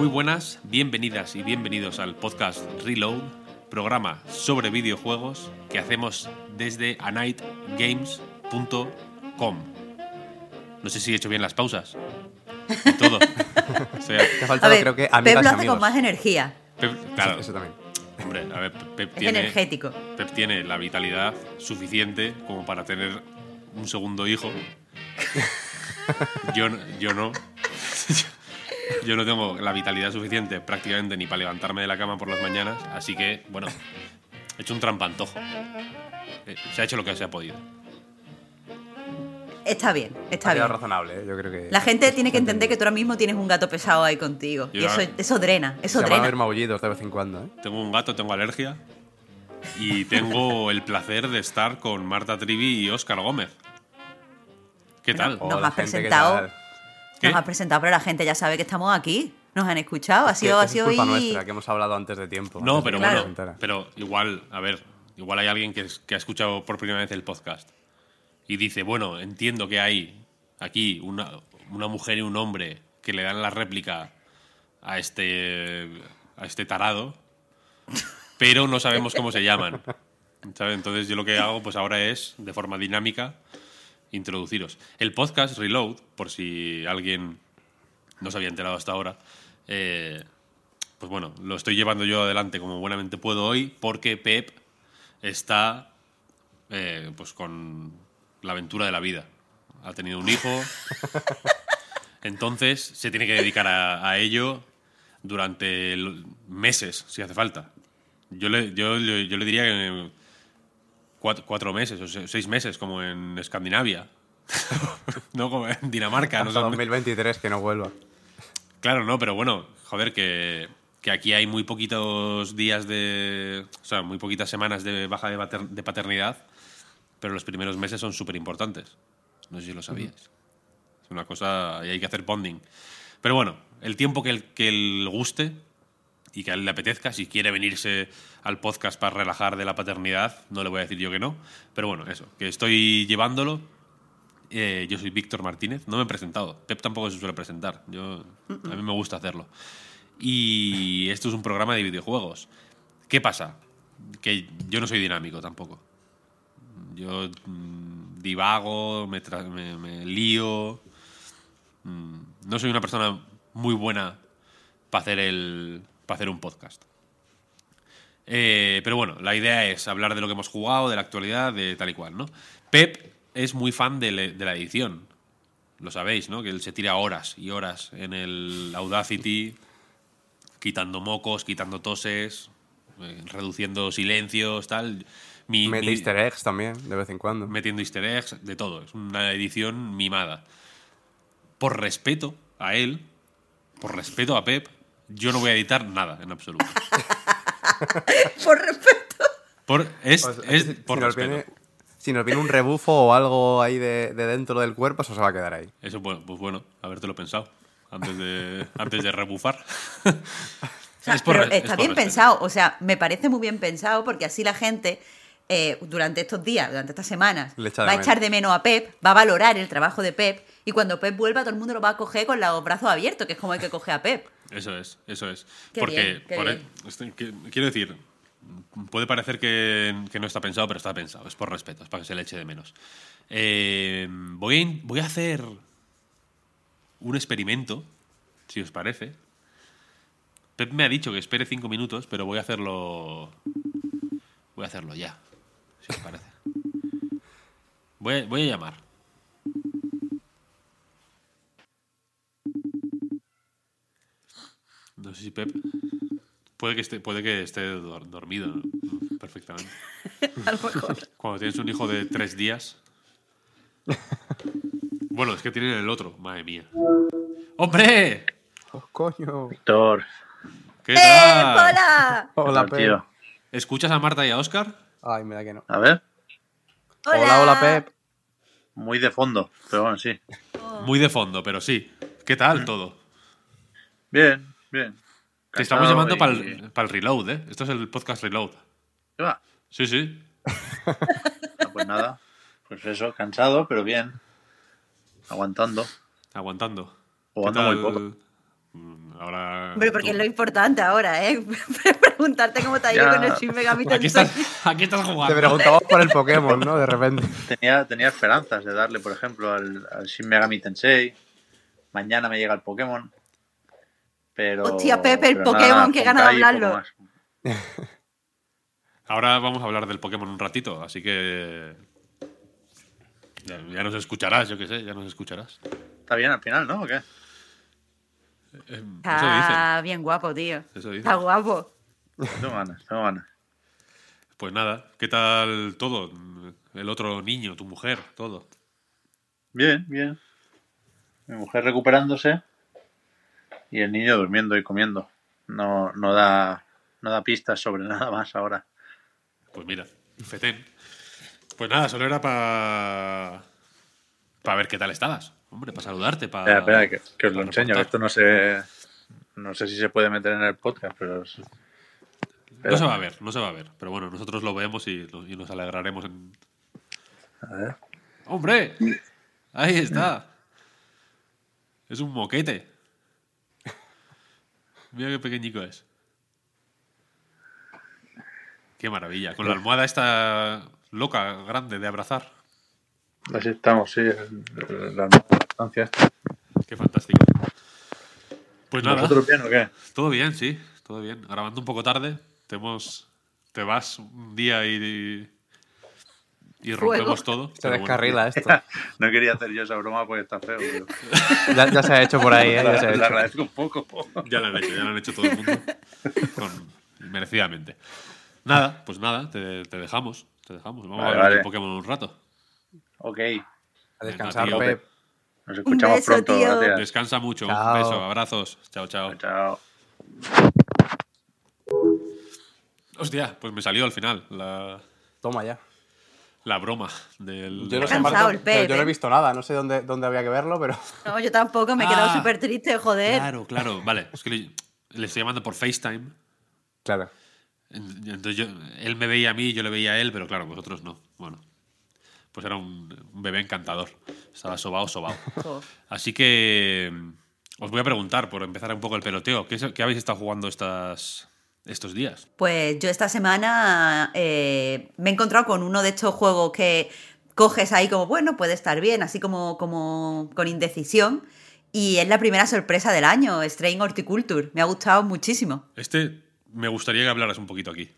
Muy buenas, bienvenidas y bienvenidos al podcast Reload, programa sobre videojuegos que hacemos desde anightgames.com. No sé si he hecho bien las pausas. Y todo. O sea, Te ha A faltado, ver, creo que Pep lo hace amigos. con más energía. Pep- claro, Eso, eso también. hombre, a ver, Pep Es tiene, energético. Pep tiene la vitalidad suficiente como para tener un segundo hijo. Yo, no- yo no. Yo no tengo la vitalidad suficiente prácticamente ni para levantarme de la cama por las mañanas, así que, bueno, he hecho un trampantojo. Eh, Se ha hecho lo que se ha podido. Está bien, está Ha bien. razonable, ¿eh? yo creo que... La gente tiene que entender que tú ahora mismo tienes un gato pesado ahí contigo. Yo Y eso, eso drena, eso Se van a drena. maullidos de vez en cuando, ¿eh? Tengo un gato, tengo alergia y tengo el placer de estar con Marta Trivi y Óscar Gómez. ¿Qué tal? Nos has gente, ¿qué presentado. Nos has presentado, pero la gente ya sabe que estamos aquí. Nos han escuchado. Ha sido, ha es sido culpa hoy- nuestra, que hemos hablado antes de tiempo. No, pero bueno, pero igual, a ver, igual hay alguien que, es- que ha escuchado por primera vez el podcast y dice, bueno, entiendo que hay aquí una, una mujer y un hombre que le dan la réplica a este, a este tarado, pero no sabemos cómo se llaman. ¿sabes? Entonces yo lo que hago pues ahora es, de forma dinámica, introduciros. El podcast Reload, por si alguien no se había enterado hasta ahora, eh, pues bueno, lo estoy llevando yo adelante como buenamente puedo hoy porque Pep está eh, pues con la aventura de la vida. Ha tenido un hijo, entonces se tiene que dedicar a, a ello durante meses, si hace falta. Yo le, yo, le- yo le diría que cuatro, cuatro meses o se- seis meses, como en Escandinavia. no como en Dinamarca. No Hasta sé- 2023 que no vuelva. Claro, no, pero bueno, joder, que, que aquí hay muy poquitos días de. O sea, muy poquitas semanas de baja de, pater- de paternidad, pero los primeros meses son súper importantes. No sé si lo sabías. Es una cosa. y hay que hacer bonding. Pero bueno, el tiempo que, el, que él guste y que a él le apetezca, si quiere venirse al podcast para relajar de la paternidad, no le voy a decir yo que no. Pero bueno, eso, que estoy llevándolo. Eh, yo soy Víctor Martínez, no me he presentado. Pep tampoco se suele presentar. Yo, a mí me gusta hacerlo. Y esto es un programa de videojuegos. ¿Qué pasa? Que yo no soy dinámico tampoco. Yo mm, divago, me, me- me lío. Mm, no soy una persona muy buena para hacer, para hacer un podcast. Eh, pero bueno, la idea es hablar de lo que hemos jugado, de la actualidad, de tal y cual, ¿no? Pep es muy fan de, le- de la edición. Lo sabéis, ¿no? Que él se tira horas y horas en el Audacity, quitando mocos, quitando toses, eh, reduciendo silencios, tal. Mi- Mete mi- easter eggs también, de vez en cuando. metiendo easter eggs, de todo. Es una edición mimada. Por respeto a él, por respeto a Pep, yo no voy a editar nada en absoluto. Por respeto. Por, es, O sea, es si, por si nos respeto. viene, si nos viene un rebufo o algo ahí de, de dentro del cuerpo, eso se va a quedar ahí. Eso, pues, pues bueno, habértelo pensado antes de, antes de rebufar. O sea, Es por pero res- es está por bien pensado. O sea, me parece muy bien pensado porque así la gente, eh, durante estos días, durante estas semanas, va a menos. echar de menos a Pep, va a valorar el trabajo de Pep y cuando Pep vuelva todo el mundo lo va a coger con los brazos abiertos, que es como hay que coger a Pep. Eso es, eso es. Qué Porque, bien, qué por bien. e- este, que- quiero decir, puede parecer que, que no está pensado, pero está pensado. Es por respeto, es para que se le eche de menos. Eh, voy, a, voy a hacer un experimento, si os parece. Pep me ha dicho que espere cinco minutos, pero voy a hacerlo. Voy a hacerlo ya, si os parece. Voy a, voy a llamar. No sé si Pep. Puede que esté, puede que esté dor- dormido ¿no? perfectamente. A lo mejor. Cuando tienes un hijo de tres días. Bueno, es que tienen el otro, madre mía. ¡Hombre! Oh, coño. Víctor, ¿Qué ¡Eh, tal? hola! Hola. Pep. ¿Escuchas a Marta y a Oscar? Ay, mira que no. A ver, ¡Hola! Hola, hola, Pep. muy de fondo, pero bueno, sí. Muy de fondo, pero sí. ¿Qué tal todo? Bien, bien. Te estamos llamando para y- el, reload, ¿eh? Esto es el podcast reload. ¿Qué va? Sí, sí. Ah, pues nada, pues eso, cansado, pero bien. Aguantando. Aguantando. Jugando ¿Qué muy poco. Mm, Ahora. Hombre, porque tú. es lo importante ahora, ¿eh? Preguntarte cómo te ha ido Ya. con el Shin Megami Aquí Tensei. estás, aquí estás Te jugando. preguntamos por el Pokémon, ¿no? De repente. Tenía, tenía esperanzas de darle, por ejemplo, al, al Shin Megami Tensei. Mañana me llega el Pokémon. Pero. Hostia, Pepe, el Pokémon, nada, qué ganas de hablarlo. Ahora vamos a hablar del Pokémon un ratito, así que. Ya, ya nos escucharás, yo qué sé, ya nos escucharás. Está bien al final, ¿no? ¿O qué? Eh. Está bien guapo, tío. Eso. Está guapo. Tengo ganas, tengo ganas. Pues nada, ¿qué tal todo? El otro niño, tu mujer, todo. Bien, bien. Mi mujer recuperándose y el niño durmiendo y comiendo. No, no da no da pistas sobre nada más ahora. Pues mira, fetén. Pues nada, solo era para. para ver qué tal estabas. Hombre, para saludarte, para. Espera, espera, que, que os lo enseño, esto no sé no sé si se puede meter en el podcast, pero es- No se va a ver, no se va a ver. Pero bueno, nosotros lo vemos y, y nos alegraremos en. a ver. ¡Hombre! Ahí está. Es un moquete. Mira qué pequeñico es. Qué maravilla. Con la almohada esta loca, grande de abrazar. Así estamos, sí, la esta. Qué fantástico. Pues nada. ¿Vosotros bien o qué? Todo bien, sí, todo bien. Grabando un poco tarde, te, hemos, te vas un día y, y rompemos todo. Se bueno. descarrila esto. No quería hacer yo esa broma porque está feo. pero Ya, ya se ha hecho por ahí, ¿eh? Ya se ha hecho. agradezco un poco. Ya lo han hecho, ya lo han hecho todo el mundo. Con- merecidamente. Nada, pues nada, te, te dejamos. Te dejamos. Vamos Vale, a hablar vale. Pokémon un rato. Ok, A descansar, tío. Pep. nos escuchamos beso, pronto. tío. Gracias. Descansa mucho. Un Chao. beso, abrazos. Chao, chao. Chao. Hostia, pues me salió al final la, Toma ya. La broma del. Yo no sé, el pero yo no he visto nada. No sé dónde, dónde había que verlo, pero... No, yo tampoco, me he quedado Ah. súper triste, joder. Claro, claro. Vale, es que le, le estoy llamando por FaceTime. Claro. En- Entonces yo, él me veía a mí, yo le veía a él, pero claro, vosotros no. Bueno, pues era un, un bebé encantador. Estaba sobao, sobao. Así que mm, os voy a preguntar, por empezar un poco el peloteo, ¿qué, es- qué habéis estado jugando estas, estos días? Pues yo esta semana eh, me he encontrado con uno de estos juegos que coges ahí como, bueno, puede estar bien, así como, como con indecisión. Y es la primera sorpresa del año, Strain Horticulture. Me ha gustado muchísimo. Este me gustaría que hablaras un poquito aquí,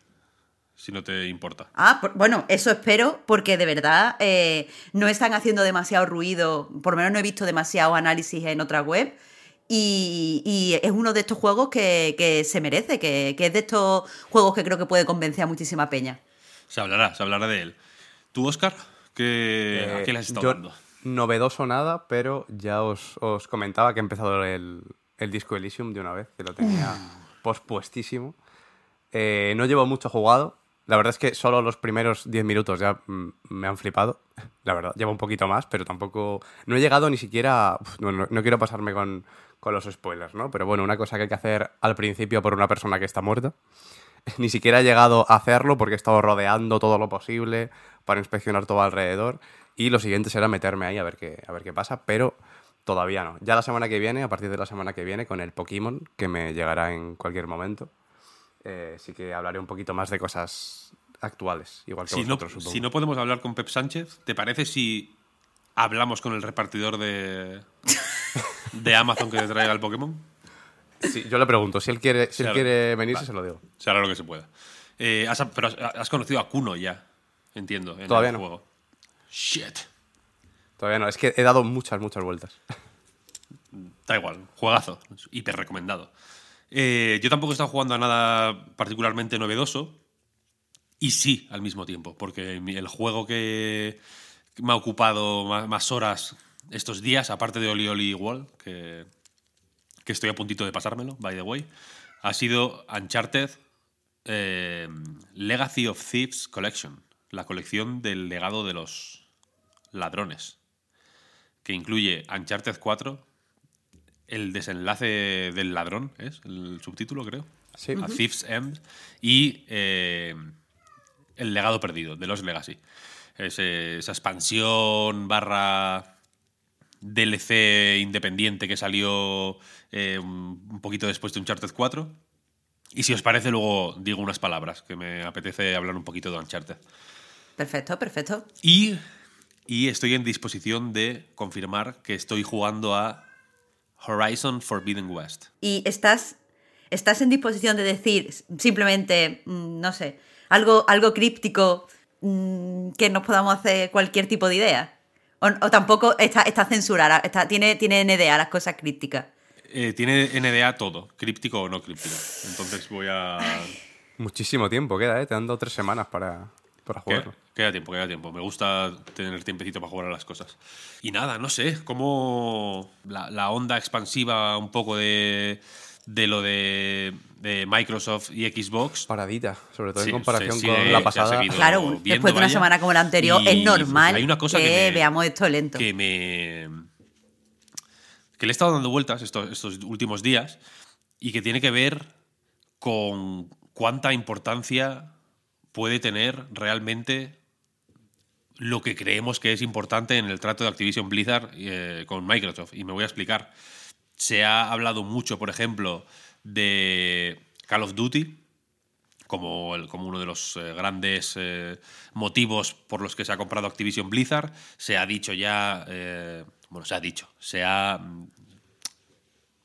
si no te importa. Ah, por- bueno, eso espero, porque de verdad eh, no están haciendo demasiado ruido, por lo menos no he visto demasiado análisis en otra web. Y, y es uno de estos juegos que, que se merece, que, que es de estos juegos que creo que puede convencer a muchísima peña. Se hablará, se hablará de él. ¿Tú, Oscar? ¿Qué, ¿A Eh, qué le has estado yo- dando? Novedoso nada, pero ya os, os comentaba que he empezado el, el disco Elysium de una vez, que lo tenía pospuestísimo. Eh, no llevo mucho jugado. La verdad es que solo los primeros 10 minutos ya mm, me han flipado. La verdad, llevo un poquito más, pero tampoco. No he llegado ni siquiera. uf, no, no- no quiero pasarme con, con los spoilers, ¿no? Pero bueno, una cosa que hay que hacer al principio por una persona que está muerta. Ni siquiera he llegado a hacerlo porque he estado rodeando todo lo posible para inspeccionar todo alrededor. Y lo siguiente será meterme ahí a ver qué, a ver qué pasa, pero todavía no. Ya la semana que viene, a partir de la semana que viene, con el Pokémon, que me llegará en cualquier momento, eh, sí que hablaré un poquito más de cosas actuales, igual que Si no, supongo. si no podemos hablar con Pep Sánchez, ¿te parece si hablamos con el repartidor de, de Amazon que te traiga el Pokémon? Sí, yo le pregunto, si él quiere, si él quiere venirse, se lo digo. Se hará lo que se pueda. Eh, has, pero has, has conocido a Kuno ya, entiendo, en Todavía el no. juego. Shit. Todavía no, es que he dado muchas, muchas vueltas. Da igual, juegazo, hiper recomendado. Eh, yo tampoco he estado jugando a nada particularmente novedoso. Y sí, al mismo tiempo, porque mi- el juego que me ha ocupado ma- más, horas estos días, aparte de Oli Oli Wall, que, que estoy a puntito de pasármelo, by the way, ha sido Uncharted eh, Legacy of Thieves Collection, la colección del legado de los ladrones, que incluye Uncharted 4, el desenlace del ladrón, es el subtítulo, creo. Sí. A Thief's End. Y eh, El legado perdido, de los Legacy. Es, esa expansión barra DLC independiente que salió eh, un poquito después de Uncharted 4. Y si os parece, luego digo unas palabras, que me apetece hablar un poquito de Uncharted. Perfecto, perfecto. Y, y estoy en disposición de confirmar que estoy jugando a Horizon Forbidden West. Y estás, estás en disposición de decir simplemente, mm, no sé, algo, algo críptico mm, que nos podamos hacer cualquier tipo de idea. O, o tampoco está, está censurada, está, tiene, tiene NDA las cosas crípticas. Eh, tiene NDA todo, críptico o no críptico. Entonces voy a... Muchísimo tiempo queda, ¿eh? Te han dado tres semanas para, para jugarlo. queda tiempo, queda tiempo. Me gusta tener tiempecito para jugar a las cosas. Y nada, no sé, cómo la, la onda expansiva un poco de, de lo de, de Microsoft y Xbox. Paradita, sobre todo Sí, en comparación con la pasada. Claro, viendo, después de una vaya. semana como la anterior, Y es normal hay una cosa que, que me- veamos esto lento. que me. que le he estado dando vueltas estos, estos últimos días y que tiene que ver con cuánta importancia puede tener realmente lo que creemos que es importante en el trato de Activision Blizzard eh, con Microsoft. Y me voy a explicar. Se ha hablado mucho, por ejemplo, de Call of Duty, como, como uno de los eh, grandes eh, motivos por los que se ha comprado Activision Blizzard. Se ha dicho ya, eh, bueno, se ha dicho, se ha mm,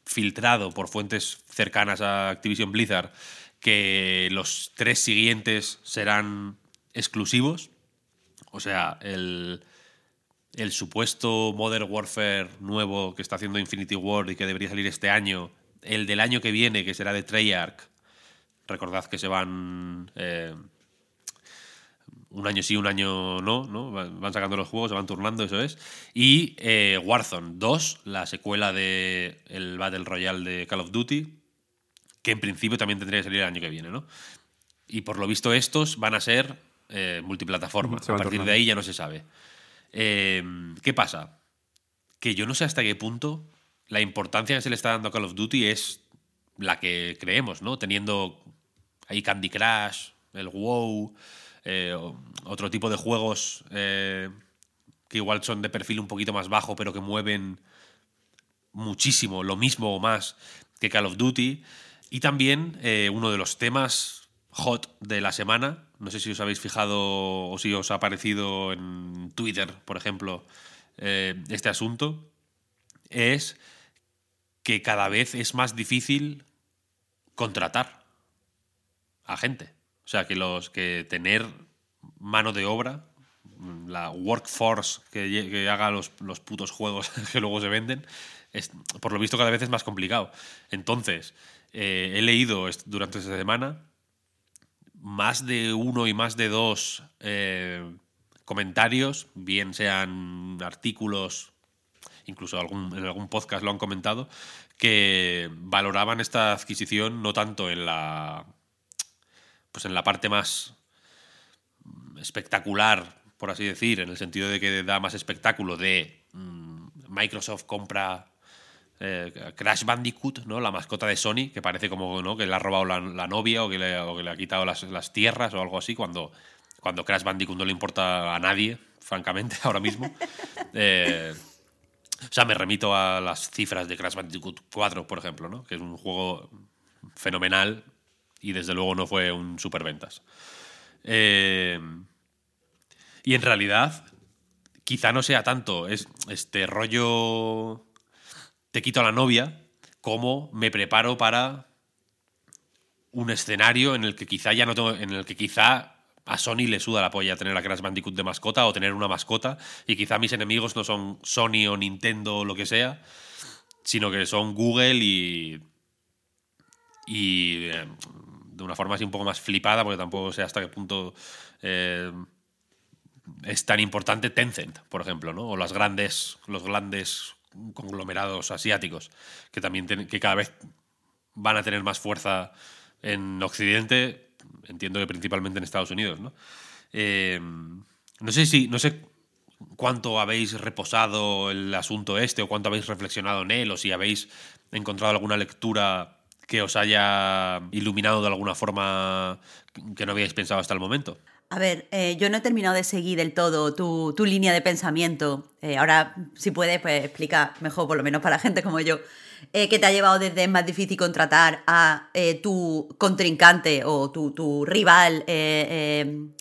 filtrado por fuentes cercanas a Activision Blizzard que los tres siguientes serán exclusivos. O sea, el, el supuesto Modern Warfare nuevo que está haciendo Infinity Ward y que debería salir este año, el del año que viene, que será de Treyarch, recordad que se van eh, un año sí, un año no, ¿no? Van sacando los juegos, se van turnando, eso es. Y eh, Warzone 2, la secuela de el Battle Royale de Call of Duty, que en principio también tendría que salir el año que viene, ¿no? Y por lo visto estos van a ser eh, multiplataforma. Se A partir de ahí ya no se sabe. Eh, ¿Qué pasa? Que yo no sé hasta qué punto la importancia que se le está dando a Call of Duty es la que creemos, ¿no? Teniendo ahí Candy Crush, el WoW, eh, otro tipo de juegos eh, que igual son de perfil un poquito más bajo, pero que mueven muchísimo, lo mismo o más que Call of Duty. Y también eh, uno de los temas hot de la semana, no sé si os habéis fijado o si os ha aparecido en Twitter, por ejemplo, eh, este asunto, es que cada vez es más difícil contratar a gente. O sea, que los que tener mano de obra, la workforce que, haga los, los putos juegos que luego se venden, por lo visto cada vez es más complicado. Entonces, eh, he leído durante esta semana más de uno y más de dos eh, comentarios, bien sean artículos, incluso algún, en algún podcast lo han comentado, que valoraban esta adquisición no tanto en la pues en la parte más espectacular, por así decir, en el sentido de que da más espectáculo de mm, Microsoft compra eh, Crash Bandicoot, ¿no? La mascota de Sony, que parece como que le ha robado la, novia o que, le, ha quitado las, las tierras o algo así, cuando, cuando Crash Bandicoot no le importa a nadie, francamente, ahora mismo. Eh, o sea, me remito a las cifras de Crash Bandicoot 4, por ejemplo, ¿no? que es un juego fenomenal y desde luego no fue un superventas. Eh, y en realidad, quizá no sea tanto es, este rollo te quito a la novia como me preparo para un escenario en el que quizá ya no tengo, en el que quizá a Sony le suda la polla tener a Crash Bandicoot de mascota o tener una mascota y quizá mis enemigos no son Sony o Nintendo o lo que sea, sino que son Google y y eh, de una forma así un poco más flipada, porque tampoco sé hasta qué punto eh, es tan importante Tencent, por ejemplo, ¿no? o las grandes, los grandes conglomerados asiáticos, que también que cada vez van a tener más fuerza en Occidente, entiendo que principalmente en Estados Unidos. ¿no? Eh, no sé si, no sé cuánto habéis reposado el asunto este o cuánto habéis reflexionado en él o si habéis encontrado alguna lectura que os haya iluminado de alguna forma que no habíais pensado hasta el momento. A ver, eh, yo no he terminado de seguir del todo tu, línea de pensamiento. Eh, ahora, si puedes, pues explica mejor, por lo menos para gente como yo, eh, que te ha llevado desde es más difícil contratar a tu contrincante o tu, tu rival en,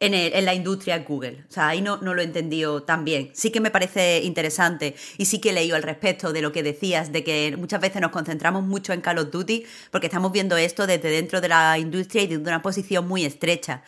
la industria Google. O sea, ahí no, no lo he entendido tan bien. Sí que me parece interesante y sí que he leído al respecto de lo que decías, de que muchas veces nos concentramos mucho en Call of Duty porque estamos viendo esto desde dentro de la industria y desde una posición muy estrecha.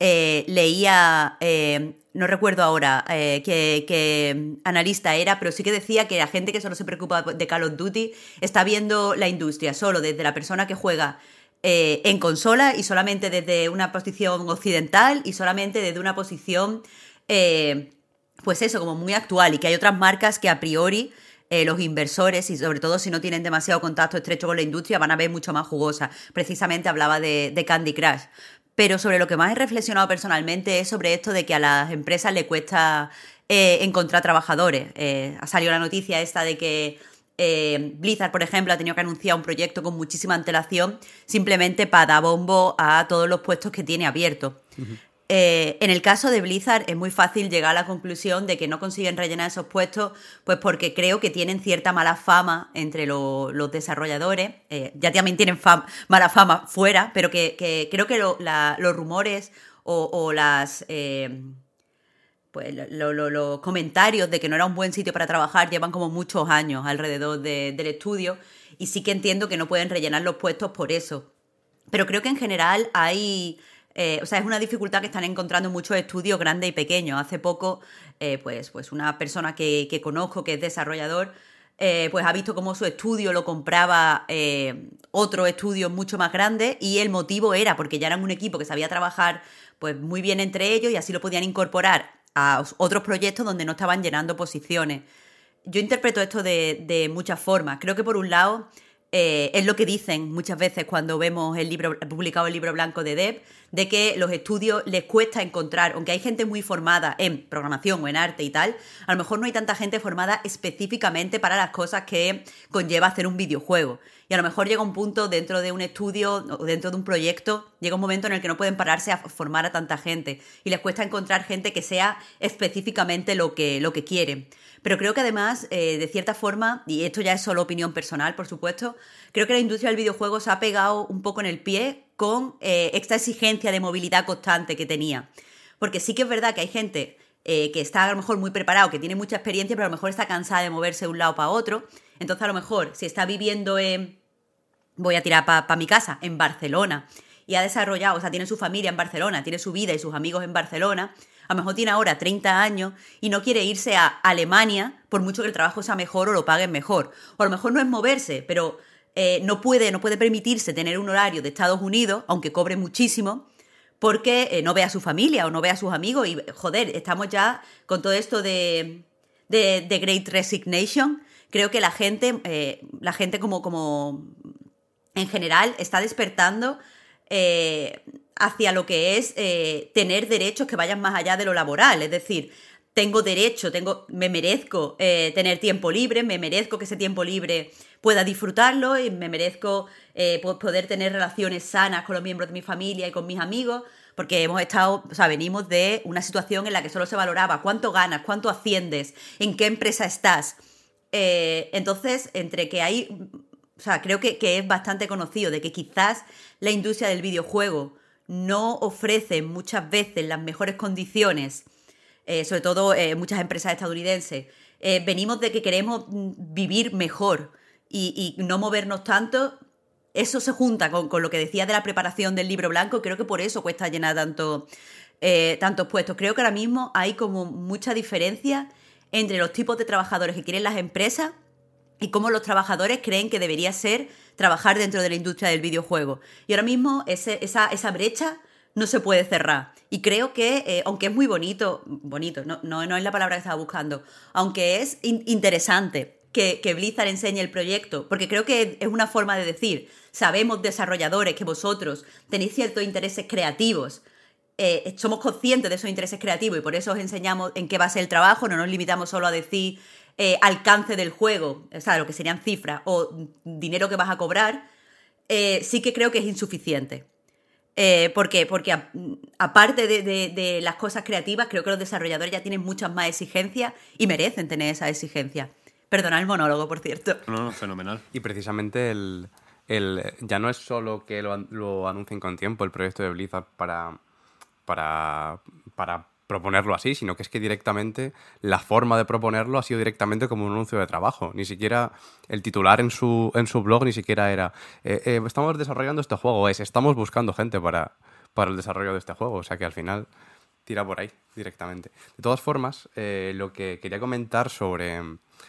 Eh, leía, eh, no recuerdo ahora eh, qué, analista era, pero sí que decía que la gente que solo se preocupa de Call of Duty está viendo la industria solo desde la persona que juega en consola y solamente desde una posición occidental y solamente desde una posición, pues eso, como muy actual y que hay otras marcas que a priori los inversores y sobre todo si no tienen demasiado contacto estrecho con la industria van a ver mucho más jugosa. Precisamente hablaba de, Candy Crush. Pero sobre lo que más he reflexionado personalmente es sobre esto de que a las empresas le cuesta encontrar trabajadores. ha salido la noticia esta de que eh, Blizzard, por ejemplo, ha tenido que anunciar un proyecto con muchísima antelación simplemente para dar bombo a todos los puestos que tiene abiertos. Eh, en el caso de Blizzard es muy fácil llegar a la conclusión de que no consiguen rellenar esos puestos, pues porque creo que tienen cierta mala fama entre los desarrolladores. Eh, ya también tienen mala fama fuera, pero que, creo que los rumores o, las pues los comentarios de que no era un buen sitio para trabajar llevan como muchos años alrededor del estudio y sí que entiendo que no pueden rellenar los puestos por eso. Pero creo que en general hay, eh, o sea, es una dificultad que están encontrando muchos estudios grandes y pequeños. Hace poco, eh, pues, pues una persona que, conozco que es desarrollador, eh, pues ha visto cómo su estudio lo compraba otro estudio mucho más grande y el motivo era porque ya eran un equipo que sabía trabajar pues muy bien entre ellos y así lo podían incorporar a otros proyectos donde no estaban llenando posiciones. Yo interpreto esto de, muchas formas. Creo que por un lado eh, es lo que dicen muchas veces cuando vemos el libro publicado el libro blanco de Deb, de que los estudios les cuesta encontrar, aunque hay gente muy formada en programación o en arte y tal, a lo mejor no hay tanta gente formada específicamente para las cosas que conlleva hacer un videojuego. Y a lo mejor llega un punto dentro de un estudio o dentro de un proyecto, llega un momento en el que no pueden pararse a formar a tanta gente y les cuesta encontrar gente que sea específicamente lo que, lo que quieren. Pero creo que además, eh, de cierta forma, y esto ya es solo opinión personal, por supuesto, creo que la industria del videojuego se ha pegado un poco en el pie con eh, esta exigencia de movilidad constante que tenía. Porque sí que es verdad que hay gente eh, que está a lo mejor muy preparado, que tiene mucha experiencia, pero a lo mejor está cansada de moverse de un lado para otro. Entonces, a lo mejor, si está viviendo en. Voy a tirar para mi casa, en Barcelona, y ha desarrollado, o sea, tiene su familia en Barcelona, tiene su vida y sus amigos en Barcelona, a lo mejor tiene ahora 30 años y no quiere irse a Alemania por mucho que el trabajo sea mejor o lo paguen mejor. O a lo mejor no es moverse, pero eh, no, puede, no puede permitirse tener un horario de Estados Unidos, aunque cobre muchísimo, porque eh, no ve a su familia o no ve a sus amigos. Y joder, estamos ya con todo esto de, de, Great Resignation. Creo que la gente, eh, la gente como, como en general, está despertando hacia lo que es tener derechos que vayan más allá de lo laboral. Es decir, tengo derecho, tengo, me merezco tener tiempo libre, me merezco que ese tiempo libre pueda disfrutarlo y me merezco eh, poder tener relaciones sanas con los miembros de mi familia y con mis amigos, porque hemos estado, o sea, venimos de una situación en la que solo se valoraba cuánto ganas, cuánto asciendes, en qué empresa estás. Eh, entonces, entre que hay, o sea, creo que, es bastante conocido de que quizás la industria del videojuego no ofrece muchas veces las mejores condiciones, eh, sobre todo muchas empresas estadounidenses, venimos de que queremos mm, vivir mejor y, no movernos tanto, eso se junta con, lo que decía de la preparación del libro blanco, creo que por eso cuesta llenar tanto, eh, tantos puestos. Creo que ahora mismo hay como mucha diferencia entre los tipos de trabajadores que quieren las empresas y cómo los trabajadores creen que debería ser trabajar dentro de la industria del videojuego. Y ahora mismo ese, esa, esa brecha no se puede cerrar. Y creo que, eh, aunque es muy bonito, bonito, no, no, no, es la palabra que estaba buscando, aunque es interesante que, Blizzard enseñe el proyecto, porque creo que es una forma de decir, sabemos desarrolladores que vosotros tenéis ciertos intereses creativos, eh, somos conscientes de esos intereses creativos y por eso os enseñamos en qué va a ser el trabajo, no nos limitamos solo a decir eh, alcance del juego, o sea, lo que serían cifras o dinero que vas a cobrar, eh, sí que creo que es insuficiente. Eh, ¿Por qué? Porque aparte de, las cosas creativas, creo que los desarrolladores ya tienen muchas más exigencias y merecen tener esa exigencia. Perdona el monólogo, por cierto. No, no, fenomenal. Y precisamente el, el, ya no es solo que lo, lo anuncien con tiempo el proyecto de Blizzard para, para, para proponerlo así, sino que es que directamente la forma de proponerlo ha sido directamente como un anuncio de trabajo. Ni siquiera el titular en su, en su blog ni siquiera era eh, eh, estamos desarrollando este juego, es estamos buscando gente para, para el desarrollo de este juego. O sea que al final tira por ahí directamente. De todas formas, eh, lo que quería comentar sobre,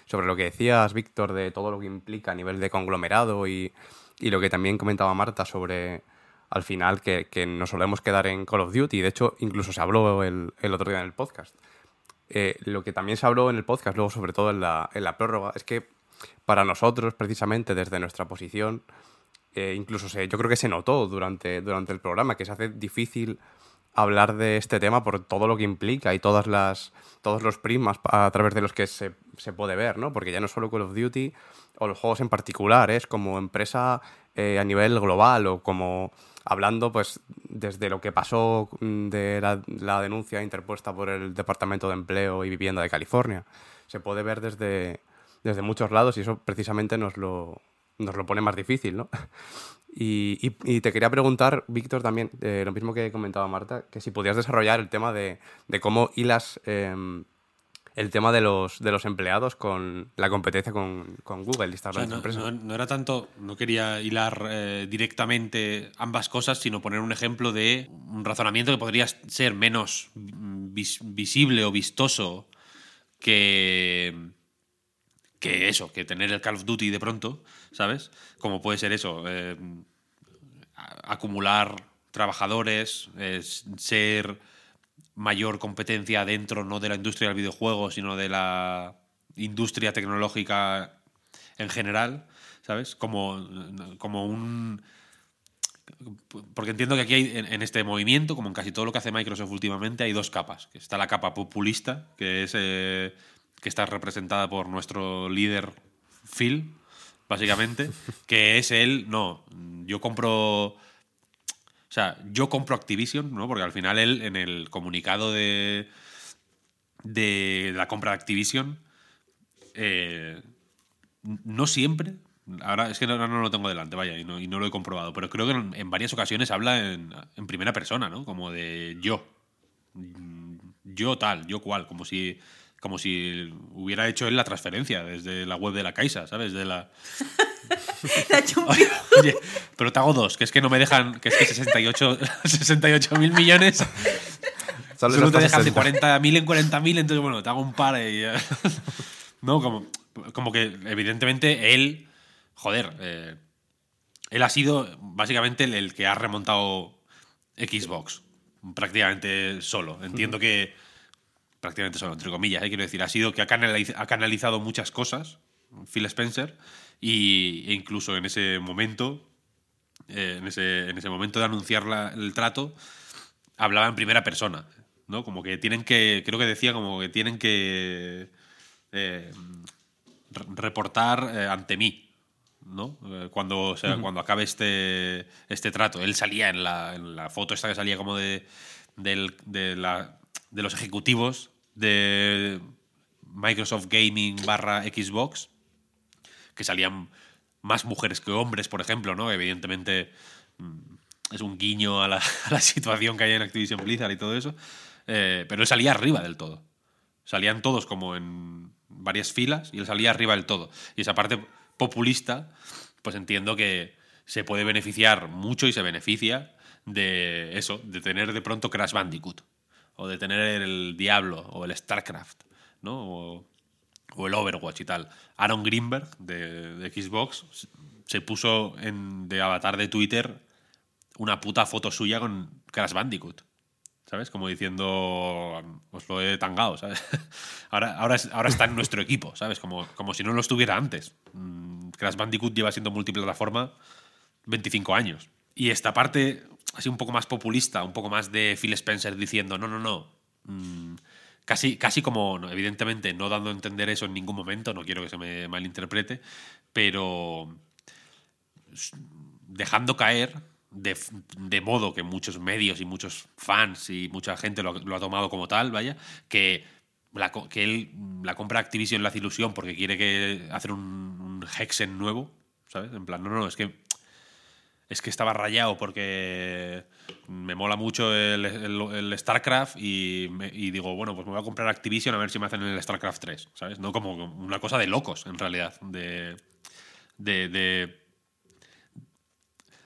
sobre lo que decías, Víctor, de todo lo que implica a nivel de conglomerado y, y lo que también comentaba Marta sobre al final que, que, nos solemos quedar en Call of Duty. De hecho, incluso se habló el, el otro día en el podcast. Eh, lo que también se habló en el podcast, luego sobre todo en la, en la prórroga, es que para nosotros, precisamente desde nuestra posición, eh, incluso se, yo creo que se notó durante, durante el programa, que se hace difícil hablar de este tema por todo lo que implica y todas las, todos los prismas a través de los que se, se puede ver, ¿no? Porque ya no solo Call of Duty o los juegos en particular, es como empresa eh, a nivel global o como hablando pues desde lo que pasó mm, de la, denuncia interpuesta por el Departamento de Empleo y Vivienda de California. Se puede ver desde, desde muchos lados y eso precisamente nos lo, nos lo pone más difícil, ¿no? Y, y, te quería preguntar, Víctor, también, eh, lo mismo que comentaba Marta, que si podías desarrollar el tema de, de cómo hilas em, el tema de los, de los empleados con la competencia con, con Google no, era tanto, no quería hilar eh, directamente ambas cosas, sino poner un ejemplo de un razonamiento que podría ser menos visible o vistoso que, que eso, que tener el Call of Duty de pronto, ¿sabes? Como puede ser eso, eh, acumular trabajadores, ser mayor competencia dentro no de la industria del videojuego, sino de la industria tecnológica en general, ¿sabes? Como, como un... Porque entiendo que aquí hay, en, este movimiento, como en casi todo lo que hace Microsoft últimamente, hay dos capas. Está la capa populista, que es eh, que está representada por nuestro líder Phil, básicamente, que es él, no, yo compro o sea, yo compro Activision, ¿no? Porque al final él, en el comunicado de, de la compra de Activision, eh, no siempre, ahora es que no, no, lo tengo delante, vaya, y no, lo he comprobado, pero creo que en, varias ocasiones habla en, primera persona, ¿no? Como de yo. Yo tal, yo cual, como si como si hubiera hecho él la transferencia desde la web de la Caixa, ¿sabes? De la oye, pero te hago dos, que es que no me dejan, que es que 68 mil millones. Solo, te dejas de 40.000 en 40.000, entonces bueno, te hago un par y No, como, como que evidentemente él, joder, eh, él ha sido básicamente el, que ha remontado Xbox, prácticamente solo. Entiendo que, prácticamente solo, entre comillas, ¿eh? quiero decir, ha sido que ha canalizado muchas cosas, Phil Spencer, y, e incluso en ese momento, eh, en, ese, en, ese, momento de anunciar el trato, hablaba en primera persona, ¿no? Como que tienen que, creo que decía como que tienen que eh, reportar eh, ante mí, ¿no? Cuando, sea, cuando acabe este, este trato. Él salía en la, en la foto esta que salía como de, de, la, de los ejecutivos de Microsoft Gaming barra Xbox que salían más mujeres que hombres, por ejemplo, ¿no? Evidentemente mm, es un guiño a la, situación que hay en Activision Blizzard y todo eso, eh, pero él salía arriba del todo. Salían todos como en varias filas y él salía arriba del todo. Y esa parte populista, pues entiendo que se puede beneficiar mucho y se beneficia de eso, de tener de pronto Crash Bandicoot, o de tener el Diablo, o el StarCraft, ¿no? o el Overwatch y tal. Aaron Greenberg de, Xbox se puso en, de avatar de Twitter una puta foto suya con Crash Bandicoot. ¿Sabes? Como diciendo, os lo he tangado, ¿sabes? Ahora, ahora, ahora está en nuestro equipo, ¿sabes? Como, como si no lo estuviera antes. Mm, Crash Bandicoot lleva siendo multiplataforma 25 años. Y esta parte, así un poco más populista, un poco más de Phil Spencer diciendo, no, no, no. mm, casi, casi como, evidentemente, no dando a entender eso en ningún momento, no quiero que se me malinterprete, pero dejando caer de, de modo que muchos medios y muchos fans y mucha gente lo, ha- tomado como tal, vaya, que, que él mm, la compra Activision la hace ilusión porque quiere hacer un Hexen nuevo, ¿sabes? En plan, no, no, es que es que estaba rayado porque me mola mucho el, StarCraft y, digo, bueno, pues me voy a comprar Activision a ver si me hacen el StarCraft 3, ¿sabes? No como una cosa de locos, en realidad. De. de, de-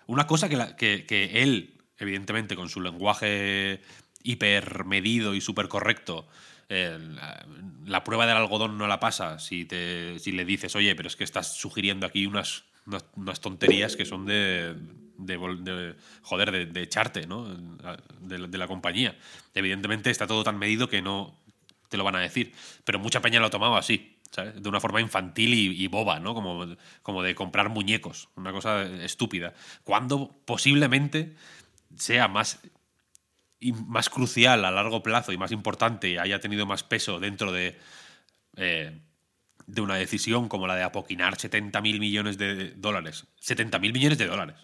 una cosa que, que, él, evidentemente, con su lenguaje hipermedido y súper correcto, la, la prueba del algodón no la pasa si, te, si le dices, oye, pero es que estás sugiriendo aquí unas, unas, unas tonterías que son de, de, joder, de, de echarte, ¿no? De, la- compañía. Evidentemente está todo tan medido que no te lo van a decir, pero mucha peña lo ha tomado así, ¿sabes? De una forma infantil y, y boba, ¿no? Como, como de comprar muñecos, una cosa estúpida. Cuando posiblemente sea más y más crucial a largo plazo y más importante y haya tenido más peso dentro de, eh, de una decisión como la de apoquinar 70 mil millones de dólares. 70 mil millones de dólares.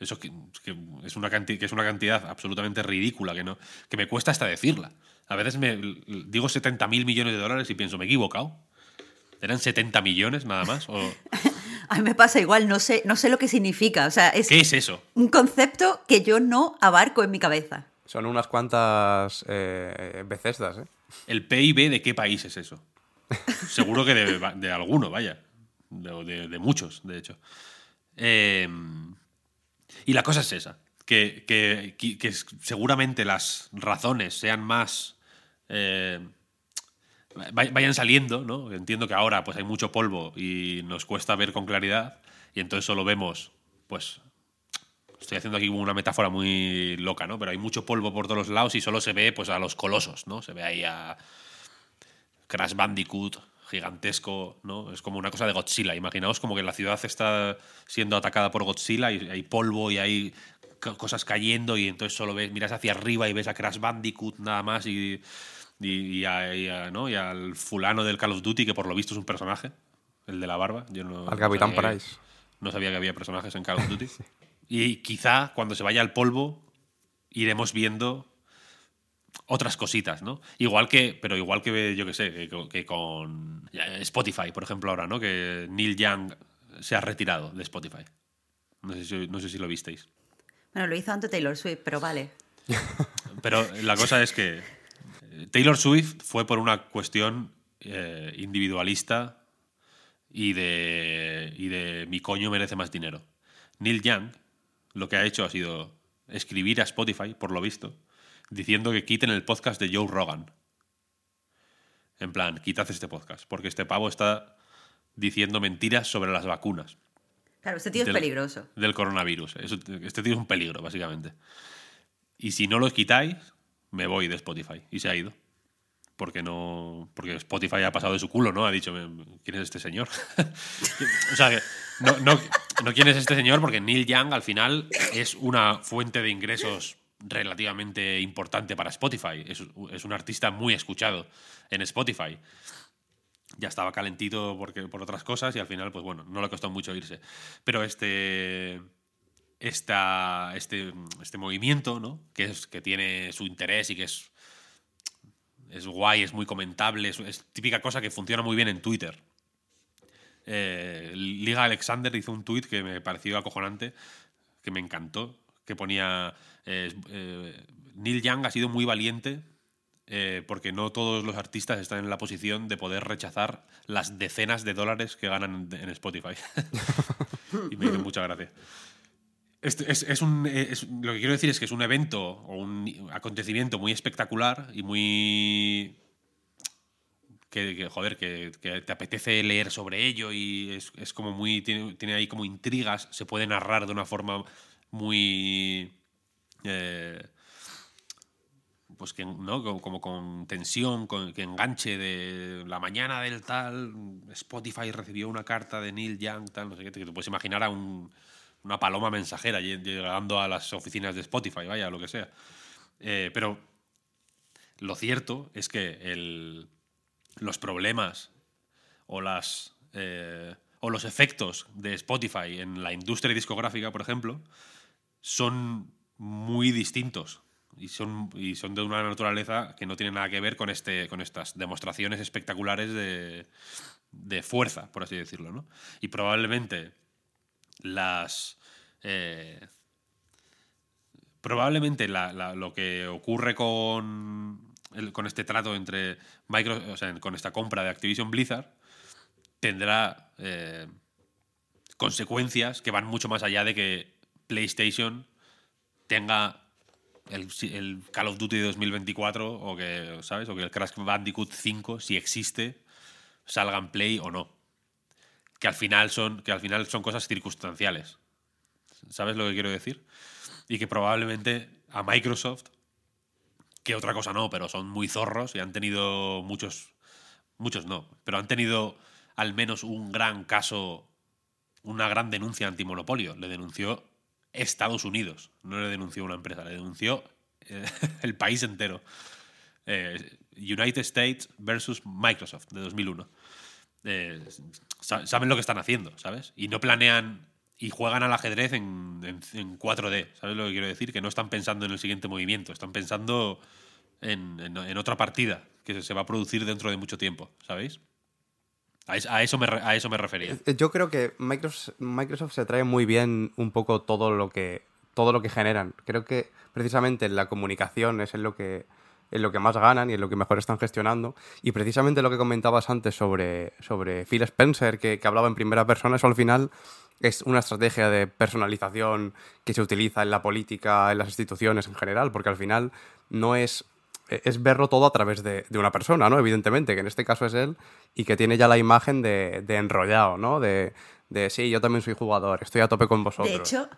Eso que, que es una canti- que es una cantidad absolutamente ridícula que, no, que me cuesta hasta decirla. A veces me digo 70 mil millones de dólares y pienso, me he equivocado. ¿Eran 70 millones nada más? ¿O A mí me pasa igual, no sé, no sé lo que significa. O sea, es ¿Qué es eso? un concepto que yo no abarco en mi cabeza. Son unas cuantas eh, Bethesdas, ¿eh? ¿El PIB de qué país es eso? Seguro que de, alguno, vaya. De, de- muchos, de hecho. Eh, y la cosa es esa. Que, que- que- seguramente las razones sean más. eh, vay- vayan saliendo, ¿no? Entiendo que ahora pues hay mucho polvo y nos cuesta ver con claridad. Y entonces solo vemos, pues. Estoy haciendo aquí una metáfora muy loca, ¿no? Pero hay mucho polvo por todos los lados y solo se ve pues a los colosos, ¿no? Se ve ahí a Crash Bandicoot gigantesco, ¿no? Es como una cosa de Godzilla. Imaginaos como que la ciudad está siendo atacada por Godzilla y hay polvo y hay co- cosas cayendo y entonces solo ves, miras hacia arriba y ves a Crash Bandicoot nada más y, y, y a- y a- ¿no? y al fulano del Call of Duty que por lo visto es un personaje, el de la barba. Yo no, Al Capitán Price. no sabía que había personajes en Call of Duty. Y quizá cuando se vaya al polvo iremos viendo otras cositas, ¿no? Igual que, pero igual que yo que sé, que, co- que con Spotify, por ejemplo, ahora, ¿no? Que Neil Young se ha retirado de Spotify. No sé si, no sé si lo visteis. Bueno, lo hizo antes Taylor Swift, pero vale. Pero la cosa es que eh, Taylor Swift fue por una cuestión eh, individualista y de, y de mi coño merece más dinero. Neil Young lo que ha hecho ha sido escribir a Spotify, por lo visto, diciendo que quiten el podcast de Joe Rogan. En plan, quitad este podcast, porque este pavo está diciendo mentiras sobre las vacunas Claro, este tío es peligroso. Del coronavirus. Este tío es un peligro, básicamente. Y si no lo quitáis, me voy de Spotify. Y se ha ido. Porque no. Porque Spotify ha pasado de su culo, ¿no? Ha dicho, ¿quién es este señor? o sea, que no, no, no quién es este señor, porque Neil Young al final es una fuente de ingresos relativamente importante para Spotify. Es, es un artista muy escuchado en Spotify ya estaba calentito porque, por otras cosas y al final, pues bueno, no le costó mucho irse. Pero este, esta, este, este movimiento, ¿no? Que, es, que tiene su interés y que es, es guay, es muy comentable, es, típica cosa que funciona muy bien en Twitter. Eh, Liga Alexander hizo un tuit que me pareció acojonante, que me encantó, que ponía eh, eh, Neil Young ha sido muy valiente eh, porque no todos los artistas están en la posición de poder rechazar las decenas de dólares que ganan en, Spotify. y me hizo mucha gracia. Es, es un, lo que quiero decir es que es un evento o un acontecimiento muy espectacular y muy que, joder, que, te apetece leer sobre ello y es como muy. Tiene, tiene ahí como intrigas, se puede narrar de una forma muy. Eh, pues que, ¿no? Como, con tensión, con, que enganche de la mañana del tal, Spotify recibió una carta de Neil Young, tal, no sé qué, que te puedes imaginar a un- una paloma mensajera lle- llegando a las oficinas de Spotify, vaya, lo que sea. Eh, pero lo cierto es que el- los problemas o, las, eh, o los efectos de Spotify en la industria discográfica, por ejemplo, son muy distintos y son, y son de una naturaleza que no tiene nada que ver con, este, con estas demostraciones espectaculares de, de fuerza, por así decirlo. ¿no? Y probablemente las... eh, probablemente lo que ocurre con, con este trato entre Microsoft, o sea, con esta compra de Activision Blizzard, tendrá eh, consecuencias que van mucho más allá de que PlayStation tenga el, Call of Duty de 2024 o que, ¿sabes? O que el Crash Bandicoot 5, si existe, salga en Play o no. Que al final son, que al final son cosas circunstanciales. ¿Sabes lo que quiero decir? Y que probablemente a Microsoft, que otra cosa no, pero son muy zorros y han tenido muchos, muchos no, pero han tenido al menos un gran caso, una gran denuncia antimonopolio. Le denunció Estados Unidos, no le denunció una empresa, le denunció eh, el país entero. Eh, United States versus Microsoft de 2001. Eh, sa- saben lo que están haciendo, ¿sabes? Y no planean y juegan al ajedrez en, en- en 4D, ¿sabes lo que quiero decir? Que no están pensando en el siguiente movimiento, están pensando en, en- en otra partida que se va a producir dentro de mucho tiempo, ¿sabéis? A, es- a eso, me, a eso me refería. Eh, Yo creo que Microsoft, Microsoft se trae muy bien un poco todo lo que todo lo que generan. Creo que precisamente la comunicación es en lo que en lo que más ganan y en lo que mejor están gestionando. Y precisamente lo que comentabas antes sobre, sobre Phil Spencer, que, que hablaba en primera persona, eso al final es una estrategia de personalización que se utiliza en la política, en las instituciones en general, porque al final no es es verlo todo a través de, de una persona, ¿no? Evidentemente, que en este caso es él y que tiene ya la imagen de, de enrollado, ¿no? De, de sí, yo también soy jugador, estoy a tope con vosotros. De hecho,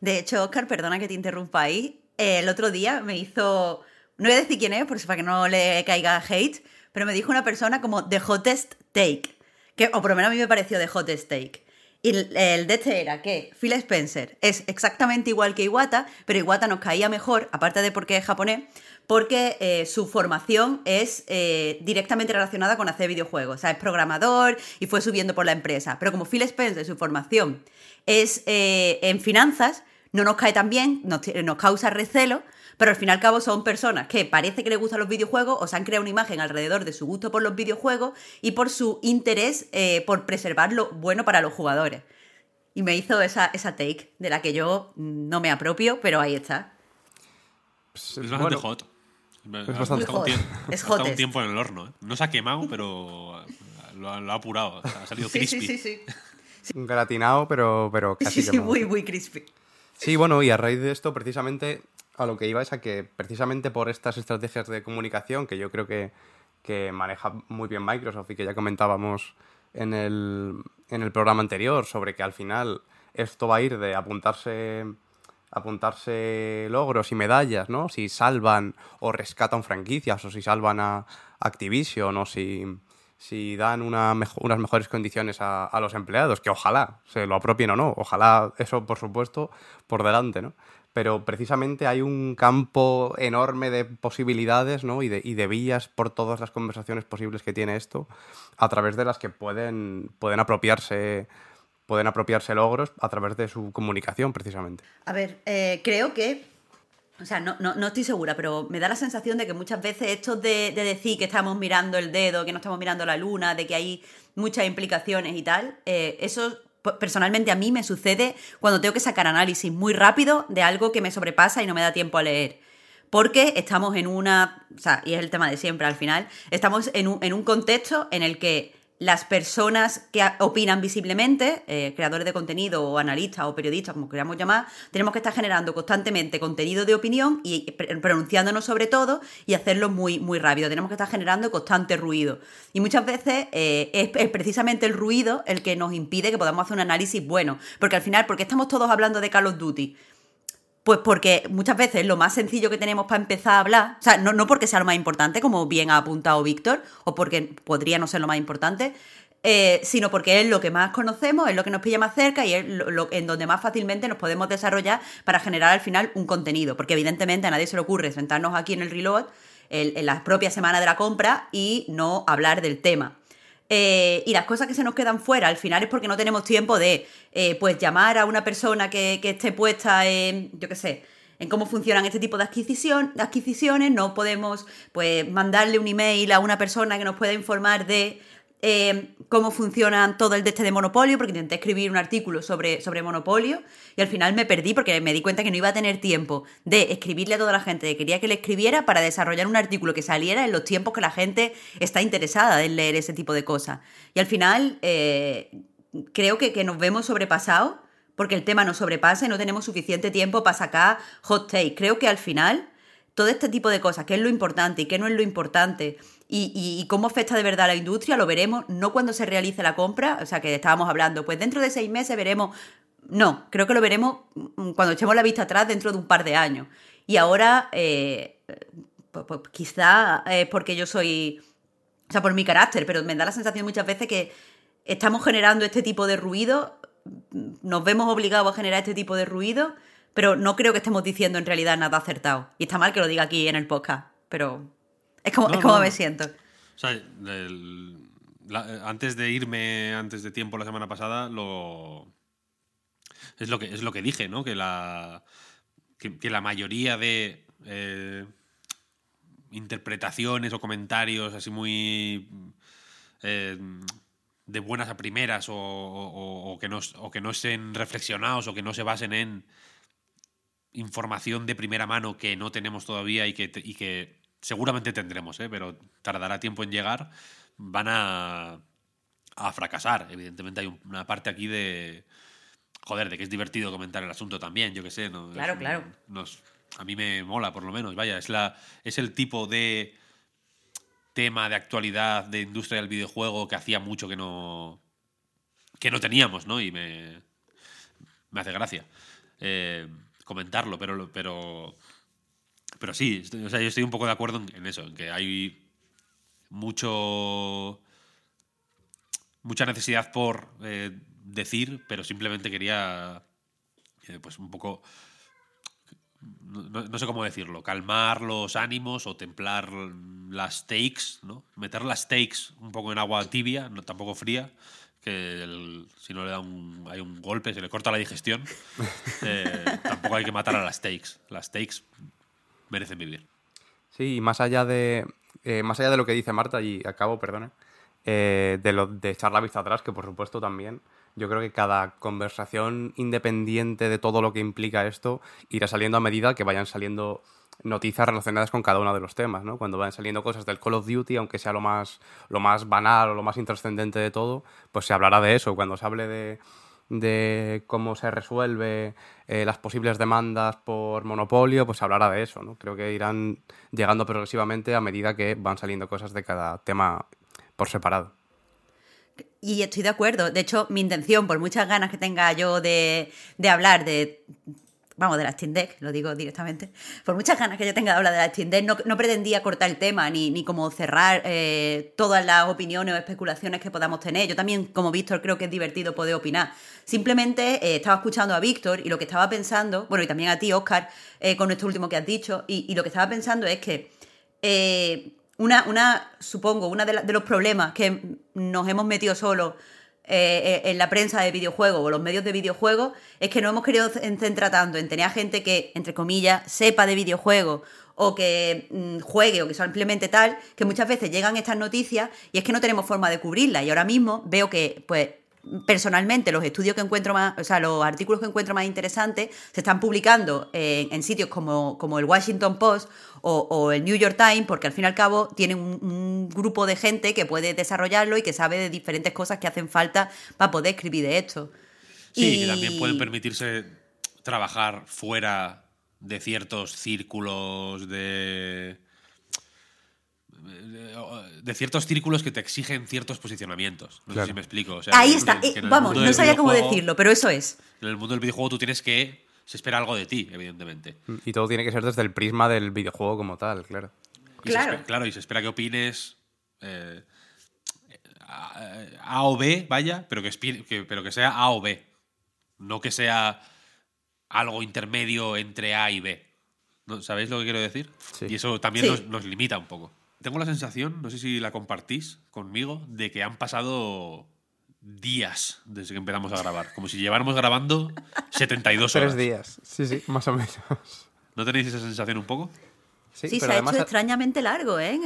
de hecho, Oscar, perdona que te interrumpa ahí. el otro día me hizo. No voy a decir quién es, por si para que no le caiga hate, pero me dijo una persona como The Hottest Take. Que, o por lo menos a mí me pareció The Hottest Take. Y el, el de este era que Phil Spencer es exactamente igual que Iwata, pero Iwata nos caía mejor, aparte de porque es japonés, porque eh, su formación es eh, directamente relacionada con hacer videojuegos. O sea, es programador y fue subiendo por la empresa. Pero como Phil Spencer, su formación es eh, en finanzas, no nos cae tan bien, nos, causa recelo, pero al fin y al cabo son personas que parece que les gustan los videojuegos o se han creado una imagen alrededor de su gusto por los videojuegos y por su interés eh, por preservar lo bueno para los jugadores. Y me hizo esa, esa take, de la que yo mm, no me apropio, pero ahí está. Pues, Es bastante bueno, hot. Bastante Ha estado un hot. tiempo- Es un tiempo en el horno. ¿eh? No se ha quemado, pero lo ha, lo ha apurado. Ha salido Sí, crispy. sí, sí, sí. un gratinado, pero, pero Sí, casi sí, quemado. muy, muy crispy. Sí, bueno, y a raíz de esto, precisamente, a lo que iba es a que, precisamente por estas estrategias de comunicación que yo creo que, que maneja muy bien Microsoft y que ya comentábamos en el, en el programa anterior, sobre que al final esto va a ir de apuntarse apuntarse logros y medallas, ¿no? Si salvan o rescatan franquicias o si salvan a Activision o si, si dan una unas mejores condiciones a, a los empleados, que ojalá se lo apropien o no, ojalá eso por supuesto por delante, ¿no? Pero precisamente hay un campo enorme de posibilidades ¿no? y, de, y de vías por todas las conversaciones posibles que tiene esto, a través de las que pueden, pueden apropiarse pueden apropiarse logros a través de su comunicación, precisamente. A ver, eh, creo que. O sea, no, no, no estoy segura, pero me da la sensación de que muchas veces esto de, de decir que estamos mirando el dedo, que no estamos mirando la luna, de que hay muchas implicaciones y tal, eh, eso personalmente a mí me sucede cuando tengo que sacar análisis muy rápido de algo que me sobrepasa y no me da tiempo a leer. Porque estamos en una. O sea, y es el tema de siempre al final. Estamos en un, en un contexto en el que las personas que opinan visiblemente, eh, creadores de contenido o analistas o periodistas, como queramos llamar, tenemos que estar generando constantemente contenido de opinión y pronunciándonos sobre todo y hacerlo muy, muy rápido. Tenemos que estar generando constante ruido. Y muchas veces eh, es, precisamente el ruido el que nos impide que podamos hacer un análisis bueno. Porque al final, ¿por qué estamos todos hablando de Call of Duty? Pues porque muchas veces lo más sencillo que tenemos para empezar a hablar, o sea, no, no porque sea lo más importante, como bien ha apuntado Víctor, o porque podría no ser lo más importante, eh, sino porque es lo que más conocemos, es lo que nos pilla más cerca y es lo, en donde más fácilmente nos podemos desarrollar para generar al final un contenido. Porque evidentemente a nadie se le ocurre sentarnos aquí en el reload en la propia semana de la compra y no hablar del tema. Eh, y las cosas que se nos quedan fuera al final es porque no tenemos tiempo de eh, pues llamar a una persona que, que esté puesta en, yo qué sé, en cómo funcionan este tipo de, adquisición, de adquisiciones, no podemos pues mandarle un email a una persona que nos pueda informar de eh, cómo funciona todo el de este de Monopolio, porque intenté escribir un artículo sobre, sobre Monopolio y al final me perdí porque me di cuenta que no iba a tener tiempo de escribirle a toda la gente que quería que le escribiera para desarrollar un artículo que saliera en los tiempos que la gente está interesada en leer ese tipo de cosas. Y al final eh, creo que, nos vemos sobrepasados porque el tema nos sobrepasa no tenemos suficiente tiempo para sacar hot take. Creo que al final todo este tipo de cosas, qué es lo importante y qué no es lo importante, y, cómo afecta de verdad a la industria, lo veremos no cuando se realice la compra, o sea, que estábamos hablando, pues dentro de seis meses veremos, no, creo que lo veremos mm, cuando echemos la vista atrás dentro de un par de años. Y ahora, eh, pues, pues, quizá es porque yo soy, o sea, por mi carácter, pero me da la sensación muchas veces que estamos generando este tipo de ruido, nos vemos obligados a generar este tipo de ruido, pero no creo que estemos diciendo en realidad nada acertado. Y está mal que lo diga aquí en el podcast, pero es como, como me siento. O sea, antes de irme, antes de tiempo la semana pasada, lo. Es lo que, es lo que dije, ¿no? Que la, que, la mayoría de eh, interpretaciones o comentarios así muy. Eh, de buenas a primeras o, que no, o que no estén reflexionados o que no se basen en información de primera mano que no tenemos todavía y que, y que seguramente tendremos, ¿eh? pero tardará tiempo en llegar, van a, a fracasar. Evidentemente hay una parte aquí de... Joder, de que es divertido comentar el asunto también, yo qué sé. ¿no? Claro, claro. Nos, a mí me mola, por lo menos. Vaya, es, la, es el tipo de tema de actualidad de industria del videojuego que hacía mucho que no que no teníamos, ¿no? Y me, me hace gracia eh, comentarlo, pero, pero pero sí, o sea, yo estoy un poco de acuerdo en, eso, en que hay mucho mucha necesidad por eh, decir, pero simplemente quería eh, pues un poco no, sé cómo decirlo, calmar los ánimos o templar las stakes, ¿no? Meter las stakes un poco en agua tibia, no tampoco fría, que si no le da un, hay un golpe, se le corta la digestión, eh, tampoco hay que matar a las stakes. Las stakes merecen vivir. Sí, más allá de, eh, más allá de lo que dice Marta, y acabo, perdone, eh, de, lo, de echar la vista atrás, que por supuesto también, yo creo que cada conversación independiente de todo lo que implica esto irá saliendo a medida que vayan saliendo noticias relacionadas con cada uno de los temas, ¿no? Cuando vayan saliendo cosas del Call of Duty, aunque sea lo más, lo más banal o lo más intrascendente de todo, pues se hablará de eso. Cuando se hable de, de cómo se resuelve eh, las posibles demandas por monopolio, pues hablará de eso, ¿no? Creo que irán llegando progresivamente a medida que van saliendo cosas de cada tema por separado. Y estoy de acuerdo. De hecho, mi intención, por muchas ganas que tenga yo de, de hablar de vamos, de la Steam Deck, lo digo directamente, por muchas ganas que yo tenga de hablar de la Steam Deck, no, pretendía cortar el tema ni, ni como cerrar eh, todas las opiniones o especulaciones que podamos tener. Yo también, como Víctor, creo que es divertido poder opinar. Simplemente eh, estaba escuchando a Víctor y lo que estaba pensando, bueno, y también a ti, Oscar, eh, con esto último que has dicho, y, lo que estaba pensando es que una, una, supongo, uno de, de los problemas que nos hemos metido solos eh, eh, en la prensa de videojuegos o los medios de videojuegos es que no hemos querido centrar tanto en tener a gente que, entre comillas, sepa de videojuegos o que mm, juegue o que simplemente tal, que muchas veces llegan estas noticias y es que no tenemos forma de cubrirlas. Y ahora mismo veo que, pues, personalmente los estudios que encuentro más, o sea, los artículos que encuentro más interesantes se están publicando en, en sitios como, como, el Washington Post o, o, el New York Times, porque al fin y al cabo tienen un, un, grupo de gente que puede desarrollarlo y que sabe de diferentes cosas que hacen falta para poder escribir de esto. Sí, y... que también pueden permitirse trabajar fuera de ciertos círculos de de ciertos círculos que te exigen ciertos posicionamientos. No claro. sé si me explico. O sea, Ahí está. En Vamos, no sabía cómo decirlo, pero eso es. En el mundo del videojuego tú tienes que... Se espera algo de ti, evidentemente. Y todo tiene que ser desde el prisma del videojuego como tal, claro. Y claro. Espera, claro, y se espera que opines... Eh, a, o B, vaya, pero que, que, pero que sea A o B. No que sea algo intermedio entre A y B. ¿No? ¿Sabéis lo que quiero decir? Sí. Y eso también sí. nos, nos limita un poco. Tengo la sensación, no sé si la compartís conmigo, de que han pasado días desde que empezamos a grabar. Como si lleváramos grabando 72 horas. Tres días, sí, sí, más o menos. ¿No tenéis esa sensación un poco? Sí, sí se ha hecho extrañamente largo, ¿eh?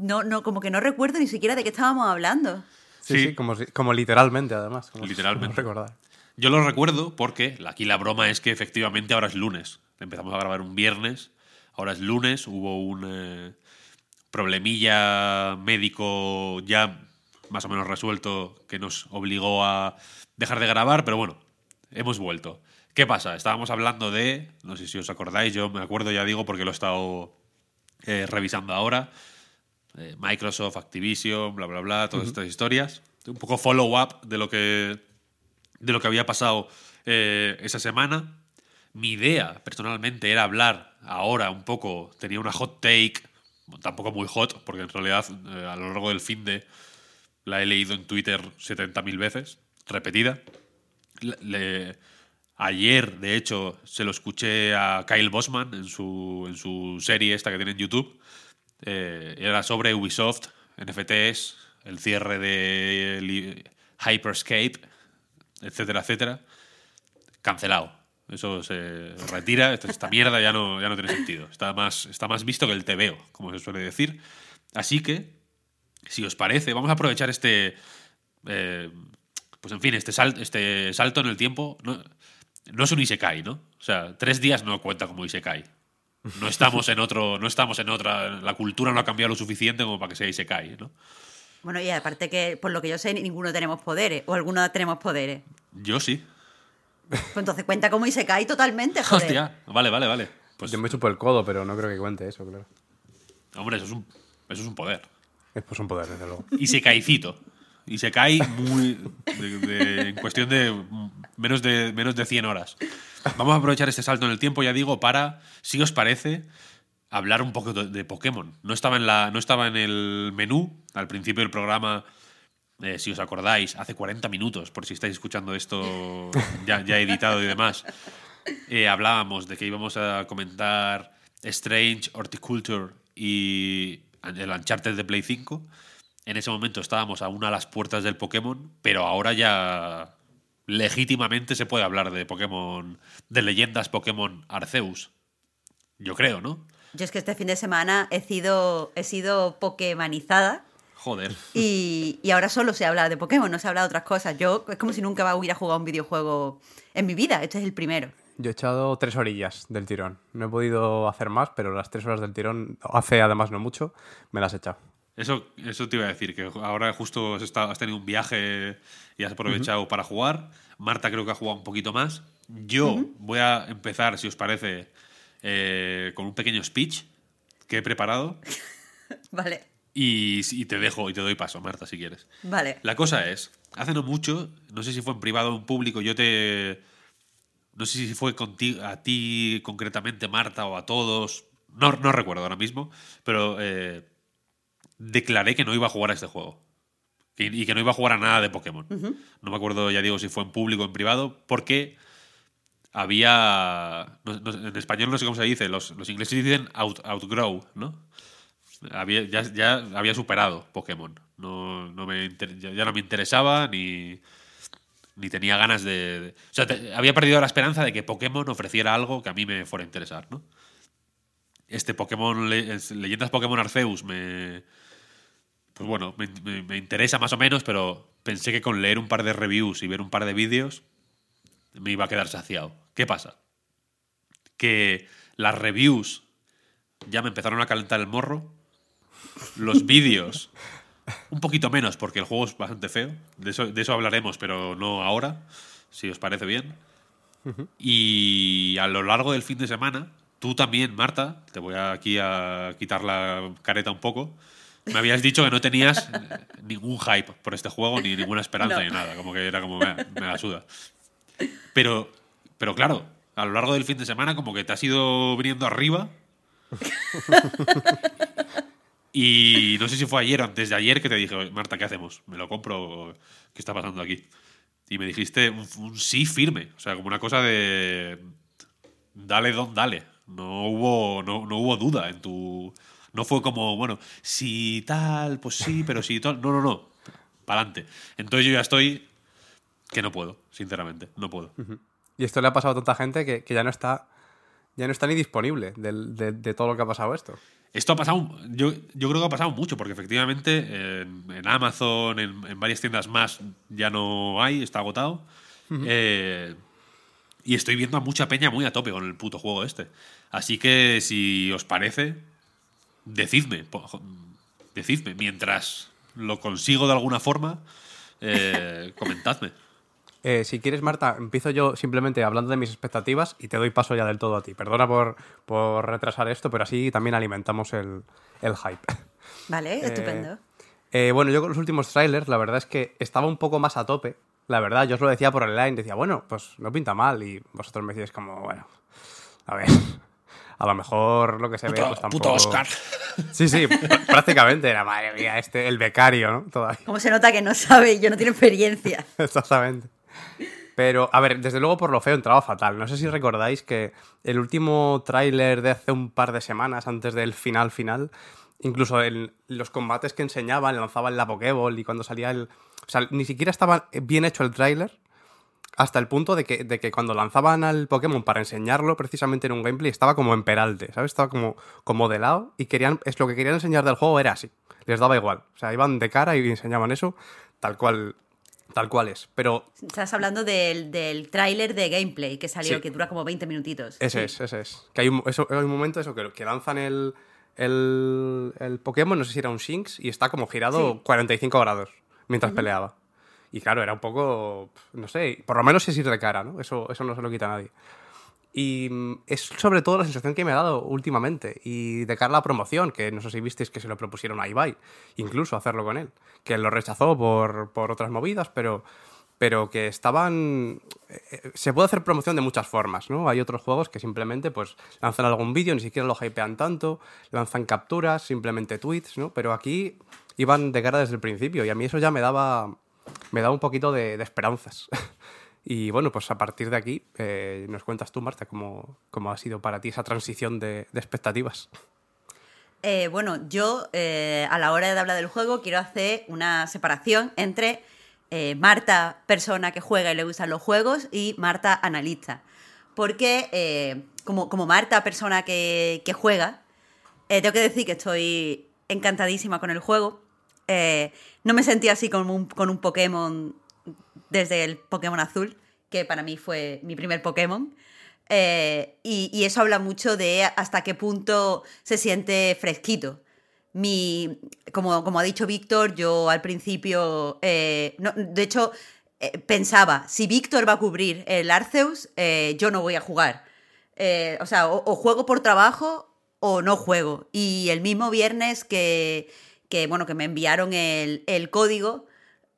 No, no, como que no recuerdo ni siquiera de qué estábamos hablando. Sí, sí, sí como, como, literalmente, además. Como literalmente. recordar. Yo lo recuerdo porque aquí la broma es que efectivamente ahora es lunes. Empezamos a grabar un viernes, ahora es lunes, hubo un... Eh, problemilla médico ya más o menos resuelto que nos obligó a dejar de grabar, pero bueno, hemos vuelto. ¿Qué pasa? Estábamos hablando de, no sé si os acordáis, yo me acuerdo ya digo porque lo he estado eh, revisando ahora, eh, Microsoft, Activision, bla, bla, bla, todas uh -huh. estas historias. Un poco follow-up de, lo que, de lo que había pasado eh, esa semana. Mi idea, personalmente, era hablar ahora un poco, tenía una hot take tampoco muy hot, porque en realidad eh, a lo largo del fin de la he leído en Twitter 70.000 veces, repetida. Ayer, de hecho, se lo escuché a Kyle Bosman en su, en su serie esta que tiene en YouTube. Eh, era sobre Ubisoft, NFTs, el cierre de Hyperscape, etcétera, etcétera. Cancelado. Eso se retira, esta mierda ya no, ya no tiene sentido. Está más, está más visto que el TVO, como se suele decir. Así que, si os parece, vamos a aprovechar este. Eh, pues en fin, este, sal, este salto en el tiempo. No, no es un Isekai, ¿no? O sea, tres días no cuenta como Isekai. No estamos en otro. No estamos en otra. La cultura no ha cambiado lo suficiente como para que sea Isekai, ¿no? Bueno, y aparte que, por lo que yo sé, ninguno tenemos poderes. O algunos tenemos poderes. Yo sí. Pues entonces cuenta como Isekai totalmente, joder. Hostia, vale, vale, vale. Pues... Yo me chupo el codo, pero no creo que cuente eso, claro. Hombre, eso es un, eso es un poder. Es pues un poder, desde luego. Isekaicito. Isekai muy. De, de, en cuestión de menos, de menos de 100 horas. Vamos a aprovechar este salto en el tiempo, ya digo, para, si os parece, hablar un poco de, de Pokémon. No estaba, en la, no estaba en el menú al principio del programa eh, si os acordáis, hace 40 minutos, por si estáis escuchando esto ya, ya editado y demás, eh, hablábamos de que íbamos a comentar Strange, Horticulture y el Uncharted de Play 5. En ese momento estábamos aún a las puertas del Pokémon, pero ahora ya legítimamente se puede hablar de Pokémon, de leyendas Pokémon Arceus. Yo creo, ¿no? Yo es que este fin de semana he sido, he sido pokemanizada. Joder. Y, y, ahora solo se habla de Pokémon, no se habla de otras cosas. Yo es como si nunca hubiera jugado un videojuego en mi vida. Este es el primero. Yo he echado tres orillas del tirón. No he podido hacer más, pero las tres horas del tirón, hace además no mucho, me las he echado. Eso, eso te iba a decir, que ahora justo has, estado, has tenido un viaje y has aprovechado uh -huh. para jugar. Marta creo que ha jugado un poquito más. Yo uh -huh. voy a empezar, si os parece, eh, con un pequeño speech que he preparado. vale. Y, y, te dejo y te doy paso, Marta, si quieres. Vale. La cosa es, hace no mucho, no sé si fue en privado o en público, yo te. No sé si fue contigo, a ti concretamente, Marta, o a todos. No, no recuerdo ahora mismo, pero eh, declaré que no iba a jugar a este juego. Y, y, que no iba a jugar a nada de Pokémon. Uh -huh. No me acuerdo, ya digo, si fue en público o en privado, porque había. No, no, en español no sé cómo se dice, los, los ingleses dicen out, outgrow, ¿no? Había, ya, había superado Pokémon. No, no me ya, no me interesaba ni, ni tenía ganas de. o sea, había perdido la esperanza de que Pokémon ofreciera algo que a mí me fuera a interesar, ¿no? Este Pokémon, le, Leyendas Pokémon Arceus me, pues bueno, me- me interesa más o menos, pero pensé que con leer un par de reviews y ver un par de vídeos me iba a quedar saciado. ¿Qué pasa? Que las reviews ya me empezaron a calentar el morro. Los vídeos, un poquito menos, porque el juego es bastante feo. De eso, de eso hablaremos, pero no ahora, si os parece bien. Y a lo largo del fin de semana, tú también, Marta, te voy aquí a quitar la careta un poco. Me habías dicho que no tenías ningún hype por este juego, ni ninguna esperanza, No. ni nada. Como que era como, me, me la suda. Pero, pero claro, a lo largo del fin de semana, como que te has ido viniendo arriba. Y no sé si fue ayer o antes de ayer que te dije, Marta, ¿qué hacemos? ¿Me lo compro? ¿Qué está pasando aquí? Y me dijiste un, sí firme. O sea, como una cosa de. Dale, don, dale. No hubo, no, no hubo duda en tu. No fue como, bueno, si tal, pues sí, pero si tal. No, no, no. Para adelante. Entonces yo ya estoy. Que no puedo, sinceramente. No puedo. Y esto le ha pasado a tanta gente que, que ya no está ya no está ni disponible de, de todo lo que ha pasado esto. Esto ha pasado, yo, yo creo que ha pasado mucho, porque efectivamente en, en Amazon, en, en varias tiendas más, ya no hay, está agotado. Eh, y estoy viendo a mucha peña muy a tope con el puto juego este. Así que si os parece, decidme, decidme, mientras lo consigo de alguna forma, eh, comentadme. Eh, si quieres, Marta, empiezo yo simplemente hablando de mis expectativas y te doy paso ya del todo a ti. Perdona por, por retrasar esto, pero así también alimentamos el, el hype. Vale, estupendo. Eh, bueno, yo con los últimos trailers, la verdad es que estaba un poco más a tope. La verdad, yo os lo decía por el line, decía, bueno, pues no pinta mal. Y vosotros me decís como, bueno, a ver, a lo mejor lo que se ve pues tampoco... Sí, sí, pr- prácticamente era, madre mía, este, el becario, ¿no? Todavía. Como se nota que no sabe, yo no tiene experiencia. Exactamente. Pero, a ver, desde luego por lo feo entraba fatal. No sé si recordáis que el último tráiler de hace un par de semanas, antes del final final, incluso en los combates que enseñaban, lanzaban la Pokéball y cuando salía el... O sea, ni siquiera estaba bien hecho el tráiler hasta el punto de que, de que cuando lanzaban al Pokémon para enseñarlo precisamente en un gameplay estaba como en peralte, ¿sabes? Estaba como, como de lado y querían, es lo que querían enseñar del juego era así. Les daba igual. O sea, iban de cara y enseñaban eso tal cual, tal cual es. Pero Estás hablando del, del tráiler de gameplay que salió, Sí. que dura como 20 minutitos. Ese Sí. es, ese es. Que hay un, eso, hay un momento eso, que, que lanzan el, el, el Pokémon, no sé si era un Shinx, y está como girado Sí. 45 grados mientras peleaba. Y claro, era un poco, no sé, por lo menos es ir de cara, ¿no? Eso, eso no se lo quita a nadie. Y mm, es sobre todo la sensación que me ha dado últimamente. Y de cara a la promoción, que no sé si visteis que se lo propusieron a Ibai, incluso hacerlo con él. Que lo rechazó por, por otras movidas, pero, pero que estaban... eh, Se puede hacer promoción de muchas formas, ¿no? Hay otros juegos que simplemente pues lanzan algún vídeo, ni siquiera lo hypean tanto, lanzan capturas, simplemente tweets, ¿no? Pero aquí iban de cara desde el principio y a mí eso ya me daba, me daba un poquito de, de esperanzas. Y bueno, pues a partir de aquí eh, nos cuentas tú, Marta, cómo, cómo ha sido para ti esa transición de, expectativas. Eh, bueno, yo eh, a la hora de hablar del juego quiero hacer una separación entre Marta, persona que juega y le gustan los juegos, y Marta, analista. Porque como, como Marta, persona que, juega, tengo que decir que estoy encantadísima con el juego. No me sentí así un, con un Pokémon desde el Pokémon azul, que para mí fue mi primer Pokémon. Eh, y, eso habla mucho de hasta qué punto se siente fresquito. Mi, como, como ha dicho Víctor, yo al principio, eh, de hecho, eh, pensaba, si Víctor va a cubrir el Arceus, yo no voy a jugar. O sea, o, o juego por trabajo o no juego. Y el mismo viernes que, que, bueno, que me enviaron el, el código,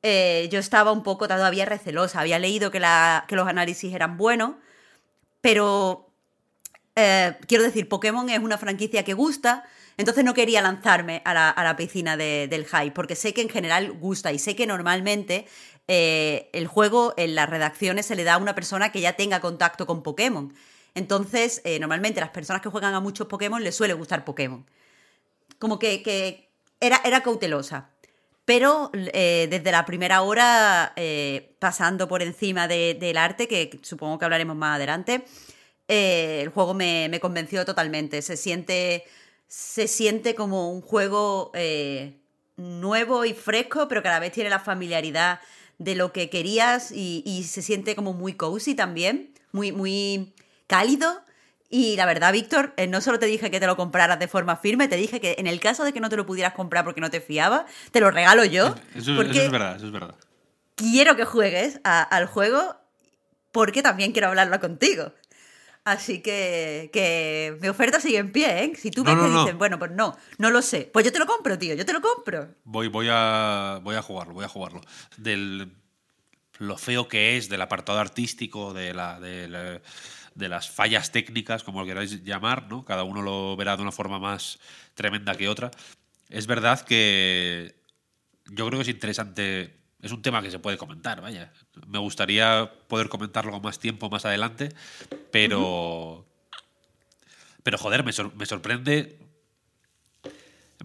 eh, yo estaba un poco todavía recelosa. Había leído que, los análisis eran buenos, pero eh, quiero decir, Pokémon es una franquicia que gusta, entonces no quería lanzarme a la, piscina de- del hype, porque sé que en general gusta y sé que normalmente eh, el juego en las redacciones se le da a una persona que ya tenga contacto con Pokémon. Entonces, eh, normalmente las personas que juegan a muchos Pokémon les suele gustar Pokémon. Como que, que era, era cautelosa. Pero eh, desde la primera hora, eh, pasando por encima de- del arte, que supongo que hablaremos más adelante, eh, el juego me, convenció totalmente. Se siente, se siente como un juego nuevo y fresco, pero cada vez tiene la familiaridad de lo que querías y, y se siente como muy cozy también, muy, muy cálido. Y la verdad, Víctor, eh, no solo te dije que te lo compraras de forma firme, te dije que en el caso de que no te lo pudieras comprar porque no te fiaba, te lo regalo yo. Eso, eso porque es verdad, eso es verdad. quiero que juegues a- al juego porque también quiero hablarlo contigo. Así que, que mi oferta sigue en pie, ¿eh? Si tú No, ves no, que no. dicen, bueno, pues no, no lo sé. Pues yo te lo compro, tío, yo te lo compro. Voy, voy, a, voy a jugarlo, voy a jugarlo. Del lo feo que es, del apartado artístico, de, la, de, la- de las fallas técnicas, como lo queráis llamar, ¿no? Cada uno lo verá de una forma más tremenda que otra. Es verdad que yo creo que es interesante. Es un tema que se puede comentar, vaya. Me gustaría poder comentarlo con más tiempo más adelante, pero. Pero joder, me, sor- me sorprende.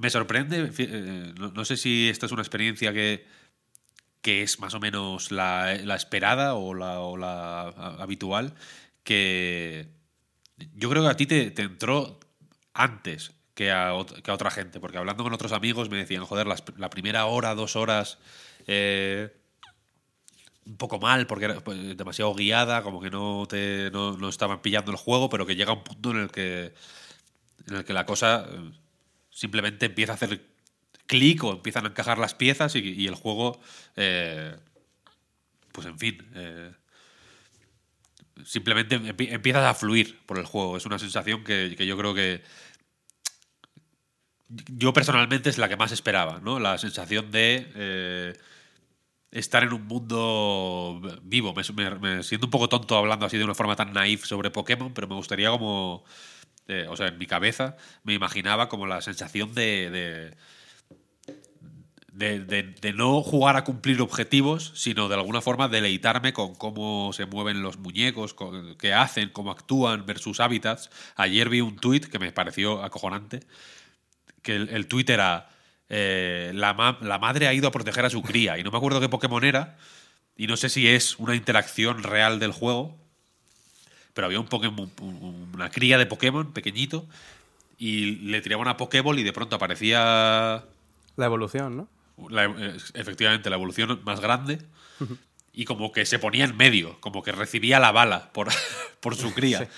Me sorprende. eh, no, no sé si esta es una experiencia que, que es más o menos la, la esperada o la, o la habitual. Que yo creo que a ti te, entró antes que a, que a otra gente, porque hablando con otros amigos me decían, joder, la primera hora, dos horas, eh, un poco mal, porque era pues, demasiado guiada, como que no, te, no, no estaban pillando el juego, pero que llega un punto en el que, en el que la cosa eh, simplemente empieza a hacer clic o empiezan a encajar las piezas y, y el juego, eh, pues en fin, eh, simplemente empie- empiezas a fluir por el juego. Es una sensación que, que yo creo que yo personalmente es la que más esperaba, ¿no? La sensación de eh, estar en un mundo vivo. Me, siento un poco tonto hablando así de una forma tan naif sobre Pokémon, pero me gustaría como... eh, o sea, en mi cabeza me imaginaba como la sensación de, de, no jugar a cumplir objetivos, sino de alguna forma deleitarme con cómo se mueven los muñecos, qué hacen, cómo actúan versus hábitats. Ayer vi un tuit que me pareció acojonante, que el, el tuit era eh, la, ma- la madre ha ido a proteger a su cría, y no me acuerdo qué Pokémon era, y no sé si es una interacción real del juego, pero había un Pokémon, un- una cría de Pokémon pequeñito, y le tiraba una Pokéball y de pronto aparecía La evolución, ¿no? La- eh, efectivamente la evolución más grande y como que se ponía en medio, como que recibía la bala por, por su cría.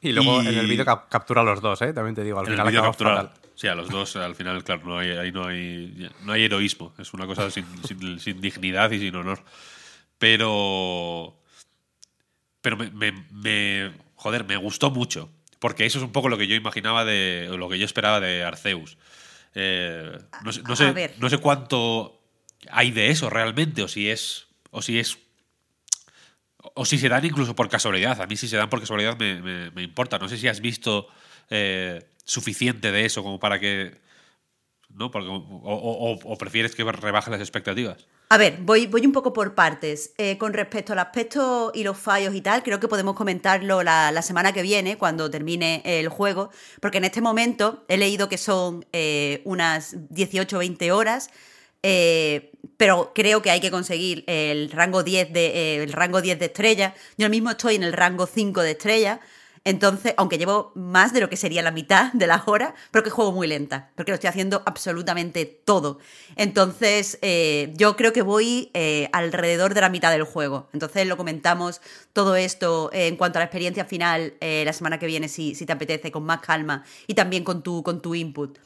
Y luego Y- en el vídeo cap- captura a los dos, ¿eh? También te digo, al En el final acaba captura- fatal. Sí, a los dos, al final, claro, no hay, ahí no hay, no hay heroísmo. Es una cosa sin, sin- sin dignidad y sin honor. Pero. Pero me, me- me- Joder, me gustó mucho. Porque eso es un poco lo que yo imaginaba de. lo que yo esperaba de Arceus. Eh, no, sé, no, sé, no sé cuánto hay de eso realmente, o si es. O si es. O si se dan incluso por casualidad. A mí si se dan por casualidad me, me- me importa. No sé si has visto eh, suficiente de eso como para que... ¿No? Porque, o- o prefieres que rebaje las expectativas. A ver, voy, un poco por partes. Eh, con respecto al aspecto y los fallos y tal, creo que podemos comentarlo la, semana que viene, cuando termine el juego, porque en este momento he leído que son eh, unas 18 o 20 horas, eh, pero creo que hay que conseguir el rango 10 de, el rango 10 de estrella. Yo mismo estoy en el rango 5 de estrella. Entonces, aunque llevo más de lo que sería la mitad de las horas, pero que juego muy lenta, porque lo estoy haciendo absolutamente todo. Entonces, eh, yo creo que voy eh, alrededor de la mitad del juego. Entonces, lo comentamos todo esto eh, en cuanto a la experiencia final la semana que viene, si, si te apetece, con más calma y también con tu, con tu input.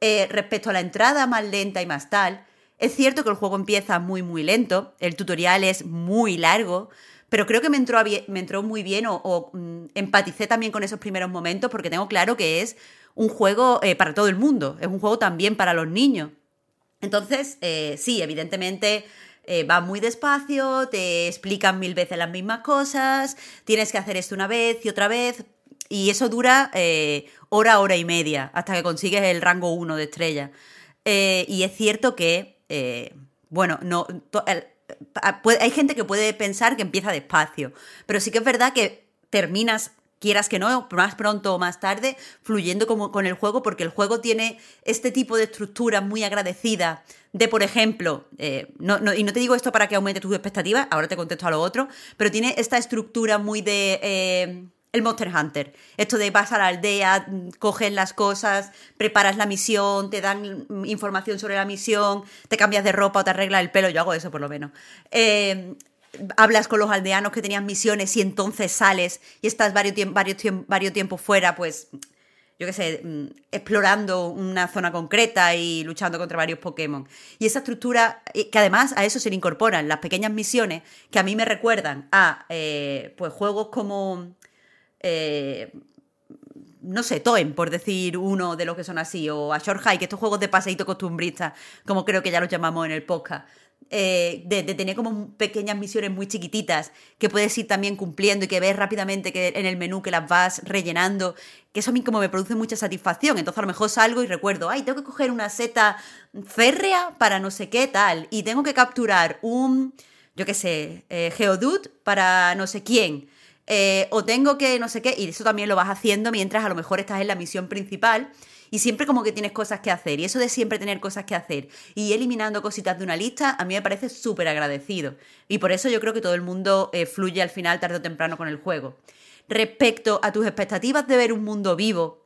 Respecto a la entrada más lenta y más tal, es cierto que el juego empieza muy, muy lento, el tutorial es muy largo, pero creo que me entró, me entró muy bien o, mm, empaticé también con esos primeros momentos porque tengo claro que es un juego eh, para todo el mundo, es un juego también para los niños. Entonces, eh, sí, evidentemente eh, va muy despacio, te explican mil veces las mismas cosas, tienes que hacer esto una vez y otra vez, y eso dura eh, hora, hora y media, hasta que consigues el rango 1 de estrella. Y es cierto que, bueno, no, el- hay gente que puede pensar que empieza despacio, pero sí que es verdad que terminas, quieras que no, más pronto o más tarde, fluyendo como, con el juego, porque el juego tiene este tipo de estructura muy agradecida de, por ejemplo, eh, y no te digo esto para que aumente tus expectativas, ahora te contesto a lo otro, pero tiene esta estructura muy de... eh, el Monster Hunter. Esto de vas a la aldea, coges las cosas, preparas la misión, te dan información sobre la misión, te cambias de ropa o te arreglas el pelo, yo hago eso por lo menos. Eh, hablas con los aldeanos que tenían misiones y entonces sales y estás varios, varios, varios tiempos fuera, pues yo qué sé, mm, explorando una zona concreta y luchando contra varios Pokémon. Y esa estructura, que además a eso se le incorporan las pequeñas misiones que a mí me recuerdan a eh, pues juegos como... Eh, no sé, Toem, por decir uno de los que son así, o a Short que estos juegos de paseíto costumbrista, como creo que ya los llamamos en el podcast, eh, de, tener como pequeñas misiones muy chiquititas que puedes ir también cumpliendo y que ves rápidamente que en el menú que las vas rellenando, que eso a mí como me produce mucha satisfacción. Entonces a lo mejor salgo y recuerdo, ay, tengo que coger una seta férrea para no sé qué tal, y tengo que capturar un, yo qué sé, eh, Geodude para no sé quién. Eh, o tengo que no sé qué, y eso también lo vas haciendo mientras a lo mejor estás en la misión principal y siempre como que tienes cosas que hacer. Y eso de siempre tener cosas que hacer y eliminando cositas de una lista, a mí me parece súper agradecido. Y por eso yo creo que todo el mundo eh, fluye al final, tarde o temprano, con el juego. Respecto a tus expectativas de ver un mundo vivo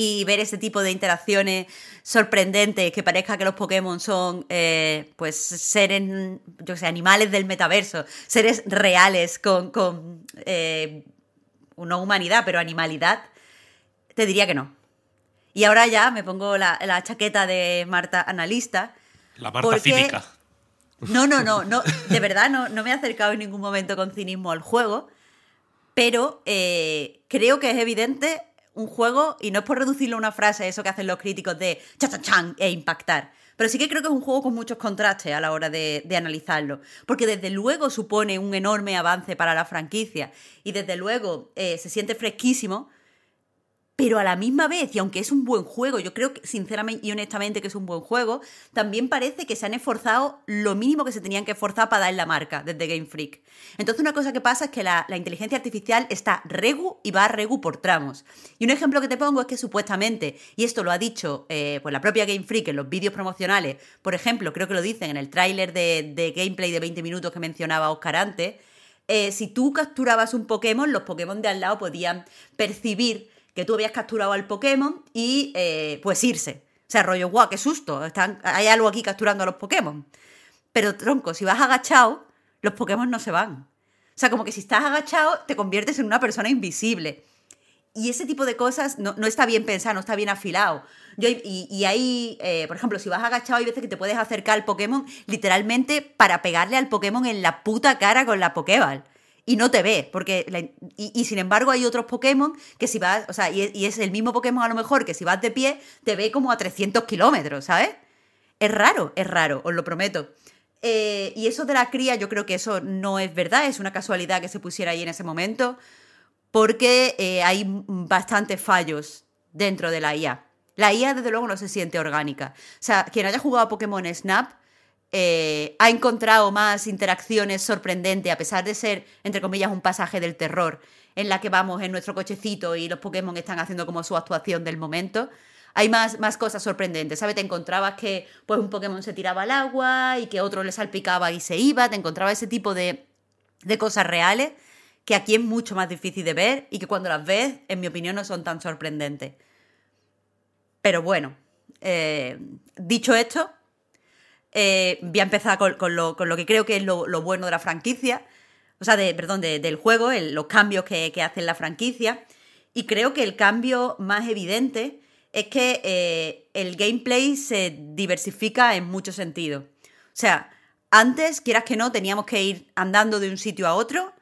y ver ese tipo de interacciones sorprendentes, que parezca que los Pokémon son eh, pues seres, yo sé, animales del metaverso, seres reales con, con eh, no humanidad, pero animalidad, te diría que no. Y ahora ya me pongo la, chaqueta de Marta analista. La Marta cínica. No, no, no, no, de verdad no, no me he acercado en ningún momento con cinismo al juego, pero eh, creo que es evidente un juego, y no es por reducirlo a una frase, eso que hacen los críticos de cha chan e impactar, pero sí que creo que es un juego con muchos contrastes a la hora de, de, analizarlo, porque desde luego supone un enorme avance para la franquicia y desde luego eh, se siente fresquísimo, pero a la misma vez, y aunque es un buen juego, yo creo que sinceramente y honestamente que es un buen juego, también parece que se han esforzado lo mínimo que se tenían que esforzar para dar la marca desde Game Freak. Entonces una cosa que pasa es que la, inteligencia artificial está regu y va a regu por tramos. Y un ejemplo que te pongo es que supuestamente, y esto lo ha dicho eh, pues la propia Game Freak en los vídeos promocionales, por ejemplo, creo que lo dicen en el tráiler de, gameplay de 20 minutos que mencionaba Oscar antes, eh, si tú capturabas un Pokémon, los Pokémon de al lado podían percibir que tú habías capturado al Pokémon y eh, pues irse. O sea, rollo, guau, qué susto, están, hay algo aquí capturando a los Pokémon. Pero tronco, si vas agachado, los Pokémon no se van. O sea, como que si estás agachado, te conviertes en una persona invisible. Y ese tipo de cosas no, está bien pensado, no está bien afilado. Yo, y, ahí, eh, por ejemplo, si vas agachado, hay veces que te puedes acercar al Pokémon literalmente para pegarle al Pokémon en la puta cara con la Pokéball y no te ve, porque y, sin embargo hay otros Pokémon que si vas, o sea, y, es el mismo Pokémon a lo mejor que si vas de pie te ve como a 300 kilómetros, ¿sabes? Es raro, es raro, os lo prometo. Eh, y eso de la cría, yo creo que eso no es verdad, es una casualidad que se pusiera ahí en ese momento, porque eh, hay bastantes fallos dentro de la IA. La IA, desde luego, no se siente orgánica. O sea, quien haya jugado a Pokémon Snap eh, ha encontrado más interacciones sorprentes, a pesar de ser, entre comillas, un pasaje del terror, en la que vamos en nuestro cochecito y los Pokémon están haciendo como su actuación del momento. Hay más, más cosas sorprendentes, ¿sabes? Te encontrabas que pues, un Pokémon se tiraba al agua y que otro le salpicaba y se iba, te encontraba ese tipo de, de cosas reales que aquí es mucho más difícil de ver y que cuando las ves, en mi opinión, no son tan sorprendentes. Pero bueno, eh, dicho esto, eh, voy a empezar con, lo, que creo que es lo, bueno de la franquicia, o sea, de, perdón, del juego, los cambios que, hace la franquicia. Y creo que el cambio más evidente es que eh, el gameplay se diversifica en muchos sentidos. O sea, antes, quieras que no, teníamos que ir andando de un sitio a otro,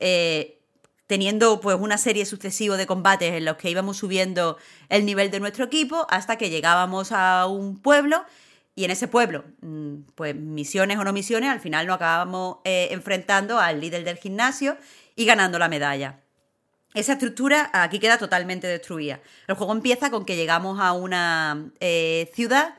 eh, teniendo pues una serie sucesiva de combates en los que íbamos subiendo el nivel de nuestro equipo hasta que llegábamos a un pueblo y en ese pueblo, mm, pues misiones o no misiones, al final nos acabamos eh, enfrentando al líder del gimnasio y ganando la medalla. Esa estructura aquí queda totalmente destruida. El juego empieza con que llegamos a una eh, ciudad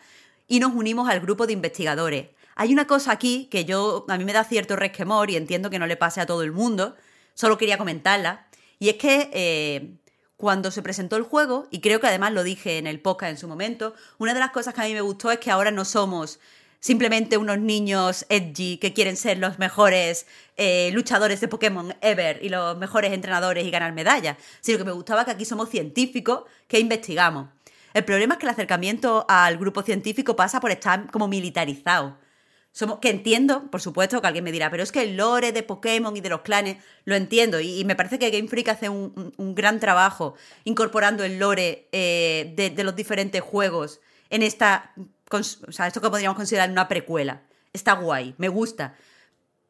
y nos unimos al grupo de investigadores. Hay una cosa aquí que yo a mí me da cierto resquemor y entiendo que no le pase a todo el mundo, solo quería comentarla, y es que eh, cuando se presentó el juego, y creo que además lo dije en el podcast en su momento, una de las cosas que a mí me gustó es que ahora no somos simplemente unos niños edgy que quieren ser los mejores eh, luchadores de Pokémon ever y los mejores entrenadores y ganar medallas, sino que me gustaba que aquí somos científicos que investigamos. El problema es que el acercamiento al grupo científico pasa por estar como militarizado. Que entiendo, por supuesto, que alguien me dirá, pero es que el lore de Pokémon y de los clanes lo entiendo. Y, me parece que Game Freak hace un, gran trabajo incorporando el lore eh, de, de, los diferentes juegos en esta o sea, esto que podríamos considerar una precuela. Está guay, me gusta.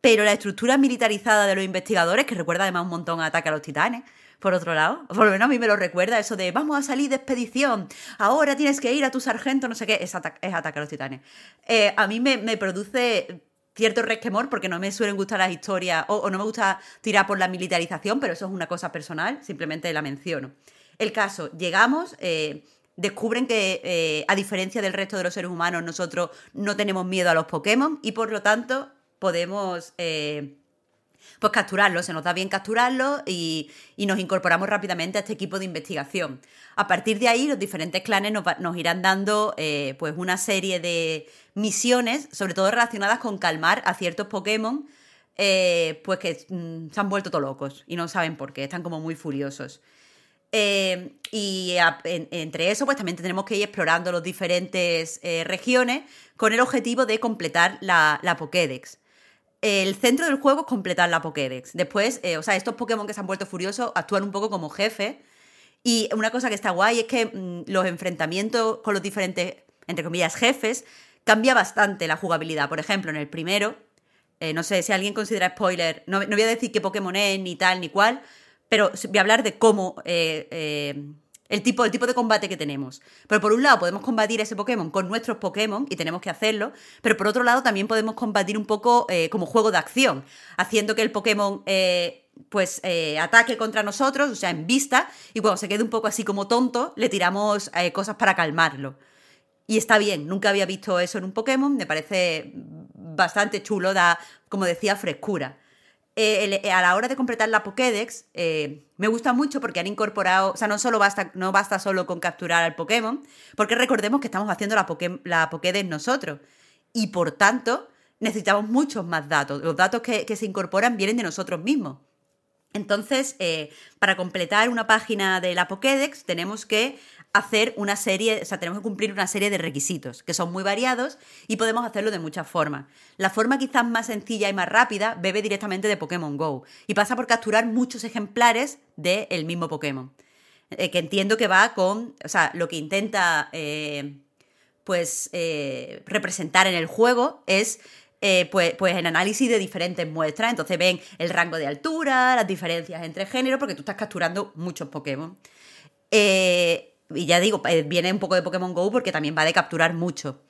Pero la estructura militarizada de los investigadores, que recuerda además un montón a Ataque a los Titanes, por otro lado, por lo menos a mí me lo recuerda eso de vamos a salir de expedición, ahora tienes que ir a tu sargento, no sé qué, es, es Ataque a los Titanes. Eh, a mí me, produce cierto resquemor porque no me suelen gustar las historias o, no me gusta tirar por la militarización, pero eso es una cosa personal, simplemente la menciono. El caso, llegamos, eh, descubren que, eh, a diferencia del resto de los seres humanos, nosotros no tenemos miedo a los Pokémon y por lo tanto podemos pues capturarlos. Se nos da bien capturarlos y, nos incorporamos rápidamente a este equipo de investigación. A partir de ahí, los diferentes clanes nos, irán dando eh, pues una serie de misiones, sobre todo relacionadas con calmar a ciertos Pokémon. pues que mm, se han vuelto todos locos y no saben por qué, están como muy furiosos. Eh, y entre eso, pues también tenemos que ir explorando las diferentes eh, regiones con el objetivo de completar la, Pokédex. El centro del juego es completar la Pokédex. Después, eh, o sea, estos Pokémon que se han vuelto furiosos actúan un poco como jefe. Y una cosa que está guay es que mm, los enfrentamientos con los diferentes, entre comillas, jefes, cambia bastante la jugabilidad. Por ejemplo, en el primero, no sé si alguien considera spoiler, no, voy a decir qué Pokémon es, ni tal, ni cual, pero voy a hablar de cómo. Eh, eh, el tipo, el tipo de combate que tenemos. Pero por un lado podemos combatir ese Pokémon con nuestros Pokémon y tenemos que hacerlo, pero por otro lado también podemos combatir un poco eh, como juego de acción, haciendo que el Pokémon pues ataque contra nosotros, o sea, en vista, y cuando se quede un poco así como tonto, le tiramos cosas para calmarlo. Y está bien, nunca había visto eso en un Pokémon, me parece bastante chulo, da, como decía, frescura. Eh, eh, a la hora de completar la Pokédex, eh, me gusta mucho porque han incorporado, o sea, no solo basta, no basta solo con capturar al Pokémon, porque recordemos que estamos haciendo la, la Pokédex nosotros. Y por tanto, necesitamos muchos más datos. Los datos que, que se incorporan vienen de nosotros mismos. Entonces, para completar una página de la Pokédex, tenemos que hacer una serie, o sea, tenemos que cumplir una serie de requisitos que son muy variados y podemos hacerlo de muchas formas. La forma quizás más sencilla y más rápida bebe directamente de Pokémon Go y pasa por capturar muchos ejemplares del mismo Pokémon. Eh, que entiendo que va con, o sea, lo que intenta eh, pues eh, representar en el juego es pues, pues el análisis de diferentes muestras. Entonces ven el rango de altura, las diferencias entre géneros, porque tú estás capturando muchos Pokémon. Eh, y ya digo, eh, viene un poco de Pokémon Go porque también va de capturar mucho.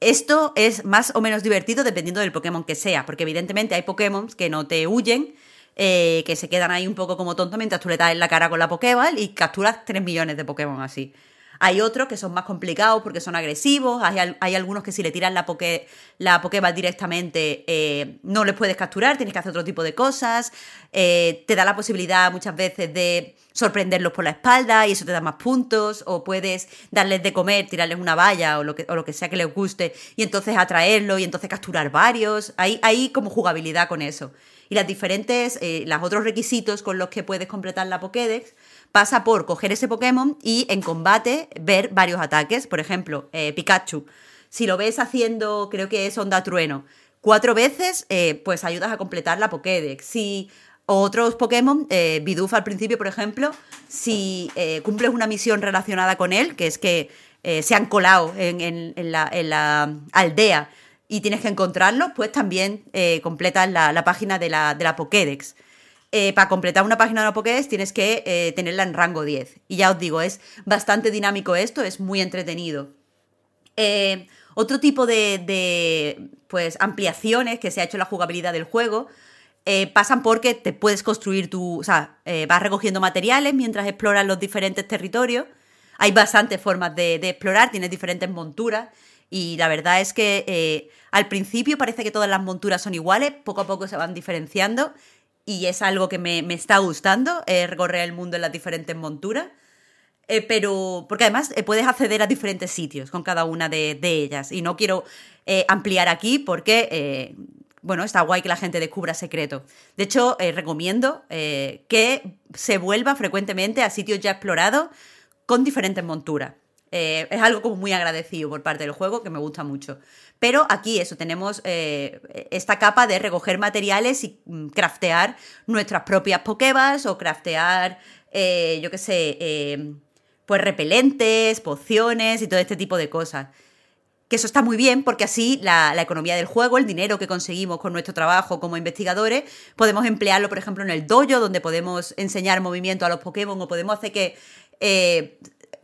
Esto es más o menos divertido dependiendo del Pokémon que sea, porque evidentemente hay Pokémon que no te huyen, eh, que se quedan ahí un poco como tontos mientras tú le das en la cara con la Pokéball y capturas 3 millones de Pokémon así. Hay otros que son más complicados porque son agresivos. Hay, algunos que si le tiras la, poke, la Pokéball directamente eh, no les puedes capturar, tienes que hacer otro tipo de cosas. te da la posibilidad muchas veces de sorprenderlos por la espalda y eso te da más puntos, o puedes darles de comer, tirarles una valla o lo que, o lo que sea que les guste y entonces atraerlo y entonces capturar varios. Hay, hay como jugabilidad con eso. Y las diferentes, eh, los otros requisitos con los que puedes completar la Pokédex pasa por coger ese Pokémon y en combate ver varios ataques. Por ejemplo, eh, Pikachu. Si lo ves haciendo, creo que es Onda Trueno, cuatro veces, eh, pues ayudas a completar la Pokédex. Si otros Pokémon, eh, Bidoof al principio, por ejemplo, si eh, cumples una misión relacionada con él, que es que eh, se han colado en, la, aldea y tienes que encontrarlo, pues también completas la, página de la, de la Pokédex. Para completar una página de la Pokédex tienes que tenerla en rango 10. Y ya os digo, es bastante dinámico esto, es muy entretenido. otro tipo de, de pues, ampliaciones que se ha hecho en la jugabilidad del juego eh, pasan porque te puedes construir tu. O sea, eh, vas recogiendo materiales mientras exploras los diferentes territorios. Hay bastantes formas de, explorar, tienes diferentes monturas. Y la verdad es que eh, al principio parece que todas las monturas son iguales, poco a poco se van diferenciando. Y es algo que me, está gustando, recorrer el mundo en las diferentes monturas. Eh, pero, porque además eh, puedes acceder a diferentes sitios con cada una de, de ellas. Y no quiero eh, ampliar aquí porque, eh, bueno, está guay que la gente descubra secretos. De hecho, eh, recomiendo eh, que se vuelva frecuentemente a sitios ya explorados con diferentes monturas. Eh, es algo como muy agradecido por parte del juego que me gusta mucho. Pero aquí eso, tenemos eh, esta capa de recoger materiales y mm, craftear nuestras propias Pokéballs o craftear, eh, yo qué sé, eh, pues repelentes, pociones y todo este tipo de cosas. Que eso está muy bien porque así la, economía del juego, el dinero que conseguimos con nuestro trabajo como investigadores, podemos emplearlo, por ejemplo, en el dojo, donde podemos enseñar movimiento a los Pokémon o podemos hacer que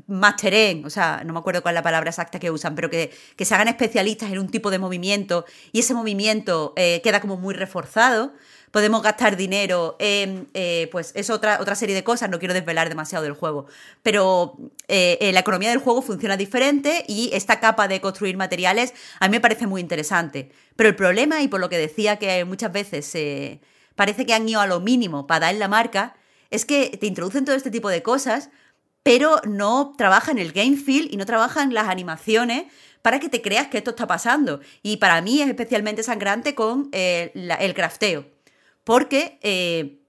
masteren, o sea, no me acuerdo cuál es la palabra exacta que usan, pero que, que se hagan especialistas en un tipo de movimiento y ese movimiento eh, queda como muy reforzado. Podemos gastar dinero en, eh, pues es otra, otra serie de cosas, no quiero desvelar demasiado del juego, pero eh, la economía del juego funciona diferente y esta capa de construir materiales a mí me parece muy interesante. Pero el problema, y por lo que decía que muchas veces parece que han ido a lo mínimo para dar la marca, es que te introducen todo este tipo de cosas, pero no trabajan el game feel y no trabajan las animaciones para que te creas que esto está pasando. Y para mí es especialmente sangrante con eh, el crafteo. Porque, eh,